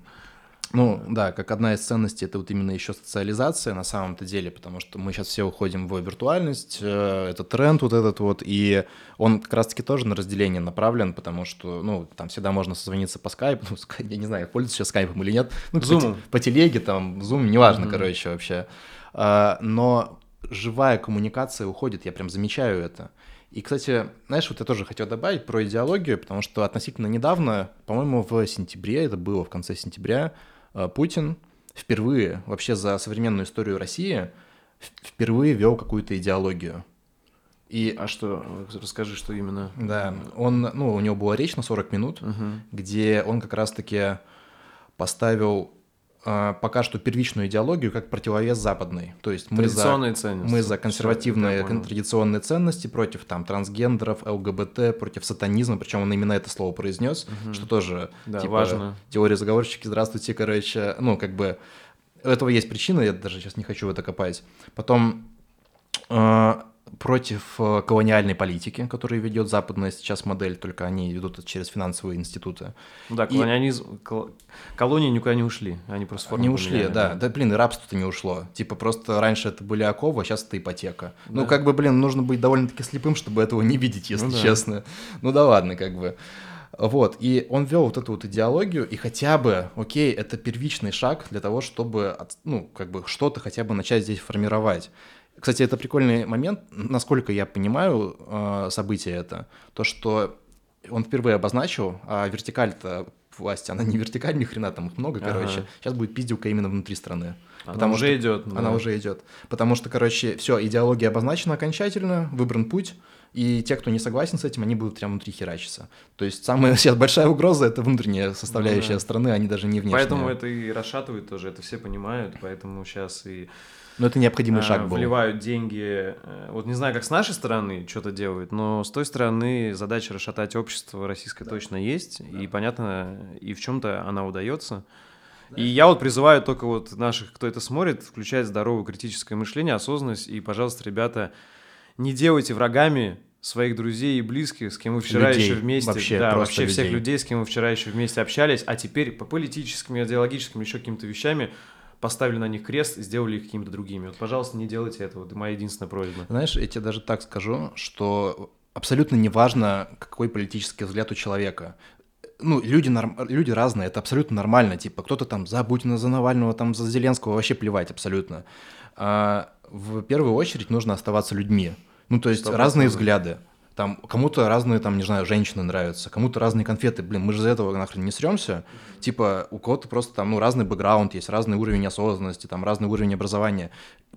Ну, да, как одна из ценностей это вот именно еще социализация на самом-то деле, потому что мы сейчас все уходим в виртуальность, э, это тренд вот этот вот, и он как раз-таки тоже на разделение направлен, потому что, ну, там всегда можно созвониться по скайпу, ну, я не знаю, пользуюсь сейчас скайпом или нет, ну, Zoom. По, по телеге, там, Zoom, неважно, mm-hmm. короче, вообще. А, но живая коммуникация уходит, я прям замечаю это. И, кстати, знаешь, вот я тоже хотел добавить про идеологию, потому что относительно недавно, по-моему, в сентябре, это было в конце сентября, Путин впервые вообще за современную историю России впервые вел какую-то идеологию. И, а что, расскажи, что именно? Да, он, ну, у него была речь на 40 минут, угу. где он как раз-таки поставил пока что первичную идеологию как противовес западной. То есть мы за, ценности. мы за консервативные Все, традиционные ценности против там трансгендеров, ЛГБТ, против сатанизма, причем он именно это слово произнес, угу. что тоже да, типа важно. теория заговорщики, здравствуйте, короче, ну как бы у этого есть причина, я даже сейчас не хочу в это копать. Потом э, против э, колониальной политики, которую ведет западная сейчас модель, только они ведут это через финансовые институты. Да, колониализм, и... колонии никуда не ушли, они просто форму Не ушли, поменяли, да. да. Да, блин, и рабство-то не ушло. Типа просто раньше это были оковы, а сейчас это ипотека. Ну, да. Ну, как бы, блин, нужно быть довольно-таки слепым, чтобы этого не видеть, если ну, да. честно. Ну да ладно, как бы. Вот, и он вел вот эту вот идеологию, и хотя бы, окей, это первичный шаг для того, чтобы, ну, как бы что-то хотя бы начать здесь формировать. Кстати, это прикольный момент, насколько я понимаю э, событие это, то, что он впервые обозначил, а вертикаль-то власти, она не вертикаль, ни хрена там их много, ага. короче. Сейчас будет пиздюка именно внутри страны. Она потому уже что, идет. Она да. уже идет. Потому что, короче, все, идеология обозначена окончательно, выбран путь, и те, кто не согласен с этим, они будут прямо внутри херачиться. То есть самая сейчас большая угроза — это внутренняя составляющая ну, да. страны, а не даже не внешняя. Поэтому это и расшатывает тоже, это все понимают, поэтому сейчас и но это необходимый шаг а, был. Вливают деньги. Э, вот не знаю, как с нашей стороны что-то делают, но с той стороны задача расшатать общество российское да. точно есть. Да. И понятно, и в чем-то она удается. Да. И я вот призываю только вот наших, кто это смотрит, включать здоровое критическое мышление, осознанность. И, пожалуйста, ребята, не делайте врагами своих друзей и близких, с кем вы вчера людей, еще вместе, вообще, да, вообще людей. всех людей, с кем вы вчера еще вместе общались, а теперь по политическим, идеологическим, еще каким-то вещами поставили на них крест, сделали их какими-то другими. Вот, пожалуйста, не делайте этого. Это моя единственная просьба. Знаешь, я тебе даже так скажу, что абсолютно неважно, какой политический взгляд у человека. Ну, люди, норм... люди разные, это абсолютно нормально. Типа, кто-то там за Путина, за Навального, там за Зеленского, вообще плевать абсолютно. А в первую очередь нужно оставаться людьми. Ну, то есть 100%. разные взгляды. Там кому-то разные, там, не знаю, женщины нравятся, кому-то разные конфеты. Блин, мы же за этого нахрен не сремся. Типа, у кого-то просто там, ну, разный бэкграунд есть, разный уровень осознанности, там, разный уровень образования.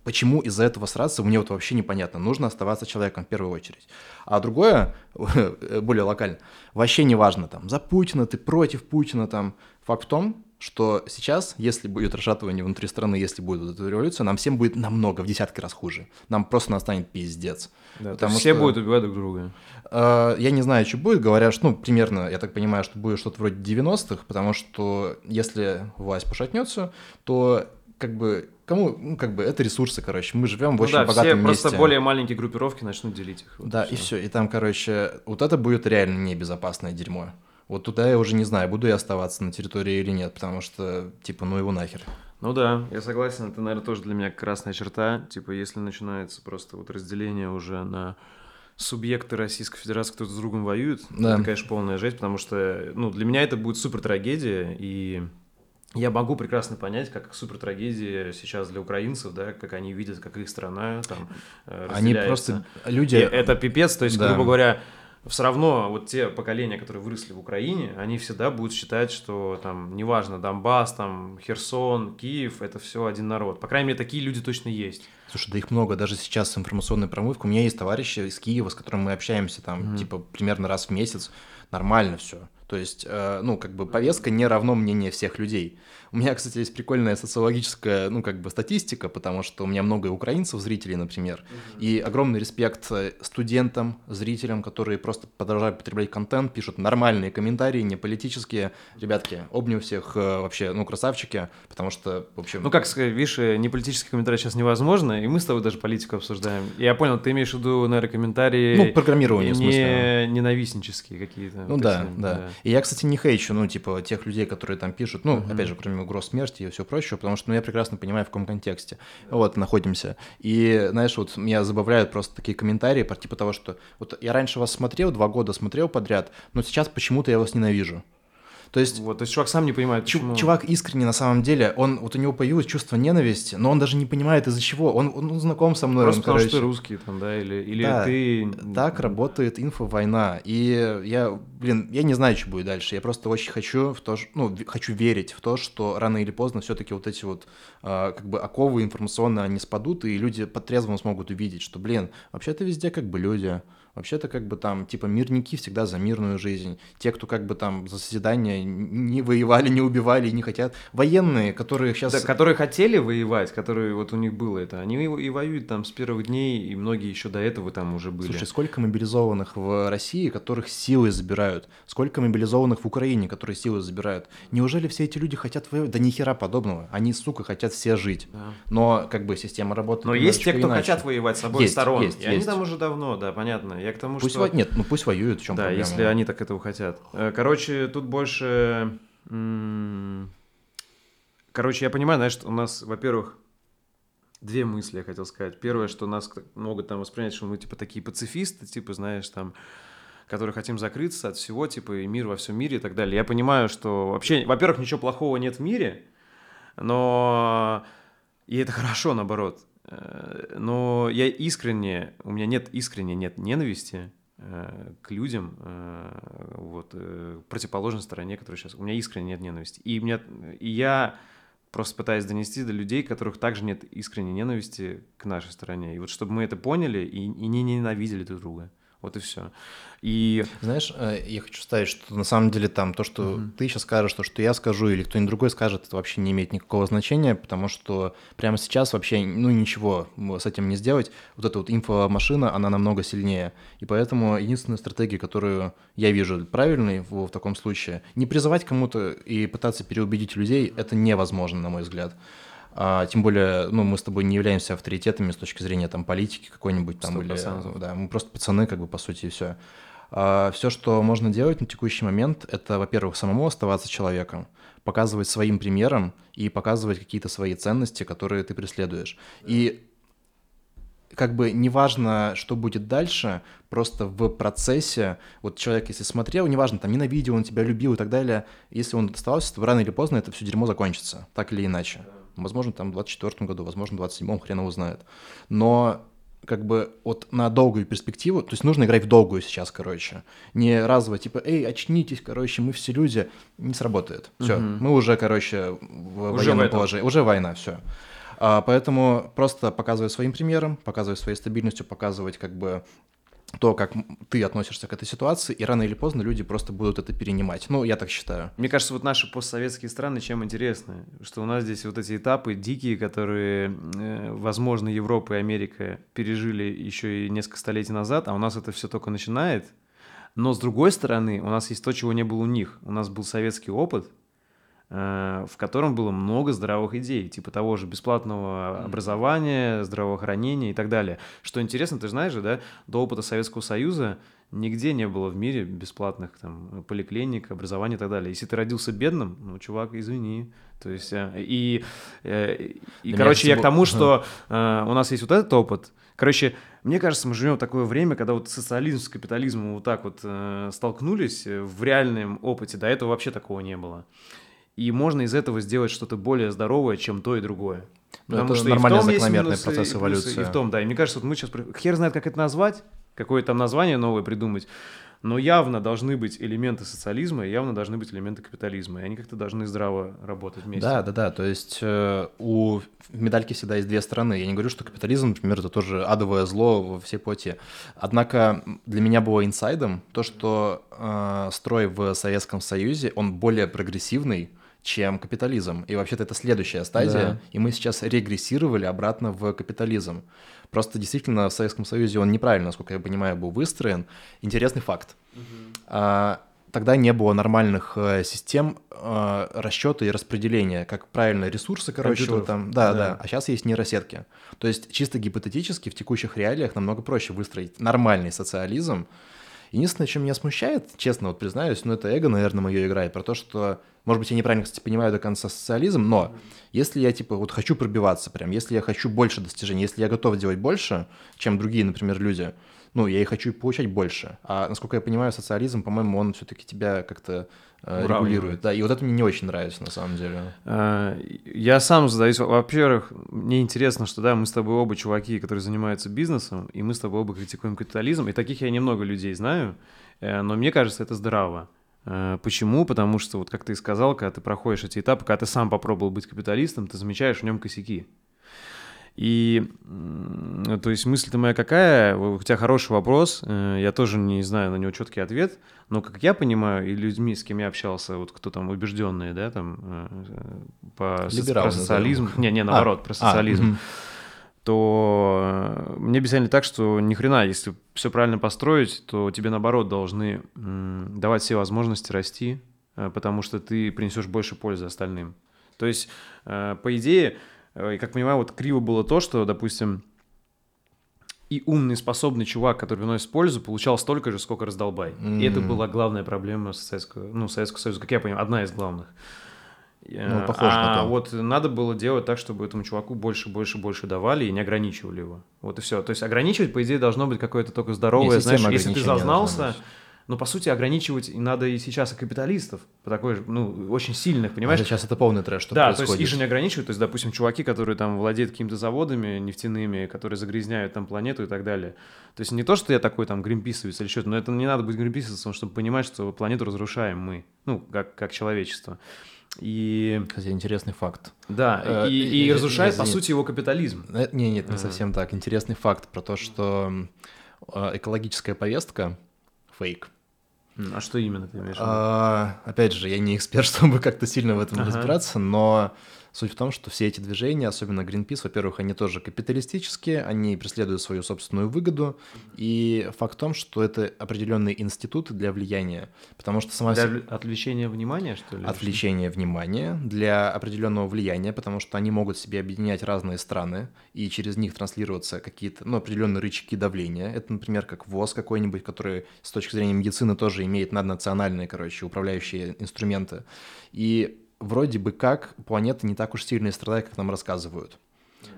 Почему из-за этого сраться, мне вот вообще непонятно. Нужно оставаться человеком в первую очередь. А другое, более локально, вообще не важно, там, за Путина, ты против Путина, там. Факт в том, что сейчас, если будет расшатывание внутри страны, если будет эта революция, нам всем будет намного, в десятки раз хуже. Нам просто настанет пиздец. Да, потому все что, будут убивать друг друга. Э, я не знаю, что будет. Говорят, что, ну, примерно, я так понимаю, что будет что-то вроде 90-х, потому что если власть пошатнется, то как бы кому, ну, как бы, это ресурсы, короче. Мы живем в ну очень да, богатом все месте. просто более маленькие группировки начнут делить их. Вот да, и все. И там, короче, вот это будет реально небезопасное дерьмо. Вот туда я уже не знаю, буду я оставаться на территории или нет, потому что, типа, ну его нахер. Ну да, я согласен, это, наверное, тоже для меня красная черта. Типа, если начинается просто вот разделение уже на субъекты Российской Федерации, кто с другом воюют, да. это, конечно, полная жесть, потому что, ну, для меня это будет супер трагедия, и я могу прекрасно понять, как супер трагедия сейчас для украинцев, да, как они видят, как их страна там э, Они просто люди. И это пипец, то есть, да. грубо говоря, все равно вот те поколения, которые выросли в Украине, они всегда будут считать, что там, неважно, Донбасс, там, Херсон, Киев, это все один народ. По крайней мере, такие люди точно есть. Слушай, да их много, даже сейчас с информационной промывкой. У меня есть товарищи из Киева, с которыми мы общаемся там, mm-hmm. типа, примерно раз в месяц. Нормально все. То есть, э, ну, как бы повестка не равно мнение всех людей. У меня, кстати, есть прикольная социологическая, ну, как бы статистика, потому что у меня много украинцев, зрителей, например, угу. и огромный респект э, студентам, зрителям, которые просто продолжают потреблять контент, пишут нормальные комментарии, не политические. Ребятки, обню всех э, вообще, ну, красавчики, потому что, в общем... Ну, как сказать, видишь, не политические комментарии сейчас невозможно, и мы с тобой даже политику обсуждаем. Я понял, ты имеешь в виду, наверное, комментарии... Ну, программирование, не в смысле. ненавистнические какие-то. Ну, да, да, да. И я, кстати, не хейчу, ну, типа, тех людей, которые там пишут, ну, mm-hmm. опять же, кроме угроз смерти и все прочее, потому что, ну, я прекрасно понимаю, в каком контексте вот находимся. И, знаешь, вот меня забавляют просто такие комментарии, по типа того, что вот я раньше вас смотрел, два года смотрел подряд, но сейчас почему-то я вас ненавижу. То есть, вот, то есть чувак сам не понимает, почему. Чувак искренне на самом деле, он вот у него появилось чувство ненависти, но он даже не понимает из-за чего. Он, он знаком со мной. Просто он, потому короче... что ты русский там, да, или, или да, ты. Так работает инфовойна. И я, блин, я не знаю, что будет дальше. Я просто очень хочу в то, ну, хочу верить в то, что рано или поздно все-таки вот эти вот э, как бы оковы информационные, они спадут, и люди по трезвому смогут увидеть, что, блин, вообще-то везде как бы люди. Вообще-то как бы там, типа, мирники всегда за мирную жизнь. Те, кто как бы там за созидание не воевали, не убивали и не хотят. Военные, которые сейчас... Да, которые хотели воевать, которые вот у них было это, они и воюют там с первых дней, и многие еще до этого там уже были. Слушай, сколько мобилизованных в России, которых силой забирают? Сколько мобилизованных в Украине, которые силой забирают? Неужели все эти люди хотят воевать? Да ни хера подобного. Они, сука, хотят все жить. Да. Но как бы система работает Но есть те, кто иначе. хотят воевать с обоих есть, сторон. Есть, и есть. они там уже давно, да, понятно. Я к тому, пусть что... Во... Нет, ну пусть воюют, в чем да, проблема? если они так этого хотят. Э, короче, тут больше... Короче, я понимаю, знаешь, у нас, во-первых, две мысли я хотел сказать. Первое, что нас могут там воспринять, что мы типа такие пацифисты, типа, знаешь, там, которые хотим закрыться от всего, типа, и мир во всем мире и так далее. Я понимаю, что вообще, во-первых, ничего плохого нет в мире, но и это хорошо, наоборот. Э, но я искренне, у меня нет искренне нет ненависти э, к людям, э, вот, противоположной стороне, которая сейчас... У меня искренне нет ненависти. И, меня, и я просто пытаюсь донести до людей, которых также нет искренней ненависти к нашей стороне. И вот чтобы мы это поняли и, и не ненавидели друг друга. Вот и все. И знаешь, э, я хочу ставить, что на самом деле там то, что угу. ты сейчас скажешь, то, что я скажу, или кто-нибудь другой скажет, это вообще не имеет никакого значения, потому что прямо сейчас вообще, ну, ничего с этим не сделать. Вот эта вот инфомашина, она намного сильнее. И поэтому единственная стратегия, которую я вижу правильной в, в таком случае, не призывать кому-то и пытаться переубедить людей, это невозможно, на мой взгляд. А, тем более, ну, мы с тобой не являемся авторитетами с точки зрения там политики какой-нибудь там или, да, мы просто пацаны, как бы по сути и все. А, все, что можно делать на текущий момент, это, во-первых, самому оставаться человеком, показывать своим примером и показывать какие-то свои ценности, которые ты преследуешь. И как бы неважно, что будет дальше, просто в процессе, вот человек, если смотрел, неважно, там, ненавидел, он тебя любил и так далее, если он оставался, то рано или поздно это все дерьмо закончится, так или иначе. Возможно, там в 24 году, возможно, в 27-м, хрен его знает. Но как бы вот на долгую перспективу, то есть нужно играть в долгую сейчас, короче. Не разово, типа, эй, очнитесь, короче, мы все люди. Не сработает. Все, угу. мы уже, короче, в уже военном в положении. Уже война, все. А, поэтому просто показывать своим примером, показывать своей стабильностью, показывать как бы то, как ты относишься к этой ситуации, и рано или поздно люди просто будут это перенимать. Ну, я так считаю. Мне кажется, вот наши постсоветские страны чем интересны, что у нас здесь вот эти этапы дикие, которые, э, возможно, Европа и Америка пережили еще и несколько столетий назад, а у нас это все только начинает. Но с другой стороны, у нас есть то, чего не было у них. У нас был советский опыт, в котором было много здравых идей, типа того же бесплатного образования, здравоохранения и так далее. Что интересно, ты знаешь же, да, до опыта Советского Союза нигде не было в мире бесплатных там поликлиник, образования и так далее. Если ты родился бедным, ну, чувак, извини. То есть, э, и, э, и, и короче, я к тому, что у нас есть вот этот опыт. Короче, мне кажется, мы живем в такое время, когда вот социализм с капитализмом вот так вот столкнулись в реальном опыте. До этого вообще такого не было и можно из этого сделать что-то более здоровое, чем то и другое. Ну, Потому это что нормальный закономерный минусы, процесс эволюции. И в том, да. И мне кажется, вот мы сейчас... Хер знает, как это назвать, какое там название новое придумать. Но явно должны быть элементы социализма, и явно должны быть элементы капитализма, и они как-то должны здраво работать вместе. Да, да, да. То есть э, у медальки всегда есть две стороны. Я не говорю, что капитализм, например, это тоже адовое зло во всей плоти. Однако для меня было инсайдом то, что э, строй в Советском Союзе, он более прогрессивный, чем капитализм. И вообще-то это следующая стадия, да. и мы сейчас регрессировали обратно в капитализм. Просто действительно в Советском Союзе он неправильно, насколько я понимаю, был выстроен. Интересный факт. Угу. Тогда не было нормальных э, систем э, расчета и распределения, как правильно ресурсы, короче, вот там, да, да, да. А сейчас есть нейросетки. То есть чисто гипотетически в текущих реалиях намного проще выстроить нормальный социализм. Единственное, чем меня смущает, честно вот признаюсь, ну это эго, наверное, мое играет, про то, что может быть, я неправильно, кстати, понимаю до конца социализм, но если я, типа, вот хочу пробиваться прям, если я хочу больше достижений, если я готов делать больше, чем другие, например, люди, ну, я и хочу получать больше. А насколько я понимаю, социализм, по-моему, он все-таки тебя как-то регулирует. Да, и вот это мне не очень нравится, на самом деле. А, я сам задаюсь, во-первых, мне интересно, что, да, мы с тобой оба чуваки, которые занимаются бизнесом, и мы с тобой оба критикуем капитализм, и таких я немного людей знаю, э, но мне кажется, это здраво. Э, почему? Потому что, вот как ты и сказал, когда ты проходишь эти этапы, когда ты сам попробовал быть капиталистом, ты замечаешь в нем косяки. И, то есть, мысль-то моя какая? У тебя хороший вопрос, э, я тоже не знаю на него четкий ответ, но, как я понимаю, и людьми, с кем я общался, вот кто там убежденные, да, там, э, по, Либерал, про социализм, не, не, наоборот, а, про социализм, а, то э, мне объясняли так, что ни хрена, если все правильно построить, то тебе наоборот должны давать все возможности расти, потому что ты принесешь больше пользы остальным. То есть, по идее, как понимаю, вот криво было то, что, допустим, и умный, способный чувак, который приносит пользу, получал столько же, сколько раздолбай. Mm-hmm. И это была главная проблема Советского, ну, Советского Союза, как я понимаю, одна из главных. Ну, похоже а на то. вот надо было делать так, чтобы этому чуваку больше, больше, больше давали и не ограничивали его. Вот и все. То есть ограничивать, по идее, должно быть какое-то только здоровое, не, знаешь, если ты зазнался, но по сути ограничивать надо и сейчас и капиталистов, по такой, ну, очень сильных, понимаешь? А сейчас это полный трэш, что Да, происходит. то есть их же не ограничивают, то есть, допустим, чуваки, которые там владеют какими-то заводами нефтяными, которые загрязняют там планету и так далее. То есть не то, что я такой там гринписовец или что-то, но это не надо быть гринписовцем, чтобы понимать, что планету разрушаем мы, ну, как, как человечество. И... Кстати, интересный факт. Да, э, и, и, и разрушает, по сути, его капитализм. Э, не, нет, не совсем так. Интересный факт про то, что э, экологическая повестка — фейк. А что именно ты имеешь в виду? А, опять же, я не эксперт, чтобы как-то сильно в этом ага. разбираться, но Суть в том, что все эти движения, особенно Greenpeace, во-первых, они тоже капиталистические, они преследуют свою собственную выгоду, и факт в том, что это определенные институты для влияния, потому что сама... Для отвлечения внимания, что ли? Отвлечения внимания для определенного влияния, потому что они могут себе объединять разные страны, и через них транслироваться какие-то, ну, определенные рычаги давления. Это, например, как ВОЗ какой-нибудь, который с точки зрения медицины тоже имеет наднациональные, короче, управляющие инструменты. И вроде бы как планета не так уж сильно страдает, как нам рассказывают.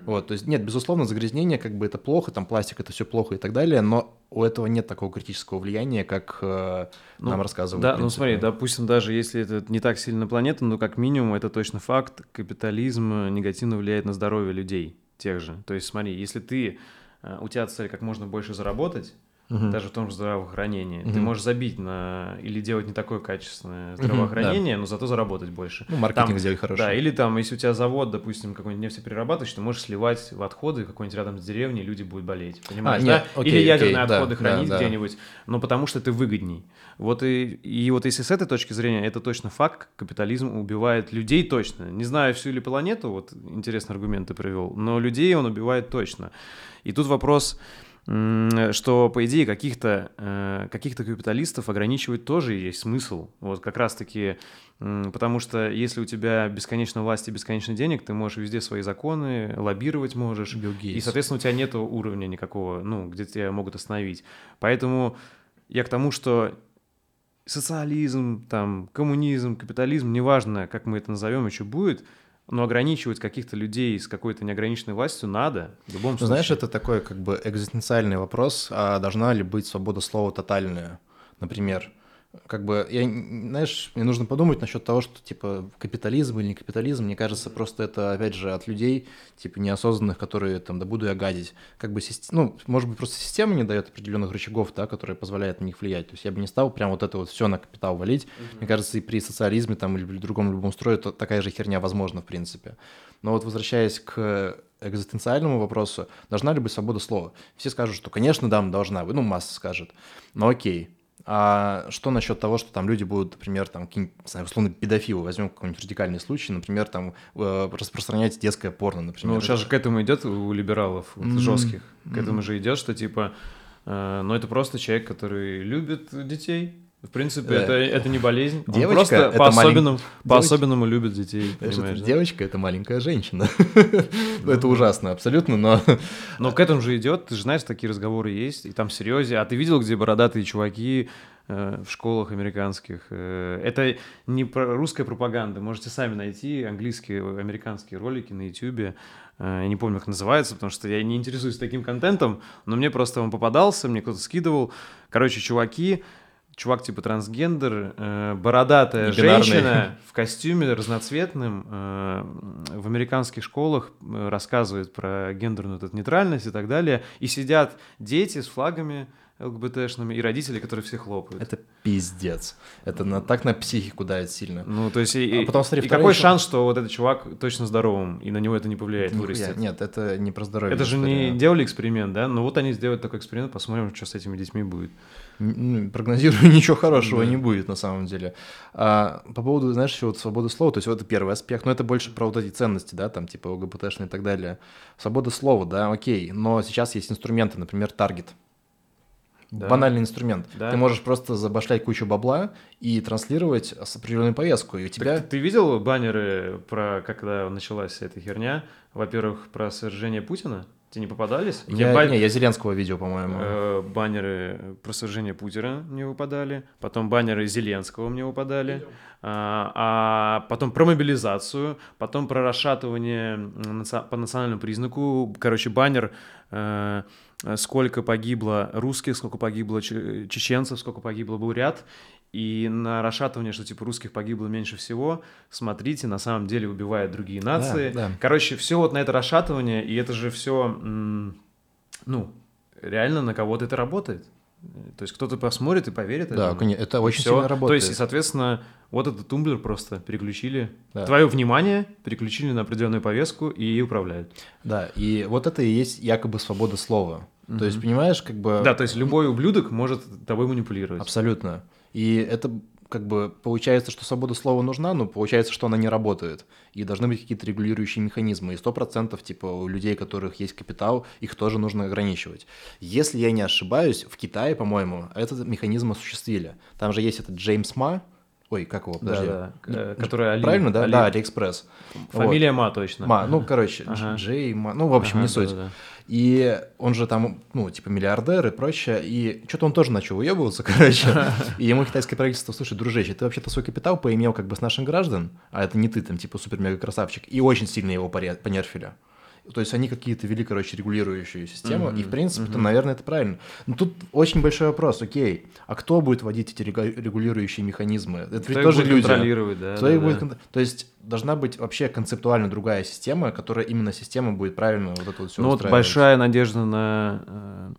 Вот, то есть нет, безусловно, загрязнение как бы это плохо, там пластик это все плохо и так далее, но у этого нет такого критического влияния, как э, ну, нам рассказывают. Да, ну смотри, допустим, даже если это не так сильно планета, но как минимум это точно факт, капитализм негативно влияет на здоровье людей тех же. То есть смотри, если ты, э, у тебя цель как можно больше заработать, угу. даже в том же здравоохранении. Угу. Ты можешь забить на или делать не такое качественное здравоохранение, угу, да. но зато заработать больше. Ну, маркетинг там, сделать хороший. Да, или там, если у тебя завод, допустим, какой-нибудь нефтеперерабатывающий, ты можешь сливать в отходы какой-нибудь рядом с деревней, люди будут болеть. Понимаешь, а, нет, да? Окей, или ядерные окей, отходы да, хранить да, где-нибудь, но потому что это выгодней. Вот и, и вот если с этой точки зрения, это точно факт, капитализм убивает людей точно. Не знаю всю ли планету, вот интересный аргумент ты привел, но людей он убивает точно. И тут вопрос, что, по идее, каких-то э, каких капиталистов ограничивать тоже есть смысл. Вот как раз-таки, потому что если у тебя бесконечно власти бесконечно денег, ты можешь везде свои законы, лоббировать можешь. И, соответственно, у тебя нет уровня никакого, ну, где тебя могут остановить. Поэтому я к тому, что социализм, там, коммунизм, капитализм, неважно, как мы это назовем, еще будет – но ограничивать каких-то людей с какой-то неограниченной властью надо в любом случае. Знаешь, это такой как бы экзистенциальный вопрос, а должна ли быть свобода слова тотальная? Например, как бы, я, знаешь, мне нужно подумать насчет того, что, типа, капитализм или не капитализм, мне кажется, просто это, опять же, от людей, типа, неосознанных, которые, там, да буду я гадить. Как бы, ну, может быть, просто система не дает определенных рычагов, да, которые позволяют на них влиять. То есть я бы не стал прям вот это вот все на капитал валить. Mm-hmm. Мне кажется, и при социализме, там, или при другом любом строе то такая же херня возможна, в принципе. Но вот возвращаясь к экзистенциальному вопросу, должна ли быть свобода слова? Все скажут, что, конечно, да, должна быть, ну, масса скажет. Но окей, а что насчет того, что там люди будут, например, там, знаю, условно, педофилы, возьмем какой-нибудь радикальный случай, например, там, э, распространять детское порно, например. Ну, сейчас же к этому идет у либералов, вот, mm-hmm. жестких, к этому же идет, что типа, э, ну, это просто человек, который любит детей, в принципе, да. это, это не болезнь. Девочка Он просто это по-особенному, малень... по-особенному любит детей. Знаешь, да? Девочка — это маленькая женщина. Ну, это ужасно, абсолютно, но... Но к этому же идет, ты же знаешь, такие разговоры есть, и там серьезе. А ты видел, где бородатые чуваки э, в школах американских? Э, это не русская пропаганда. Можете сами найти английские, американские ролики на YouTube. Э, я не помню, как называется, потому что я не интересуюсь таким контентом, но мне просто он попадался, мне кто-то скидывал. Короче, чуваки чувак типа трансгендер, э, бородатая женщина в костюме разноцветным э, в американских школах э, рассказывает про гендерную вот, нейтральность и так далее, и сидят дети с флагами ЛГБТшными и родители, которые все хлопают. Это пиздец. Это на, так на психику давит сильно. Ну, то есть, и, а потом, смотри, и какой еще... шанс, что вот этот чувак точно здоровым, и на него это не повлияет, вырастет? Нет, это не про здоровье. Это же не делали эксперимент, да? Ну вот они сделают такой эксперимент, посмотрим, что с этими детьми будет прогнозирую, ничего хорошего да. не будет на самом деле. А, по поводу, знаешь, еще вот свободы слова, то есть вот это первый аспект, но это больше про вот эти ценности, да, там типа ЛГБТшные и так далее. Свобода слова, да, окей, но сейчас есть инструменты, например, таргет. Да. Банальный инструмент. Да. Ты можешь просто забашлять кучу бабла и транслировать с определенную повестку. И у тебя... Так ты видел баннеры про, когда началась эта херня? Во-первых, про свержение Путина? Тебе не попадались? Я, бан... не, я Зеленского видел, по-моему. Э, баннеры про свержение Путина мне выпадали, потом баннеры Зеленского мне выпадали, а, а потом про мобилизацию, потом про расшатывание по национальному признаку. Короче, баннер э, сколько погибло русских, сколько погибло чеченцев, сколько погибло бурят, и на расшатывание, что типа русских погибло меньше всего, смотрите, на самом деле убивают другие нации. Да, да. Короче, все вот на это расшатывание, и это же все, ну, реально на кого-то это работает. То есть кто-то посмотрит и поверит. Да, этому. это очень Всё. сильно работает. То есть, и, соответственно, вот этот тумблер просто переключили. Да. Твое внимание переключили на определенную повестку и управляют. Да, и вот это и есть якобы свобода слова. Угу. То есть, понимаешь, как бы... Да, то есть любой ублюдок может тобой манипулировать. Абсолютно. И это как бы получается, что свобода слова нужна, но получается, что она не работает. И должны быть какие-то регулирующие механизмы. И сто процентов, типа, у людей, у которых есть капитал, их тоже нужно ограничивать. Если я не ошибаюсь, в Китае, по-моему, этот механизм осуществили. Там же есть этот Джеймс Ма, Ой, как его? Подожди. Да, да. Который Али... Правильно, да? Али... Да, Алиэкспресс. Фамилия вот. Ма точно. Ма, ну, короче, ага. Джей Ма, ну, в общем, ага, не суть. Да, да. И он же там, ну, типа миллиардер и прочее, и что-то он тоже начал уебываться, короче. И ему китайское правительство, слушай, дружище, ты вообще-то свой капитал поимел как бы с наших граждан, а это не ты там, типа, супер-мега-красавчик, и очень сильно его понерфили. То есть они какие-то вели, короче, регулирующую систему, mm-hmm. и в принципе, mm-hmm. наверное, это правильно. Но тут очень большой вопрос, окей, а кто будет вводить эти регулирующие механизмы? Это кто ведь тоже люди. контролировать, да. Кто да, будет да. То есть должна быть вообще концептуально другая система, которая именно система будет правильно вот это вот все Ну вот большая надежда на, э,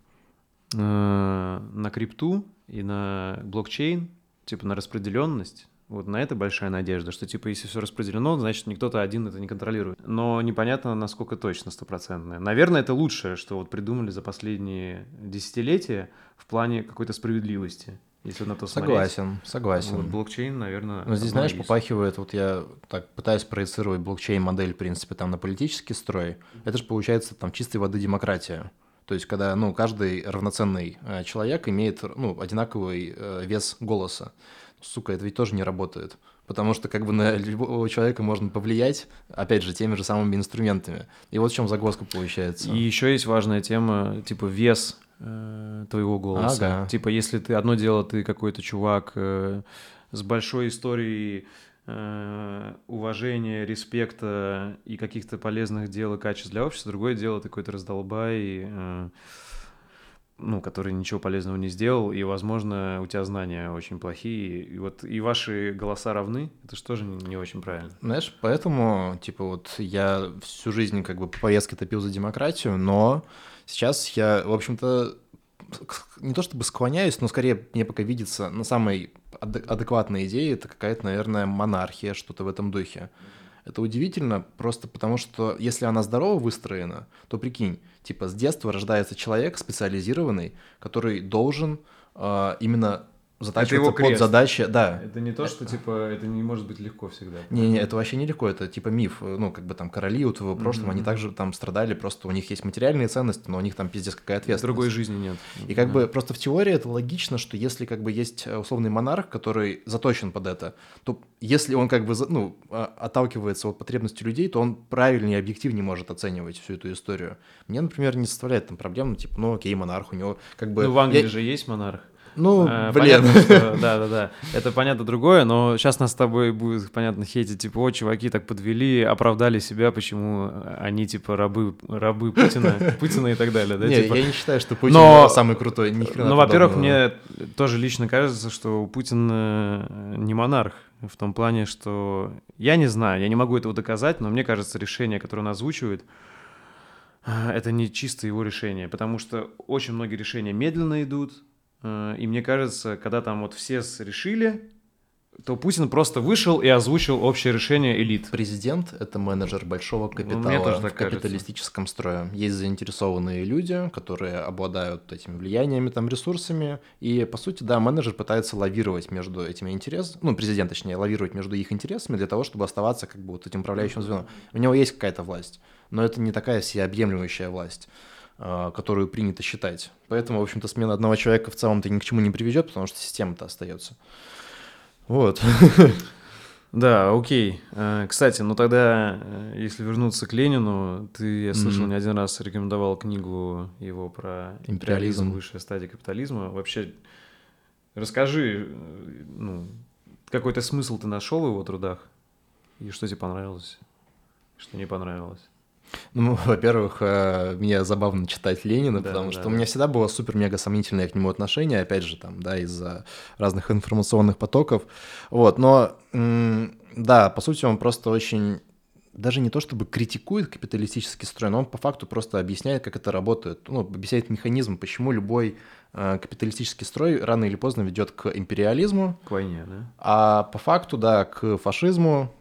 э, на крипту и на блокчейн, типа на распределенность, вот на это большая надежда, что типа если все распределено, значит никто-то один это не контролирует. Но непонятно, насколько точно стопроцентное. Наверное, это лучшее, что вот придумали за последние десятилетия в плане какой-то справедливости. Если на то согласен, смотреть. согласен. Вот блокчейн, наверное. Но здесь, знаешь, есть. попахивает, вот я так пытаюсь проецировать блокчейн-модель, в принципе, там на политический строй. Это же получается там чистой воды демократия. То есть, когда ну, каждый равноценный э, человек имеет ну, одинаковый э, вес голоса сука, это ведь тоже не работает. Потому что как бы на любого человека можно повлиять, опять же, теми же самыми инструментами. И вот в чем загвоздка получается. И еще есть важная тема, типа вес э, твоего голоса. Ага. Типа, если ты одно дело, ты какой-то чувак э, с большой историей э, уважения, респекта и каких-то полезных дел и качеств для общества, другое дело ты какой-то раздолбай, э, ну, который ничего полезного не сделал, и, возможно, у тебя знания очень плохие, и вот и ваши голоса равны, это же тоже не, очень правильно. Знаешь, поэтому, типа, вот я всю жизнь как бы по повестке топил за демократию, но сейчас я, в общем-то, не то чтобы склоняюсь, но скорее мне пока видится на самой адекватной идее это какая-то, наверное, монархия, что-то в этом духе. Это удивительно просто потому, что если она здорово выстроена, то прикинь, типа с детства рождается человек специализированный, который должен э, именно затачиваться под крест. задачи, да. Это не то, что типа это не может быть легко всегда. Не, не, это вообще не легко, это типа миф. Ну, как бы там короли у твоего прошлого, mm-hmm. они также там страдали, просто у них есть материальные ценности, но у них там пиздец какая ответственность. Другой жизни нет. И как mm-hmm. бы просто в теории это логично, что если как бы есть э, условный монарх, который заточен под это, то если он как бы ну а, отталкивается от потребностей людей, то он правильнее и объективнее может оценивать всю эту историю. Мне, например, не составляет там проблем, ну, типа, ну окей, монарх у него как бы. Ну в Англии я... же есть монарх. Ну, а, блин. да, да, да. Это понятно другое, но сейчас нас с тобой будет, понятно, хейтить, типа, о, чуваки так подвели, оправдали себя, почему они, типа, рабы, рабы Путина, Путина и так далее, да? Не, типа. я не считаю, что Путин но, самый крутой, ни хрена Ну, во-первых, мне тоже лично кажется, что Путин э, не монарх, в том плане, что я не знаю, я не могу этого доказать, но мне кажется, решение, которое он озвучивает, э, это не чисто его решение, потому что очень многие решения медленно идут, и мне кажется, когда там вот все решили, то Путин просто вышел и озвучил общее решение элит. Президент — это менеджер большого ну, капитала ну, в капиталистическом кажется. строе. Есть заинтересованные люди, которые обладают этими влияниями, там, ресурсами, и, по сути, да, менеджер пытается лавировать между этими интересами, ну, президент, точнее, лавировать между их интересами для того, чтобы оставаться как бы вот этим управляющим звеном. У него есть какая-то власть, но это не такая всеобъемлющая власть. А, которую принято считать. Поэтому, в общем-то, смена одного человека в целом-то ни к чему не приведет, потому что система-то остается. Вот. Да, окей. Э, кстати, ну тогда, э, если вернуться к Ленину, ты, я слышал, mm-hmm. не один раз рекомендовал книгу его про империализм, империализм высшая стадия капитализма. Вообще, расскажи, э, ну, какой-то смысл ты нашел в его трудах? И что тебе понравилось? Что не понравилось? Ну, во-первых, э, мне забавно читать Ленина, да, потому да, что да. у меня всегда было супер-мега сомнительное к нему отношение, опять же, там, да, из-за разных информационных потоков. Вот, но, да, по сути, он просто очень даже не то чтобы критикует капиталистический строй, но он по факту просто объясняет, как это работает, ну, объясняет механизм, почему любой э, капиталистический строй рано или поздно ведет к империализму. К войне, да? А по факту, да, к фашизму,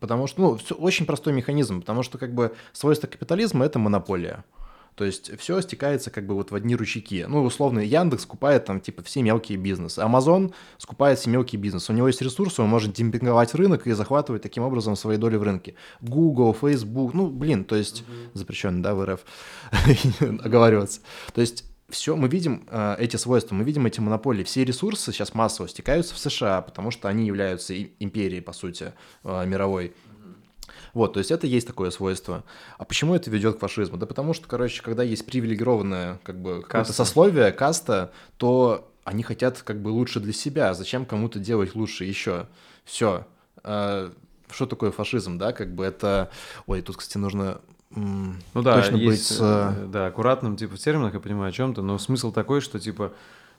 Потому что, ну, все, очень простой механизм, потому что, как бы, свойство капитализма – это монополия. То есть все стекается как бы вот в одни ручейки. Ну, условно, Яндекс скупает там типа все мелкие бизнесы. Амазон скупает все мелкие бизнесы. У него есть ресурсы, он может демпинговать рынок и захватывать таким образом свои доли в рынке. Google, Facebook, ну, блин, то есть mm-hmm. запрещенно, да, в РФ оговариваться. То есть все, мы видим э, эти свойства, мы видим эти монополии. Все ресурсы сейчас массово стекаются в США, потому что они являются империей, по сути, э, мировой. Вот, то есть это есть такое свойство. А почему это ведет к фашизму? Да потому что, короче, когда есть привилегированное как бы каста. сословие, каста, то они хотят как бы лучше для себя. Зачем кому-то делать лучше еще? Все. А, что такое фашизм, да? Как бы это... Ой, тут, кстати, нужно ну да, точно есть, быть... Э, да, аккуратным, типа, в терминах, я понимаю, о чем то но смысл такой, что, типа,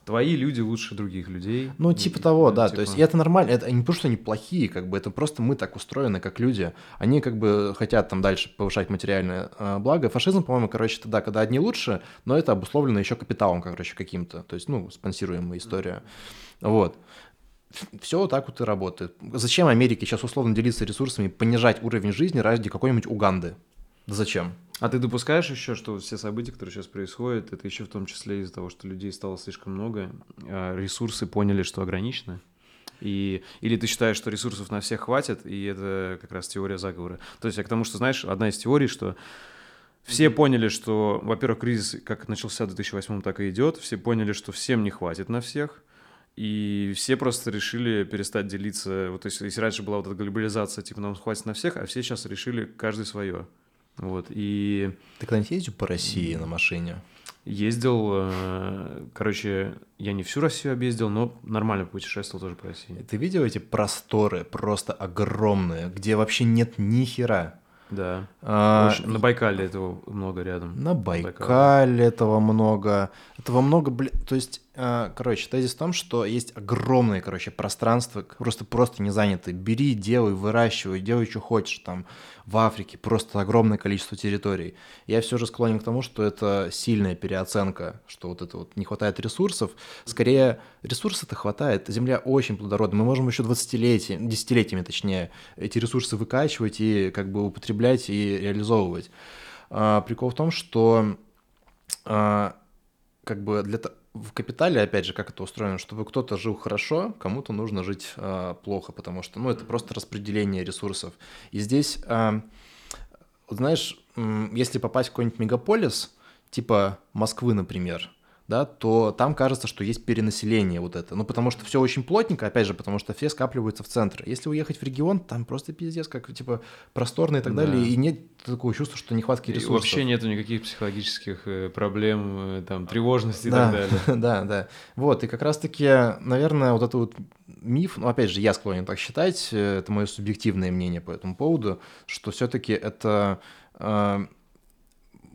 твои люди лучше других людей. Ну, типа того, да, типа... то есть и это нормально, это не потому, что они плохие, как бы, это просто мы так устроены, как люди. Они, как бы, хотят там дальше повышать материальное э, благо. Фашизм, по-моему, короче, это да, когда одни лучше, но это обусловлено еще капиталом, короче, каким-то, то есть, ну, спонсируемая история. Вот. Все так вот и работает. Зачем Америке сейчас условно делиться ресурсами, понижать уровень жизни ради какой-нибудь Уганды? Зачем? А ты допускаешь еще, что все события, которые сейчас происходят, это еще в том числе из-за того, что людей стало слишком много, а ресурсы поняли, что ограничены? И, или ты считаешь, что ресурсов на всех хватит, и это как раз теория заговора? То есть я к тому, что, знаешь, одна из теорий, что все поняли, что, во-первых, кризис как начался в 2008, так и идет, все поняли, что всем не хватит на всех, и все просто решили перестать делиться. Вот, то есть, если раньше была вот эта глобализация, типа, нам хватит на всех, а все сейчас решили каждый свое. Вот, и... Ты когда-нибудь ездил по России на машине? Ездил, э, короче, я не всю Россию объездил, но нормально путешествовал тоже по России. Ты видел эти просторы, просто огромные, где вообще нет ни хера? Да. А, Очень- на Байкале этого много рядом. На Байкале этого много. Этого много, блин. То есть, а, короче, тезис в том, что есть огромное, короче, пространство, просто просто не заняты. Бери, делай, выращивай, делай, что хочешь. Там в Африке просто огромное количество территорий. Я все же склонен к тому, что это сильная переоценка, что вот это вот не хватает ресурсов. Скорее, ресурсов-то хватает. Земля очень плодородная. Мы можем еще 20-летиями, десятилетиями точнее, эти ресурсы выкачивать и как бы употреблять и реализовывать. А, прикол в том, что а, как бы для то- в капитале, опять же, как это устроено, чтобы кто-то жил хорошо, кому-то нужно жить а, плохо, потому что, ну, это просто распределение ресурсов. И здесь, вот знаешь, м, если попасть в какой-нибудь мегаполис, типа Москвы, например, да, то там кажется, что есть перенаселение вот это. Ну, потому что все очень плотненько, опять же, потому что все скапливаются в центр. Если уехать в регион, там просто пиздец, как, типа, просторно и так Да. далее, и нет такого чувства, что нехватки И ресурсов. вообще нету никаких психологических э, проблем, э, там, тревожности и да, так далее. Да, да. Вот, и как раз-таки, наверное, вот этот вот миф, ну, опять же, я склонен так считать, э, это мое субъективное мнение по этому поводу, что все-таки это э,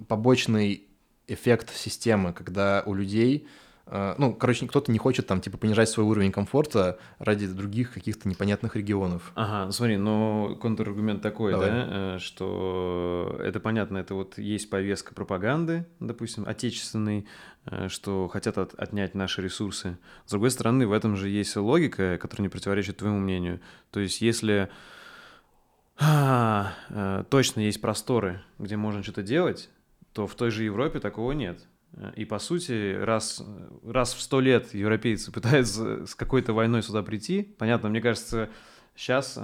побочный эффект системы, когда у людей э, ну, короче, кто-то не хочет там, типа, понижать свой уровень комфорта ради других каких-то непонятных регионов. Ага, ну смотри, но контраргумент такой, Давай. да, э, что это понятно, это вот есть повестка пропаганды, допустим, отечественной, э, что хотят от- отнять наши ресурсы. С другой стороны, в этом же есть логика, которая не противоречит твоему мнению. То есть, если а, точно есть просторы, где можно что-то делать, то в той же Европе такого нет. Э, И по сути, раз, раз в сто лет европейцы пытаются с какой-то войной сюда прийти, понятно, мне кажется, сейчас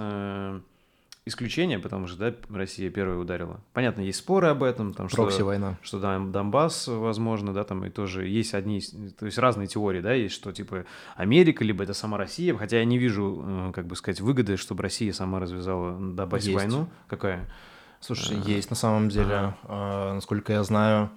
исключение, потому что да, Россия первая ударила. Понятно, есть споры об этом, там, что, Прокси-война. что да, Донбасс, возможно, да, там и тоже есть одни, то есть разные теории, да, есть, что типа Америка, либо это сама Россия, хотя я не вижу, э, как бы сказать, выгоды, чтобы Россия сама развязала Донбассе войну. Какая? Слушай, А, есть на самом деле, а, насколько я знаю,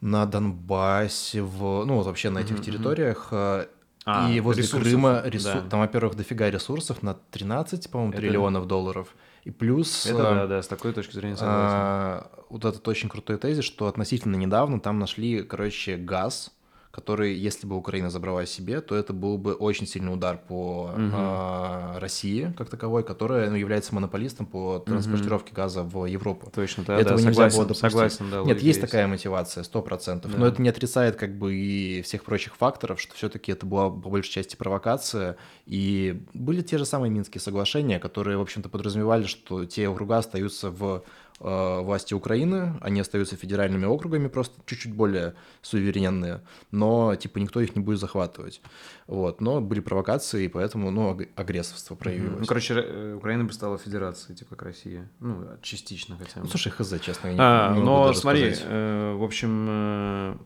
на Донбассе, в, ну вот вообще на этих мгм. территориях а, А, и возле ресурсов, Крыма ресу- да. там, во-первых, дофига ресурсов на 13, по-моему, Это- триллионов долларов. И плюс Это а, да, да, с такой точки зрения согласен. а, вот этот очень крутой тезис, что относительно недавно там нашли, короче, газ, который, если бы Украина забрала себе, то это был бы очень сильный удар по Мгм. а, России как таковой, которая ну, является монополистом по транспортировке газа в Европу. Точно, да, Этого да, нельзя согласен, было допустить. согласен, да. Нет, логика есть такая мотивация, сто процентов. Да. Но это не отрицает как бы и всех прочих факторов, что все-таки это была по большей части провокация. И были те же самые Минские соглашения, которые, в общем-то, подразумевали, что те округа остаются в э, власти Украины, они остаются федеральными округами, просто чуть-чуть более суверенные, но, типа, никто их не будет захватывать. Вот, но были провокации, и поэтому, ну, аг- агрессорство Мгм. проявилось. Ну, короче, э, Украина бы стала федерацией, типа как Россия. Ну, частично хотя бы. Ну, слушай, хз, честно, я не, А, не но смотри, э, в общем, э,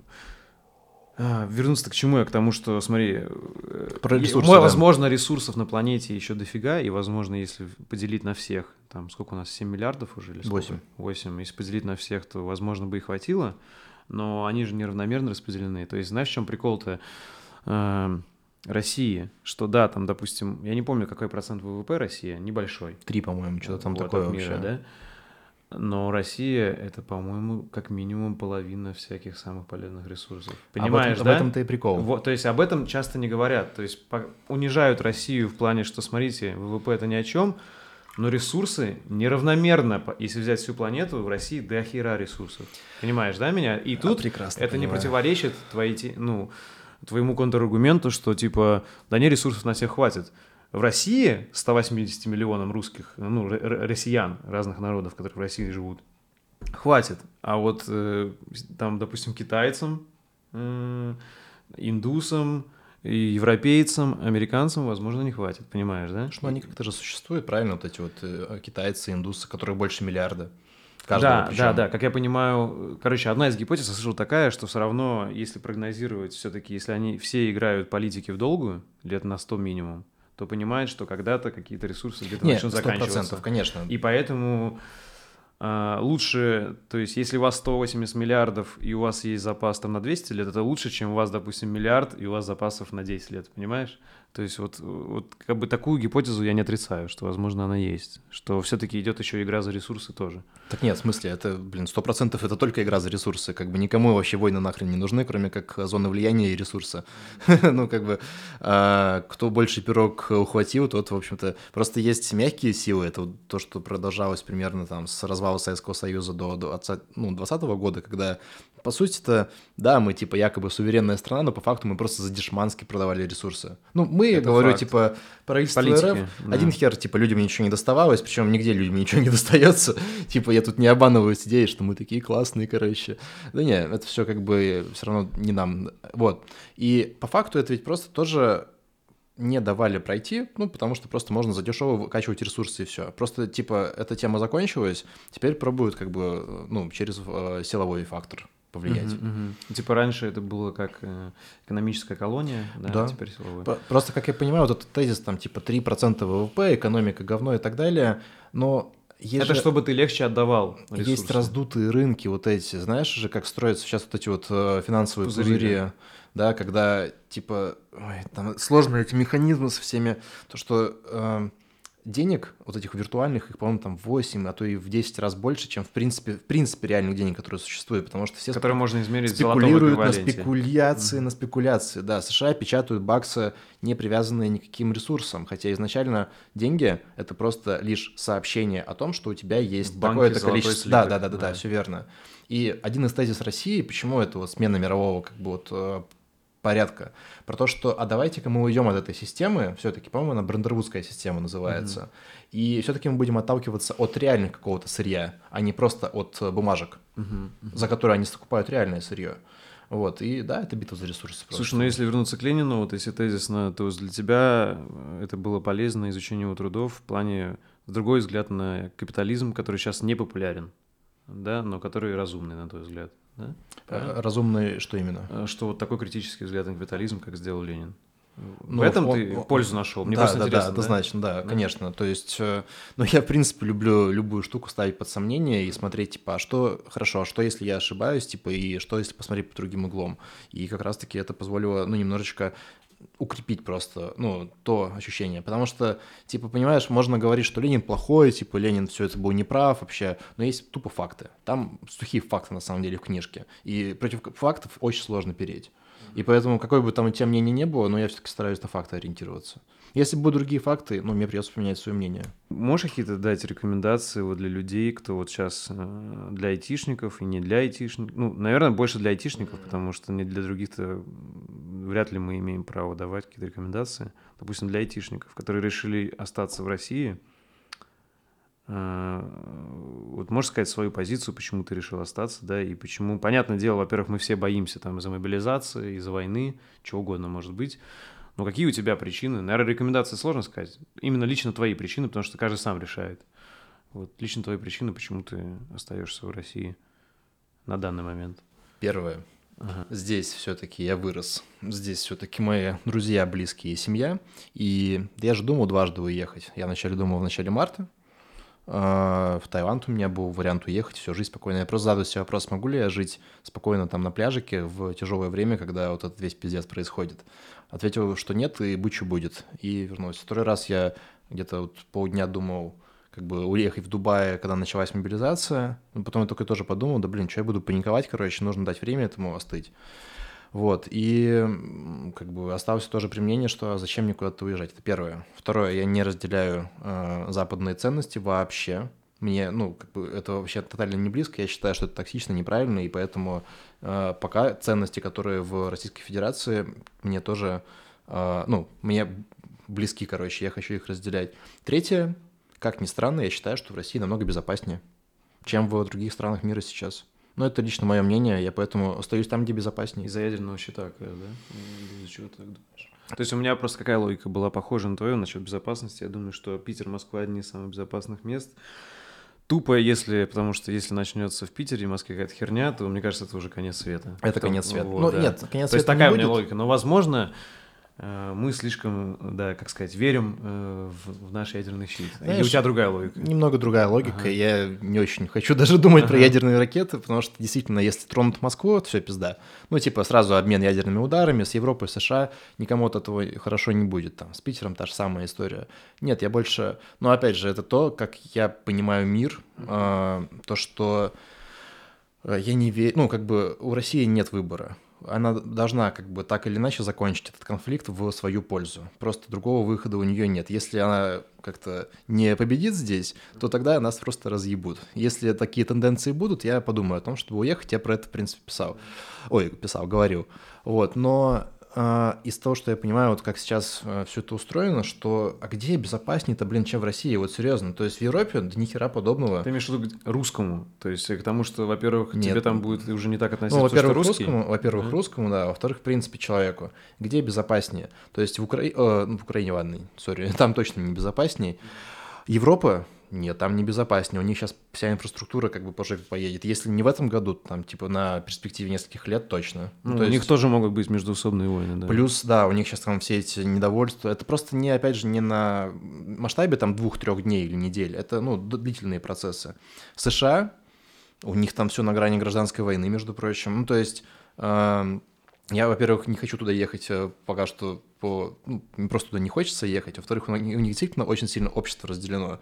а, вернуться к чему я? К тому, что, смотри, э, Про ресурсы, да. возможно, ресурсов на планете еще дофига, и, возможно, если поделить на всех, там, сколько у нас, 7 миллиардов уже или сколько? Восемь. 8. Если поделить на всех, то, возможно, бы и хватило, но они же неравномерно распределены. То есть, знаешь, в чем прикол-то? Э, России, что да, там, допустим, я не помню, какой процент ВВП Россия, небольшой. Три, по-моему, что-то там Вот, такое мира, вообще. да? Но Россия это, по-моему, как минимум половина всяких самых полезных ресурсов. Понимаешь, об этом, да? В этом-то и прикол. Вот, то есть об этом часто не говорят. То есть по- унижают Россию в плане, что, смотрите, ВВП это ни о чем, но ресурсы неравномерно, если взять всю планету, в России до хера ресурсов. Понимаешь, да, меня? И тут прекрасно это не понимаю. противоречит твоей, ну, твоему контраргументу, что типа, да не, ресурсов на всех хватит. В России 180 миллионам русских, ну, россиян разных народов, которые в России живут, хватит. А вот э, там, допустим, китайцам, э, индусам, и европейцам, американцам, возможно, не хватит, понимаешь, да? Ну, они как-то же существуют, правильно, вот эти вот э, китайцы, индусы, которых больше миллиарда. Каждого да, причем. да, да, как я понимаю, короче, одна из гипотез, я слышал, такая, что все равно, если прогнозировать все-таки, если они все играют политики в долгую, лет на 100 минимум, то понимают, что когда-то какие-то ресурсы где-то Нет, начнут заканчиваться. конечно. И поэтому лучше, то есть если у вас 180 миллиардов и у вас есть запас там на 200 лет, это лучше, чем у вас, допустим, миллиард и у вас запасов на 10 лет, понимаешь? То есть вот, вот как бы такую гипотезу я не отрицаю, что, возможно, она есть, что все-таки идет еще игра за ресурсы тоже. Так нет, в смысле, это, блин, сто процентов это только игра за ресурсы, как бы никому вообще войны нахрен не нужны, кроме как зоны влияния и ресурса. Ну, как бы, а, кто больше пирог ухватил, тот, в общем-то, просто есть мягкие силы, это то, что продолжалось примерно там с развала Советского Союза до 20, ну, 20 года, когда по сути-то, да, мы типа якобы суверенная страна, но по факту мы просто за дешмански продавали ресурсы. Ну, мы, Это говорю, факт. типа, правительство Политики, РФ, да. один хер, типа, людям ничего не доставалось, причем нигде людям ничего не достается. типа, я тут не обманываюсь идеей, что мы такие классные, короче. Да не, это все как бы все равно не нам. Вот. И по факту это ведь просто тоже не давали пройти, ну, потому что просто можно задешево выкачивать ресурсы и все. Просто, типа, эта тема закончилась, теперь пробуют, как бы, ну, через э, силовой фактор повлиять. Угу. Типа раньше это было как э, экономическая колония, да, да. теперь силовая. Просто, как я понимаю, вот этот тезис там типа 3% ВВП, экономика говно и так далее, но есть это же, чтобы ты легче отдавал ресурсы. Есть раздутые рынки вот эти, знаешь же, как строятся сейчас вот эти вот э, финансовые пузыри, пузыри да, когда типа, ой, там сложные эти механизмы со всеми, то, что... Э, денег, вот этих виртуальных, их, по-моему, там 8, а то и в 10 раз больше, чем в принципе, в принципе реальных денег, которые существуют, потому что все которые можно измерить спекулируют на спекуляции, mm-hmm. на спекуляции. Да, США печатают баксы, не привязанные никаким ресурсам, хотя изначально деньги — это просто лишь сообщение о том, что у тебя есть такое-то количество... Да, да, да, да, да, все верно. И один из тезис России, почему это вот смена мирового как бы вот э, порядка. Про то, что, а давайте-ка мы уйдем от этой системы, все-таки, по-моему, она брендервудская система называется, mm-hmm. и все-таки мы будем отталкиваться от реальных какого-то сырья, а не просто от э, бумажек, mm-hmm. за которые они скупают реальное сырье. Вот, и да, это битва за ресурсы. Просто. Слушай, ну если вернуться к Ленину, вот если тезисно, то для тебя это было полезно изучение его трудов в плане другой взгляд на капитализм, который сейчас не популярен, да, но который разумный, на твой взгляд. Да? Правильно? Разумный что именно? Э, что вот такой критический взгляд на капитализм, как сделал Ленин. Ну, в этом он, ты пользу нашел. Мне да, просто да, интересно. Да, однозначно, да, да, конечно. То есть, э, ну, я, в принципе, люблю любую штуку ставить под сомнение и смотреть, типа, а что хорошо, а что, если я ошибаюсь, типа, и что, если посмотреть по другим углом. И как раз-таки это позволило, ну, немножечко укрепить просто, ну, то ощущение. Потому что, типа, понимаешь, можно говорить, что Ленин плохой, типа, Ленин все это был неправ вообще, но есть тупо факты. Там сухие факты, на самом деле, в книжке. И против фактов очень сложно переть. И поэтому, какой бы там у тебя мнение не было, но я все-таки стараюсь на факты ориентироваться. Если будут другие факты, ну, мне придется поменять свое мнение. Можешь какие-то дать рекомендации вот для людей, кто вот сейчас э, для айтишников и не для айтишников? Ну, наверное, больше для айтишников, потому что не для других-то вряд ли мы имеем право давать какие-то рекомендации. Допустим, для айтишников, которые решили остаться в России, э, вот можешь сказать свою позицию, почему ты решил остаться, да, и почему, понятное дело, во-первых, мы все боимся там из-за мобилизации, из-за войны, чего угодно может быть, но какие у тебя причины? Наверное, рекомендации сложно сказать. Именно лично твои причины, потому что каждый сам решает. Вот лично твои причины, почему ты остаешься в России на данный момент. Первое. Ага. Здесь все-таки я вырос. Здесь все-таки мои друзья, близкие и семья. И я же думал дважды уехать. Я вначале думал в начале марта. А, в Таиланд у меня был вариант уехать, все, жить спокойно. Я просто задаю себе вопрос, могу ли я жить спокойно там на пляжике в тяжелое время, когда вот этот весь пиздец происходит. Ответил, что нет, и что будет. И вернулся. Второй раз я где-то вот полдня думал, как бы уехать в Дубай, когда началась мобилизация. Но потом я только тоже подумал, да блин, что я буду паниковать, короче, нужно дать время этому остыть. Вот, и как бы осталось тоже при мнении, что зачем мне куда-то уезжать, это первое. Второе, я не разделяю э, западные ценности вообще, мне, ну, как бы это вообще тотально не близко, я считаю, что это токсично, неправильно, и поэтому э, пока ценности, которые в Российской Федерации, мне тоже, э, ну, мне близки, короче, я хочу их разделять. Третье, как ни странно, я считаю, что в России намного безопаснее, чем в других странах мира сейчас. Но это лично мое мнение, я поэтому остаюсь там, где безопаснее. Из-за ядерного щита, да? Из-за чего ты так думаешь? То есть у меня просто какая логика была похожа на твою насчет безопасности. Я думаю, что Питер, Москва одни из самых безопасных мест тупо, если, потому что если начнется в Питере и Москве какая-то херня, то мне кажется, это уже конец света. Это конец света. Вот, ну, да. нет, конец света. То есть такая у меня логика. Но, возможно, мы слишком, да, как сказать, верим э, в, в наш ядерный щит. Знаешь, Или у тебя другая логика? Немного другая логика. Ага. Я не очень хочу даже думать Ага. про ядерные ракеты, потому что действительно, если тронут Москву, все пизда. Ну, типа, сразу обмен ядерными ударами с Европой, США, никому от этого хорошо не будет. Там с Питером та же самая история. Нет, я больше... Но опять же, это то, как я понимаю мир, э, то, что э, я не верю... Ну, как бы у России нет выбора. Она должна как бы так или иначе закончить этот конфликт в свою пользу. Просто другого выхода у нее нет. Если она как-то не победит здесь, то тогда нас просто разъебут. Если такие тенденции будут, я подумаю о том, чтобы уехать. Я про это, в принципе, писал. Ой, писал, говорил. Вот, но из того, что я понимаю, вот как сейчас все это устроено, что а где безопаснее-то, блин, чем в России? Вот серьезно. То есть в Европе да ни хера подобного. Ты имеешь в виду русскому? То есть к тому, что, во-первых, Нет. тебе там будет уже не так относиться, Ну, потому что во-первых, русский? русскому, во-первых, Мгм. русскому, да, во-вторых, в принципе, человеку. Где безопаснее? То есть в, Укра... э, ну, в Украине, ладно, сори, там точно не безопаснее. Европа, нет, там не безопаснее. У них сейчас вся инфраструктура как бы по жопе поедет. Если не в этом году, там, типа, на перспективе нескольких лет точно. Ну, то у есть них тоже могут быть междуусобные войны, да. Плюс, да, у них сейчас там все эти недовольства. Это просто не, опять же, не на масштабе там двух-трех дней или недель. Это, ну, длительные процессы. США, у них там все на грани гражданской войны, между прочим. Ну, то есть, эм, я, во-первых, не хочу туда ехать э, пока что по... Ну, просто туда не хочется ехать. Во-вторых, у них действительно очень сильно общество разделено.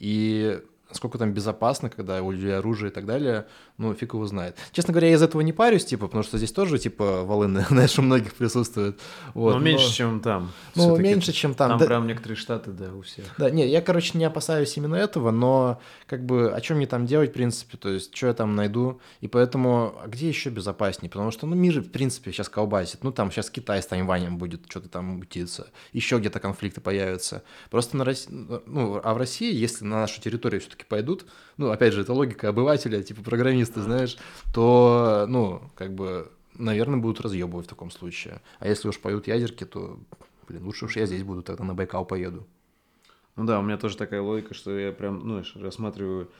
И насколько там безопасно, когда у людей оружие и так далее, ну, фиг его знает. Честно говоря, я из этого не парюсь, типа, потому что здесь тоже, типа, волыны, знаешь, у многих присутствуют. Вот, но меньше, чем там. Ну, меньше, чем там. Там Да- прям некоторые штаты, да, у всех. Да, не, я, короче, не опасаюсь именно этого, но как бы о чем мне там делать, в принципе, то есть, что я там найду, и поэтому, а где еще безопаснее? Потому что, ну, мир, в принципе, сейчас колбасит, ну, там сейчас Китай с Тайванем будет что-то там мутиться, еще где-то конфликты появятся. Просто на России, ну, а в России, если на нашу территорию все-таки пойдут, ну, опять же, это логика обывателя, типа программисты, знаешь, то, ну, как бы, наверное, будут разъебывать в таком случае. А если уж поют ядерки, то, блин, лучше уж я здесь буду, тогда на Байкал поеду. Ну да, у меня тоже такая логика, что я прям, ну, рассматриваю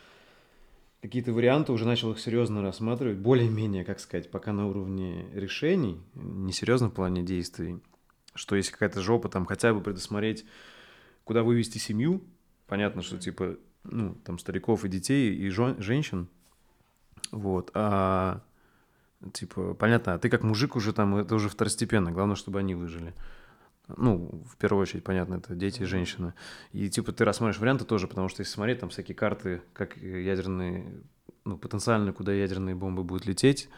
какие-то варианты, уже начал их серьезно рассматривать, более-менее, как сказать, пока на уровне решений, не серьезно в плане действий, что если какая-то жопа, там хотя бы предусмотреть, куда вывести семью, понятно, что типа, ну, там стариков и детей, и жен- женщин, вот, а типа, понятно, а ты как мужик уже там, это уже второстепенно, главное, чтобы они выжили. Ну, в первую очередь, понятно, это дети и женщины. И типа ты рассматриваешь варианты тоже, потому что если смотреть, там всякие карты, как ядерные, ну, потенциально, куда ядерные бомбы будут лететь,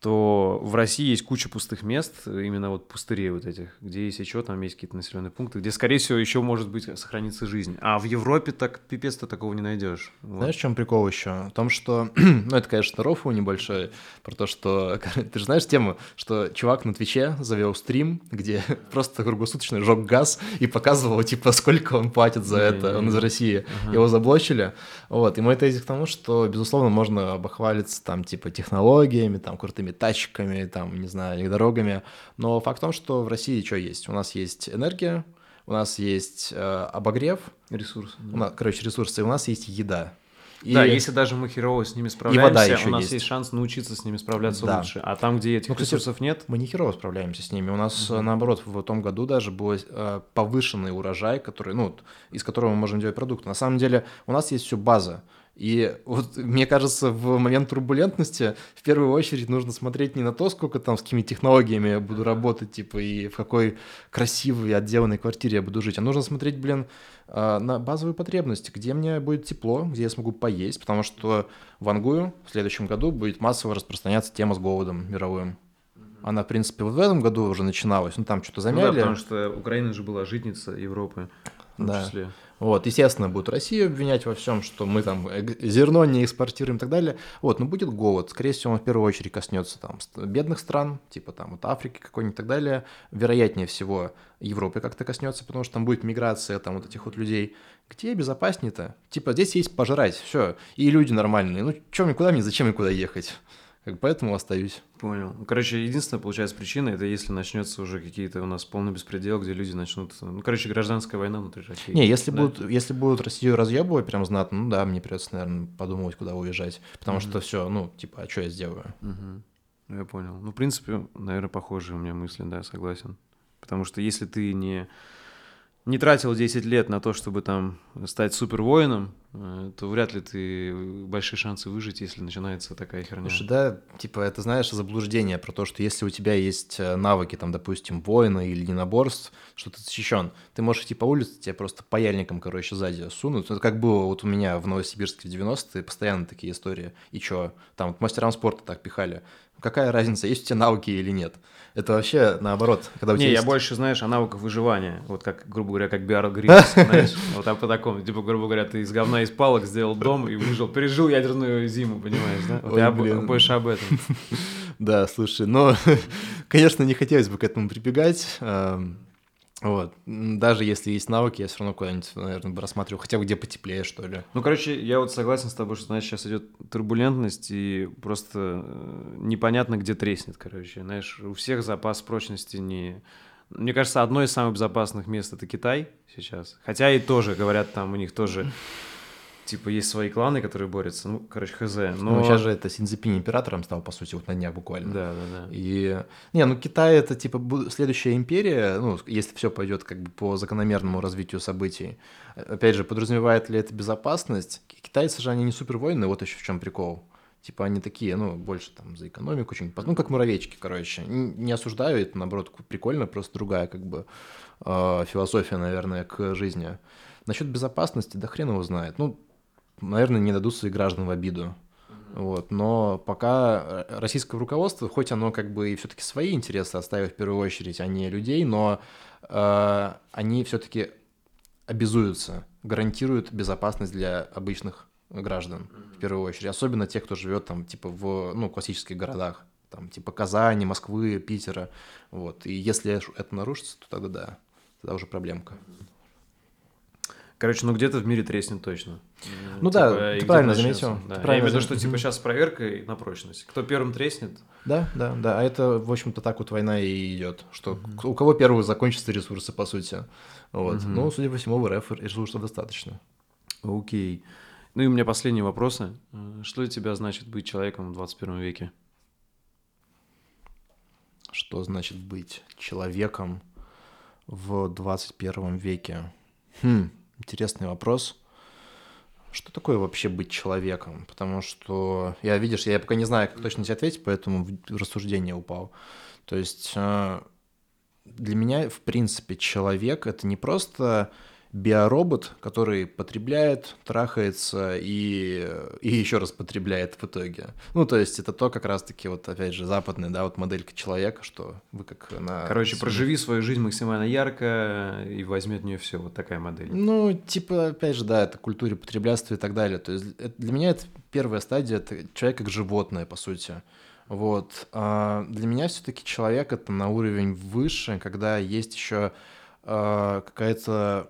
то в России есть куча пустых мест, именно вот пустырей вот этих, где если что, там есть какие-то населенные пункты, где, скорее всего, еще может быть сохранится жизнь. А в Европе так пипец ты такого не найдешь. Вот. Знаешь, в чем прикол еще? В том, что, ну, это, конечно, рофу небольшой, про то, что, ты же знаешь тему, что чувак на Твиче завел стрим, где просто круглосуточно жег газ и показывал, типа, сколько он платит за это, он из России. Его заблочили. Вот, и мой тезис к тому, что, безусловно, можно обохвалиться там, типа, технологиями, там, крутыми тачками, там, не знаю, дорогами, но факт в том, что в России что есть? У нас есть энергия, у нас есть э, обогрев, Ресурсы. у нас, короче, ресурсы, и у нас есть еда. И- Да, если даже мы херово с ними справляемся, вода еще у нас есть. есть. шанс научиться с ними справляться Да. лучше. А там, где этих Ну, кстати, ресурсов нет, Мы не херово справляемся с ними. У нас, э, наоборот, в том году даже был э, повышенный урожай, который, ну, из которого мы можем делать продукты. На самом деле у нас есть все база. И вот мне кажется, в момент турбулентности в первую очередь нужно смотреть не на то, сколько там, с какими технологиями я буду работать, типа, и в какой красивой, отделанной квартире я буду жить, а нужно смотреть, блин, э, на базовые потребности, где мне будет тепло, где я смогу поесть, потому что в Ангую в следующем году будет массово распространяться тема с голодом мировым. Она, в принципе, вот в этом году уже начиналась, ну там что-то Ну да, замяли. потому что Украина же была житница Европы, в том Да. числе. Вот, естественно, будут Россию обвинять во всем, что мы там э, зерно не экспортируем и так далее. Вот, но будет голод. Скорее всего, он в первую очередь коснется там бедных стран, типа там вот Африки какой-нибудь и так далее. Вероятнее всего, Европы как-то коснется, потому что там будет миграция там вот этих вот людей. Где безопаснее-то? Типа здесь есть пожрать, все, и люди нормальные. Ну, чем мне куда мне, зачем мне куда ехать? Как, поэтому остаюсь. Понял. Ну, Короче, единственная, получается, причина, это если начнется уже какие-то у нас полный беспредел, где люди начнут... Ну, короче, гражданская война внутри России. Не, если, Да. будут, если будут Россию разъебывать прям знатно, ну да, мне придется, наверное, подумать, куда уезжать. Потому что все, ну, типа, а что я сделаю? Ну, Я понял. Ну, в принципе, наверное, похожие у меня мысли, да, согласен. Потому что если ты не не тратил 10 лет на то, чтобы там стать супервоином, э, то вряд ли ты большие шансы выжить, если начинается такая херня. Слушай, да, типа, это, знаешь, заблуждение про то, что если у тебя есть э, навыки, там, допустим, воина или единоборств, что ты защищен, ты можешь идти по улице, тебя просто паяльником, короче, сзади сунут. Это как было вот у меня в Новосибирске в 90-е, постоянно такие истории. И чё? Там вот мастерам спорта так пихали. Какая разница, есть у тебя навыки или нет? Это вообще наоборот. Когда у тебя Не, есть... я больше, знаешь, о навыках выживания. Вот как, грубо говоря, как Биар Гриллс, знаешь, вот по такому. Типа, грубо говоря, ты из говна, из палок сделал дом и выжил, пережил ядерную зиму, понимаешь, да? Вот Ой, я блин. больше об этом. Да, слушай, но, конечно, не хотелось бы к этому прибегать. Вот. Даже если есть навыки, я все равно куда-нибудь, наверное, бы рассматривал, хотя бы где потеплее, что ли. Ну, короче, я вот согласен с тобой, что, знаешь, сейчас идет турбулентность, и просто э, непонятно, где треснет, короче. Знаешь, у всех запас прочности не... Мне кажется, одно из самых безопасных мест — это Китай сейчас. Хотя и тоже, говорят, там у них тоже типа, есть свои кланы, которые борются, ну, короче, хз. Но ну, сейчас же это Синзепин императором стал, по сути, вот на днях буквально. Да, да, да. И, не, ну, Китай это, типа, следующая империя, ну, если все пойдет как бы по закономерному развитию событий. Опять же, подразумевает ли это безопасность? Китайцы же, они не супер воины, вот еще в чем прикол. Типа они такие, ну, больше там за экономику что-нибудь, ну, как муравейчики, короче. Не осуждаю, это, наоборот, прикольно, просто другая, как бы, э, философия, наверное, к жизни. Насчет безопасности, да хрен его знает. Ну, наверное, не дадут своих граждан в обиду. Вот. Но пока российское руководство, хоть оно как бы и все-таки свои интересы оставит в первую очередь, а не людей, но э, они все-таки обязуются, гарантируют безопасность для обычных граждан в первую очередь, особенно тех, кто живет там типа в ну, классических городах, там типа Казани, Москвы, Питера, вот. И если это нарушится, то тогда да, тогда уже проблемка. Короче, ну где-то в мире треснет точно. Ну типа, да, ты правильно заметил. Да. Ты правильно Я имею в виду, что типа сейчас проверка на прочность. Кто первым треснет? Да, да, да. А это, в общем-то, так вот война и идет. Что mm-hmm. у кого первого закончатся ресурсы, по сути. Вот. Mm-hmm. Ну, судя по всему, в РФ ресурсов достаточно. Окей. Ну и у меня последние вопросы. Что для тебя значит быть человеком в 21 веке? Что значит быть человеком в 21 веке? Хм, Интересный вопрос. Что такое вообще быть человеком? Потому что я, видишь, я пока не знаю, как точно тебе ответить, поэтому в рассуждение упал. То есть э, для меня, в принципе, человек — это не просто биоробот, который потребляет, трахается и, и еще раз потребляет в итоге. Ну, то есть это то как раз-таки вот, опять же, западная, да, вот моделька человека, что вы как на... Короче, проживи свою жизнь максимально ярко и возьми от нее все, вот такая модель. Ну, типа, опять же, да, это культуре потреблятства и так далее. То есть это, для меня это первая стадия, это человек как животное, по сути. Вот. А для меня все-таки человек это на уровень выше, когда есть еще а, какая-то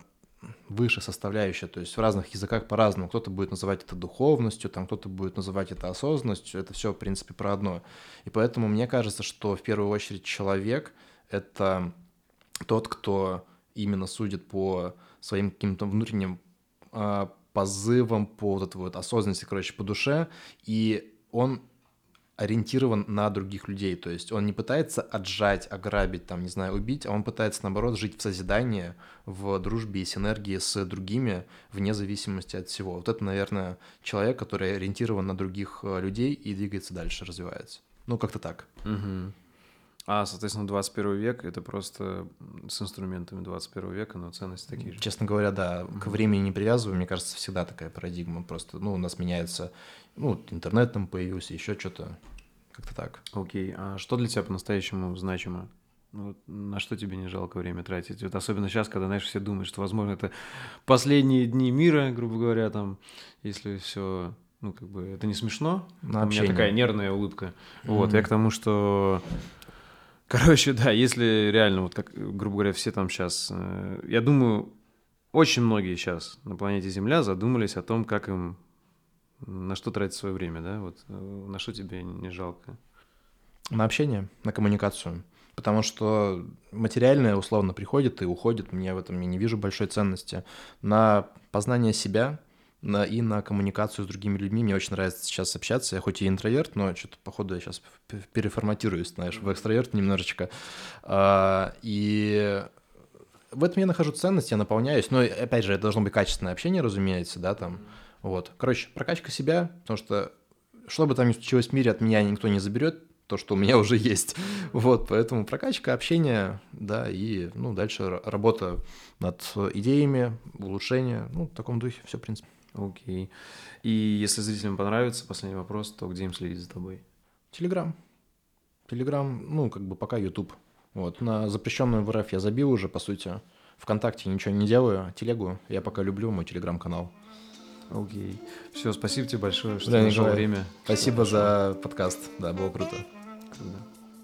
выше составляющая, то есть в разных языках по-разному. Кто-то будет называть это духовностью, там кто-то будет называть это осознанностью, это все, в принципе, про одно. И поэтому мне кажется, что в первую очередь человек — это тот, кто именно судит по своим каким-то внутренним э, позывам, по вот этой вот осознанности, короче, по душе, и он ориентирован на других людей. То есть он не пытается отжать, ограбить, там, не знаю, убить, а он пытается, наоборот, жить в созидании, в дружбе и синергии с другими, вне зависимости от всего. Вот это, наверное, человек, который ориентирован на других э, людей и двигается дальше, развивается. Ну, как-то так. Угу. А, соответственно, 21 век — это просто с инструментами 21 века, но ценности такие же. Честно говоря, да, к времени не привязываю. Мне кажется, всегда такая парадигма. Просто, ну, у нас меняется, ну, интернет там появился, еще что-то. Как-то так. Окей. А что для тебя по-настоящему значимо? Ну, вот на что тебе не жалко время тратить? Вот особенно сейчас, когда, знаешь, все думают, что, возможно, это последние дни мира, грубо говоря, там, если все ну, как бы, это не смешно. На У меня такая нервная улыбка. Mm-hmm. Вот, я к тому, что Короче, да, если реально, вот как, грубо говоря, все там сейчас, э, я думаю, очень многие сейчас на планете Земля задумались о том, как им, на что тратить свое время, да, вот э, на что тебе не жалко? На общение, на коммуникацию. Потому что материальное условно приходит и уходит, мне в этом я не вижу большой ценности. На познание себя, на, и на коммуникацию с другими людьми. Мне очень нравится сейчас общаться. Я хоть и интроверт, но что-то, походу, я сейчас переформатируюсь, знаешь, в экстраверт немножечко. А, и в этом я нахожу ценность, я наполняюсь. Но, опять же, это должно быть качественное общение, разумеется, да, там. Вот. Короче, прокачка себя, потому что что бы там ни случилось в мире, от меня никто не заберет то, что у меня уже есть. Вот, поэтому прокачка, общение, да, и, ну, дальше работа над идеями, улучшение, ну, в таком духе все, в принципе. Окей. И если зрителям понравится, последний вопрос, то где им следить за тобой? Телеграм. Телеграм, ну, как бы пока YouTube. Вот, на запрещенную в РФ я забил уже, по сути. Вконтакте ничего не делаю, телегу я пока люблю, мой телеграм-канал. Окей. Все, спасибо тебе большое, что да, нашел время. Спасибо за подкаст, да, было круто.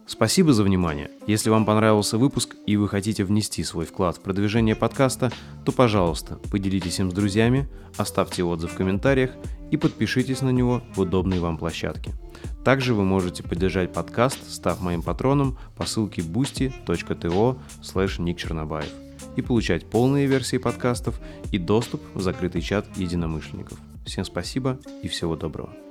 Спасибо за внимание. Если вам понравился выпуск и вы хотите внести свой вклад в продвижение подкаста, то, пожалуйста, поделитесь им с друзьями, оставьте отзыв в комментариях и подпишитесь на него в удобной вам площадке. Также вы можете поддержать подкаст, став моим патроном по ссылке boosty.to slash и получать полные версии подкастов и доступ в закрытый чат единомышленников. Всем спасибо и всего доброго.